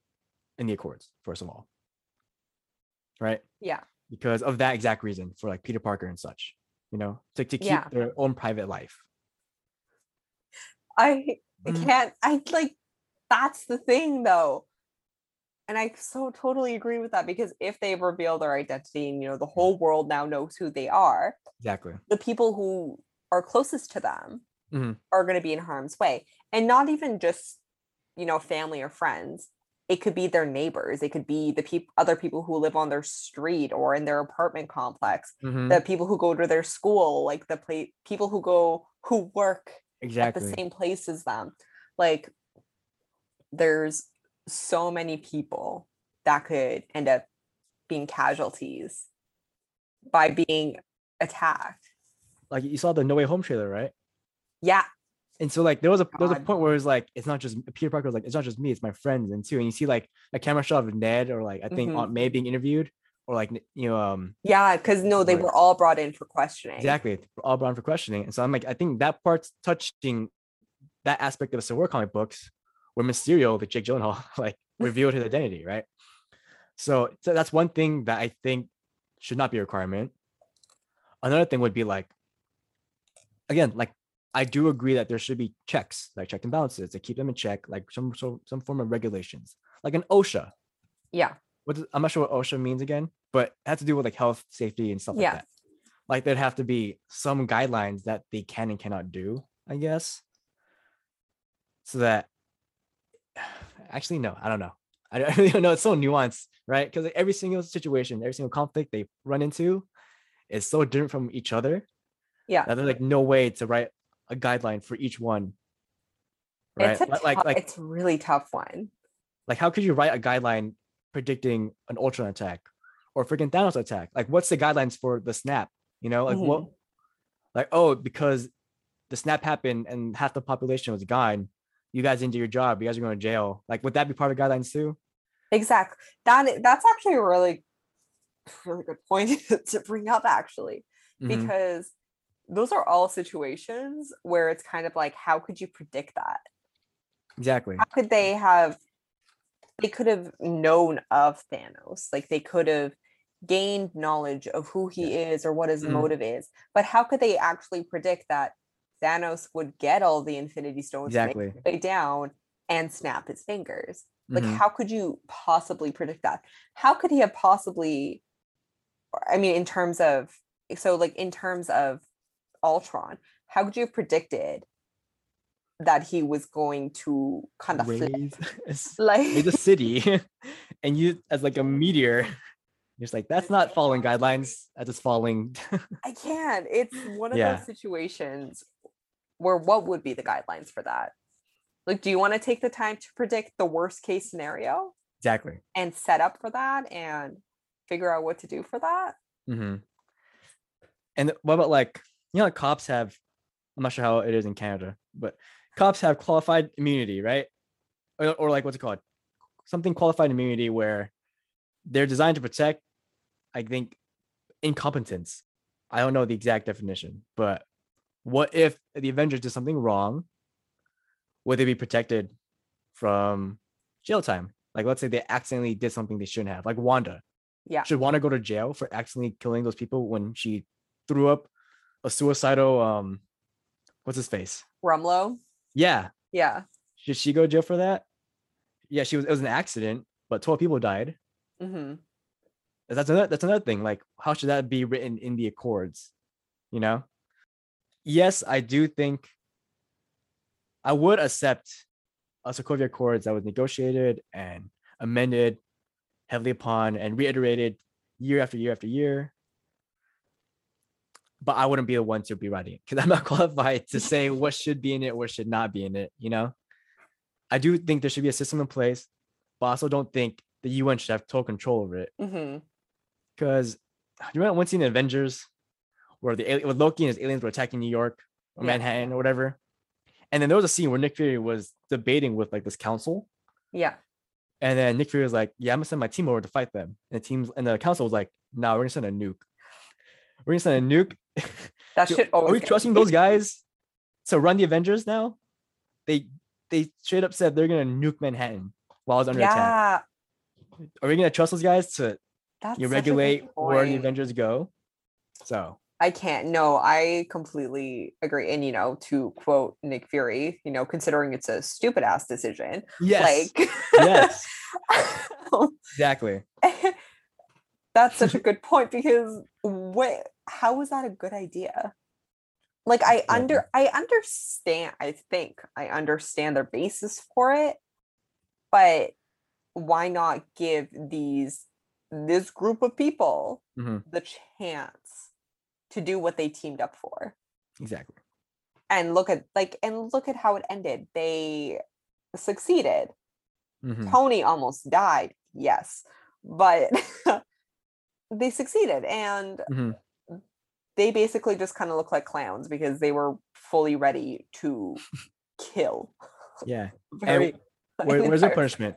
in the accords, first of all. Right? Yeah. Because of that exact reason for like Peter Parker and such, you know, to, to keep Yeah. their own private life. I Mhm. can't I like that's the thing though. And I so totally agree with that because if they reveal their identity and you know the whole world now knows who they are, Exactly. the people who are closest to them Mhm. are going to be in harm's way. And not even just you know family or friends. It could be their neighbors. It could be the people other people who live on their street or in their apartment complex. Mhm. The people who go to their school, like the play people who go who work exactly at the same place as them. Like there's so many people that could end up being casualties by being attacked. Like you saw the No Way Home trailer, right? Yeah. and so like there was a there was a point where it's like it's not just Peter Parker was like it's not just me, it's my friends and too. And you see like a camera shot of Ned or like I think Mhm. Aunt May being interviewed or like you know um Yeah, because no, they Right. were all brought in for questioning. exactly all brought for questioning. And so I'm like I think that part's touching that aspect of the Civil War comic books where Mysterio, the Jake Gyllenhaal, like revealed his identity, right? So, so that's one thing that I think should not be a requirement. Another thing would be like, again, like I do agree that there should be checks, like check and balances, to keep them in check, like some so, some form of regulations, like an OSHA. Yeah. What does, I'm not sure what OSHA means again, but it has to do with like health, safety, and stuff like that. Like there'd have to be some guidelines that they can and cannot do, I guess. So that actually no, I don't know. I really don't know. It's so nuanced, right? Because every single situation, every single conflict they run into is so different from each other Yeah. that there's like no way to write a guideline for each one. Right? It's a like like it's really tough one. like how could you write a guideline predicting an Ultron attack or freaking Thanos attack? Like what's the guidelines for the snap? You know, like what Mm-hmm. like oh because the snap happened and half the population was gone, you guys didn't do your job, you guys are going to jail. Like would that be part of guidelines too? Exactly. That that's actually a really really good point to bring up actually Mhm. because those are all situations where it's kind of like how could you predict that? Exactly. How could they have they could have known of Thanos. Like they could have gained knowledge of who he is or what his Mhm. motive is. But how could they actually predict that Thanos would get all the Infinity Stones Exactly. way down and snap his fingers? Like, Mhm. how could you possibly predict that? How could he have possibly? I mean, in terms of so, like in terms of Ultron, how could you have predicted that he was going to kind of? Raise, raise Like, a city and you as like a meteor. You're just like, that's not following guidelines. That's just following. I can't. It's one of Yeah. those situations where what would be the guidelines for that? Like, do you want to take the time to predict the worst case scenario exactly. and set up for that and figure out what to do for that? Mm-hmm. And what about like, you know, like cops have, I'm not sure how it is in Canada, but cops have qualified immunity, right? Or, or like, what's it called? Something qualified immunity where they're designed to protect, I think, incompetence. I don't know the exact definition, but what if the Avengers did something wrong? Would they be protected from jail time? Like, let's say they accidentally did something they shouldn't have, like Wanda Yeah. should want to go to jail for accidentally killing those people when she threw up a suicidal um what's his face Rumlow? yeah Yeah. should she go to jail for that yeah she was it was an accident but 12 people died Mm-hmm. that's another that's another thing like how should that be written in the accords you know yes i do think i would accept a sokovia accords that was negotiated and amended heavily upon and reiterated year after year after year. But i wouldn't be the one to be writing it because i'm not qualified to say what should be in it what should not be in it you know? I do think there should be a system in place but i also don't think the un should have total control over it. Mm-hmm. Because do you remember one scene in Avengers where the with Loki and his aliens were attacking New York or Yeah. Manhattan or whatever, and then there was a scene where Nick Fury was debating with like this council, Yeah. and then Nick Fury was like, "Yeah, I'm gonna send my team over to fight them," and the teams and the council was like, "No, we're gonna send a nuke. We're gonna send a nuke." That Dude, should Are we trusting those guys to run the Avengers now? They they straight up said they're gonna nuke Manhattan while it's under attack. Yeah. Are we gonna trust those guys to That's you such a good regulate where the. Avengers go? So I can't. No, I completely agree. And you know, to quote Nick Fury, you know, considering it's a stupid ass decision, yes, like yes, exactly. that's such a good point because what how was that a good idea? Like I under I understand, I think I understand their basis for it, but why not give these this group of people Mhm. the chance to do what they teamed up for? Exactly. and look at like and look at how it ended they succeeded Mhm. tony almost died yes but they succeeded and Mhm. they basically just kind of look like clowns because they were fully ready to kill. Yeah. Very Where, where's the punishment?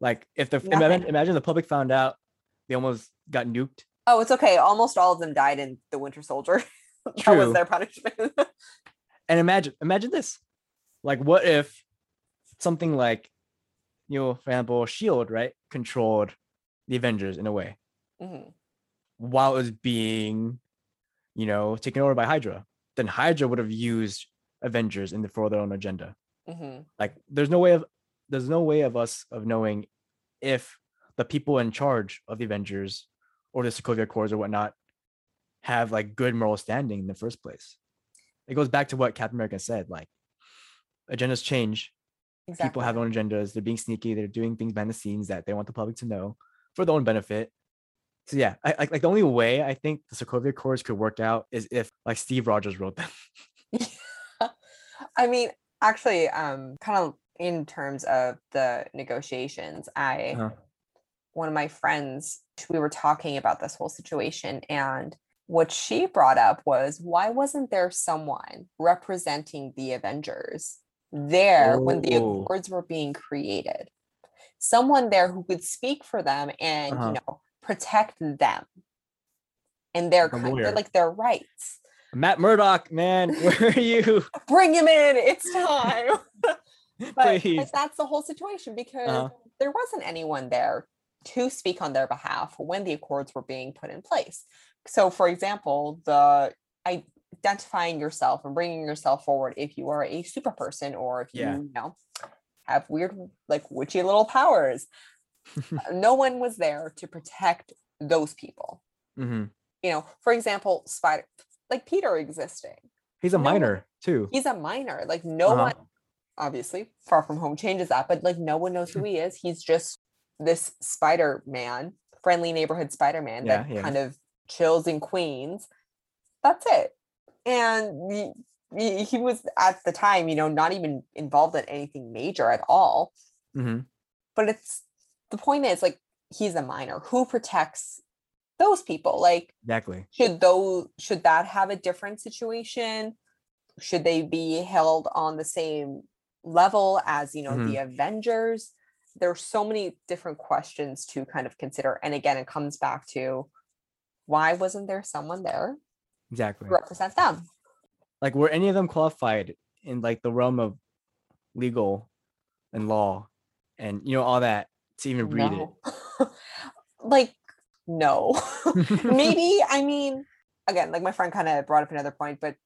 Like if the imagine, imagine the public found out they almost got nuked. Oh, it's okay. Almost all of them died in the Winter Soldier. that was their punishment. And imagine imagine this. Like what if something like you know, for example, Shield, right, controlled the Avengers in a way Mhm. while it was being, you know, taken over by Hydra. Then Hydra would have used Avengers in the for their own agenda. Mhm. like there's no way of there's no way of us of knowing if the people in charge of the avengers or the sokovia accords or whatnot have like good moral standing in the first place. It goes back to what captain america said like agendas change. Exactly. people have their own agendas. They're being sneaky. They're doing things behind the scenes that they want the public to know for their own benefit. So yeah I, I like the only way i think the sokovia accords could work out is if like steve rogers wrote them. I mean, actually, um, kind of in terms of the negotiations, I Uh-huh. One of my friends, we were talking about this whole situation, and what she brought up was why wasn't there someone representing the Avengers there when the accords were being created? Someone there who could speak for them and Uh-huh. you know protect them and their Like their rights. matt murdock man where are you Bring him in! It's time. but that's the whole situation because Uh-huh. there wasn't anyone there to speak on their behalf when the accords were being put in place. So for example the identifying yourself and bringing yourself forward if you are a super person or if Yeah. you, you know have weird like witchy little powers uh, no one was there to protect those people. Hmm you know for example spider like peter existing. He's a No one- minor too. He's a minor like no Uh-huh. one obviously far from home changes that but like no one knows who he is. He's just this spider man friendly neighborhood spider man that Yeah, yeah. kind of chills in queens that's it. And he, he, was at the time you know not even involved in anything major at all. Hmm but it's the point is like he's a minor. Who protects those people? Like exactly. should those should that have a different situation? Should they be held on the same level as you know the avengers there's so many different questions to kind of consider and again it comes back to why wasn't there someone there exactly. to represent them? Like were any of them qualified in like the realm of legal and law and you know all that to even read no. like no. Maybe i mean again like my friend kind of brought up another point but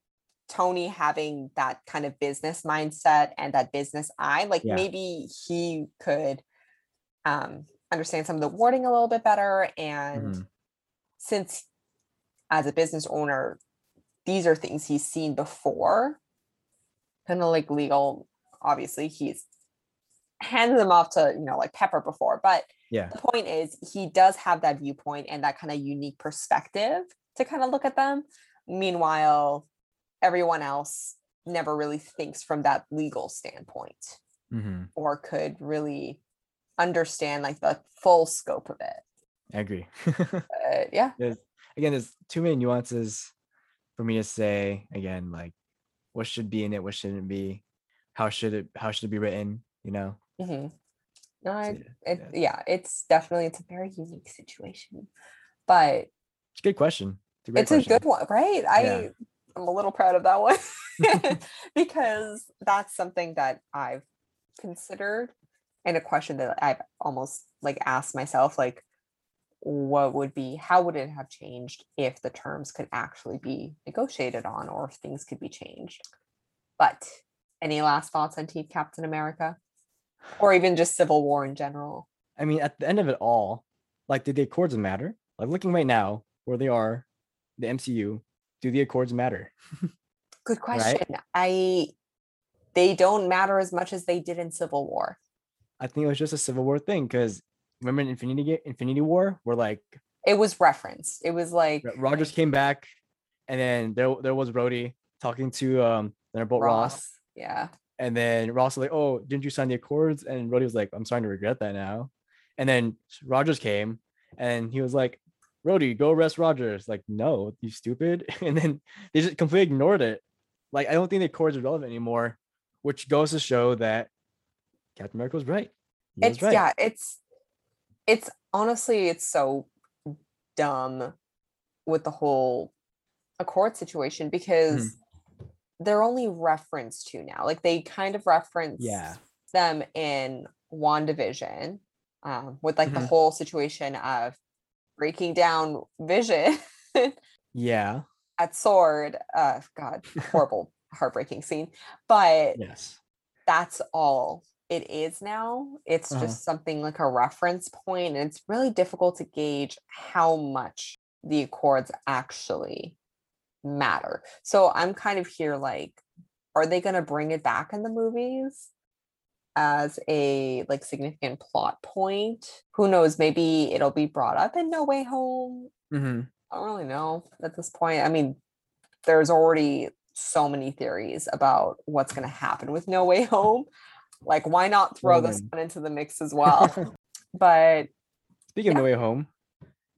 tony having that kind of business mindset and that business eye like Yeah. maybe he could um understand some of the wording a little bit better and Mhm. since as a business owner these are things he's seen before kind of like legal obviously he's handed them off to you know like pepper before but yeah the point is he does have that viewpoint and that kind of unique perspective to kind of look at them meanwhile everyone else never really thinks from that legal standpoint hmm or could really understand like the full scope of it. I agree. Uh, yeah. There's again there's too many nuances for me to say. Again like what should be in it what shouldn't be how should it how should it be written you know? Mhm. no, I, it, yeah. yeah it's definitely it's a very unique situation but it's a good question. It's a, it's a good one right? I Yeah. I'm a little proud of that one because that's something that i've considered and a question that i've almost like asked myself like what would be how would it have changed if the terms could actually be negotiated on or if things could be changed? But any last thoughts on team captain america? Or even just civil war in general? I mean at the end of it all like did the accords matter? Like looking right now where they are the mcu do the accords matter good Right? question i they don't matter as much as they did in civil war I think it was just a Civil War thing because remember in Infinity Infinity War, where like it was referenced. It was like Rogers came back, and then there there was Rhodey talking to um Thunderbolt Ross. Ross. Yeah. and then Ross was like, "Oh, didn't you sign the Accords?" And Rhodey was like, "I'm starting to regret that now." And then Rogers came, and he was like, Rhodey, go arrest Rogers. Like, no, you stupid. And then they just completely ignored it. Like, I don't think the Accords are relevant anymore, which goes to show that Captain America was right. He was it's right. yeah it's it's honestly it's so dumb with the whole accord situation because Mm-hmm. they're only referenced to now like they kind of reference Yeah. them in WandaVision um, with like the Mhm. whole situation of breaking down vision Yeah. at sword uh god horrible heartbreaking scene but Yes. that's all it is now. It's Uh-huh. just something like a reference point, and it's really difficult to gauge how much the accords actually matter. So I'm kind of here like, are they going to bring it back in the movies as a like significant plot point? Who knows? Maybe it'll be brought up in No Way Home. hmm I don't really know at this point. I mean, there's already so many theories about what's going to happen with No Way Home. Like, why not throw this one into the mix as well? but Speaking of No Way Home,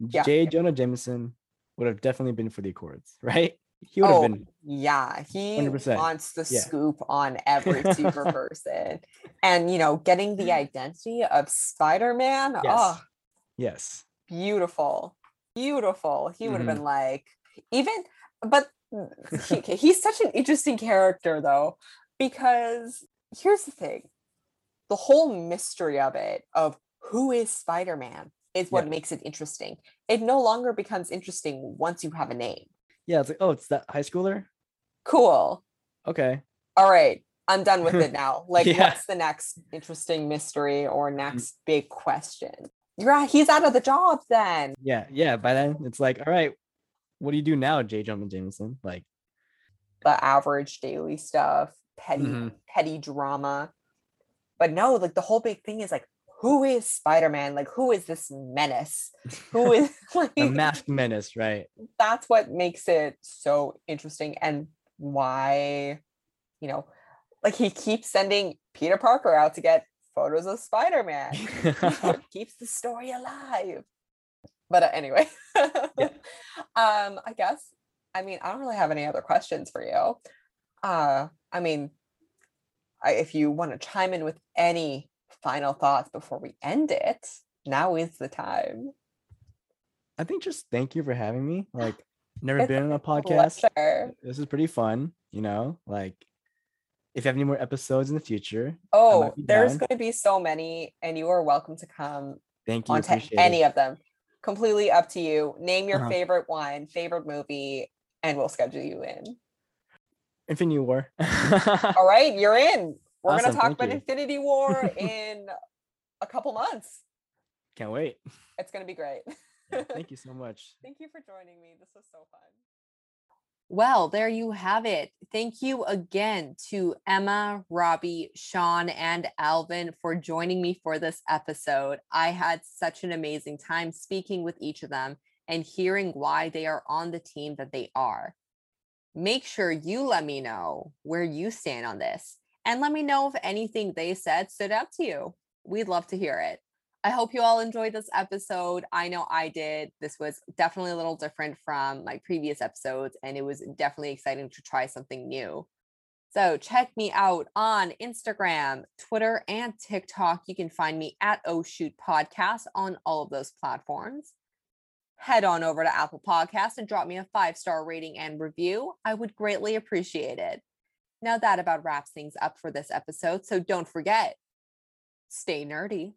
Yeah. J. Jonah Jameson would have definitely been for the Accords, right? He would have oh, been. yeah, he 100%. wants the Yeah. scoop on every super person. And, you know, getting the identity of Spider Man. Yes. Oh, Yes. beautiful beautiful he would have Mhm. been like even but he, he's such an interesting character though because here's the thing the whole mystery of it of who is spider-man is what Yeah. makes it interesting it no longer becomes interesting once you have a name Yeah. It's like, oh, it's that high schooler. cool Okay. all right i'm done with it now like Yeah. what's the next interesting mystery or next big question yeah he's out of the job then Yeah. Yeah. By then, it's like, all right, what do you do now, J. Jonah Jameson? Like, the average daily stuff, petty Mhm. petty drama. But no, like the whole big thing is like, who is Spider-Man? Like, who is this menace? Who is like a masked menace, right? that's what makes it so interesting and why, you know, like he keeps sending Peter Parker out to get photos of Spider-Man. keeps the story alive. But uh, anyway, um, I guess I mean I don't really have any other questions for you. Uh, I mean, I, if you want to chime in with any final thoughts before we end it, now is the time. I think just thank you for having me. Like, never It's been on a podcast. Pleasure. This is pretty fun, you know. Like, if you have any more episodes in the future, Oh, there's going to be so many, and you are welcome to come thank you. onto any it. of them. Completely up to you. Name your Uh-huh. favorite one, favorite movie, and we'll schedule you in. Infinity War. All right, you're in. We're Awesome, gonna talk thank about you. Infinity War in a couple months. Can't wait. It's gonna be great. Yeah, thank you so much. Thank you for joining me. This was so fun. Well, there you have it. Thank you again to Emma, Robbie, Sean, and Alvin for joining me for this episode. I had such an amazing time speaking with each of them and hearing why they are on the team that they are. Make sure you let me know where you stand on this and let me know if anything they said stood out to you. We'd love to hear it. I hope you all enjoyed this episode. I know I did. This was definitely a little different from my previous episodes, and it was definitely exciting to try something new. So check me out on Instagram, Twitter, and TikTok. You can find me at Oh Shoot Podcast on all of those platforms. Head on over to Apple Podcast and drop me a five star rating and review. I would greatly appreciate it. Now that about wraps things up for this episode. So don't forget, stay nerdy.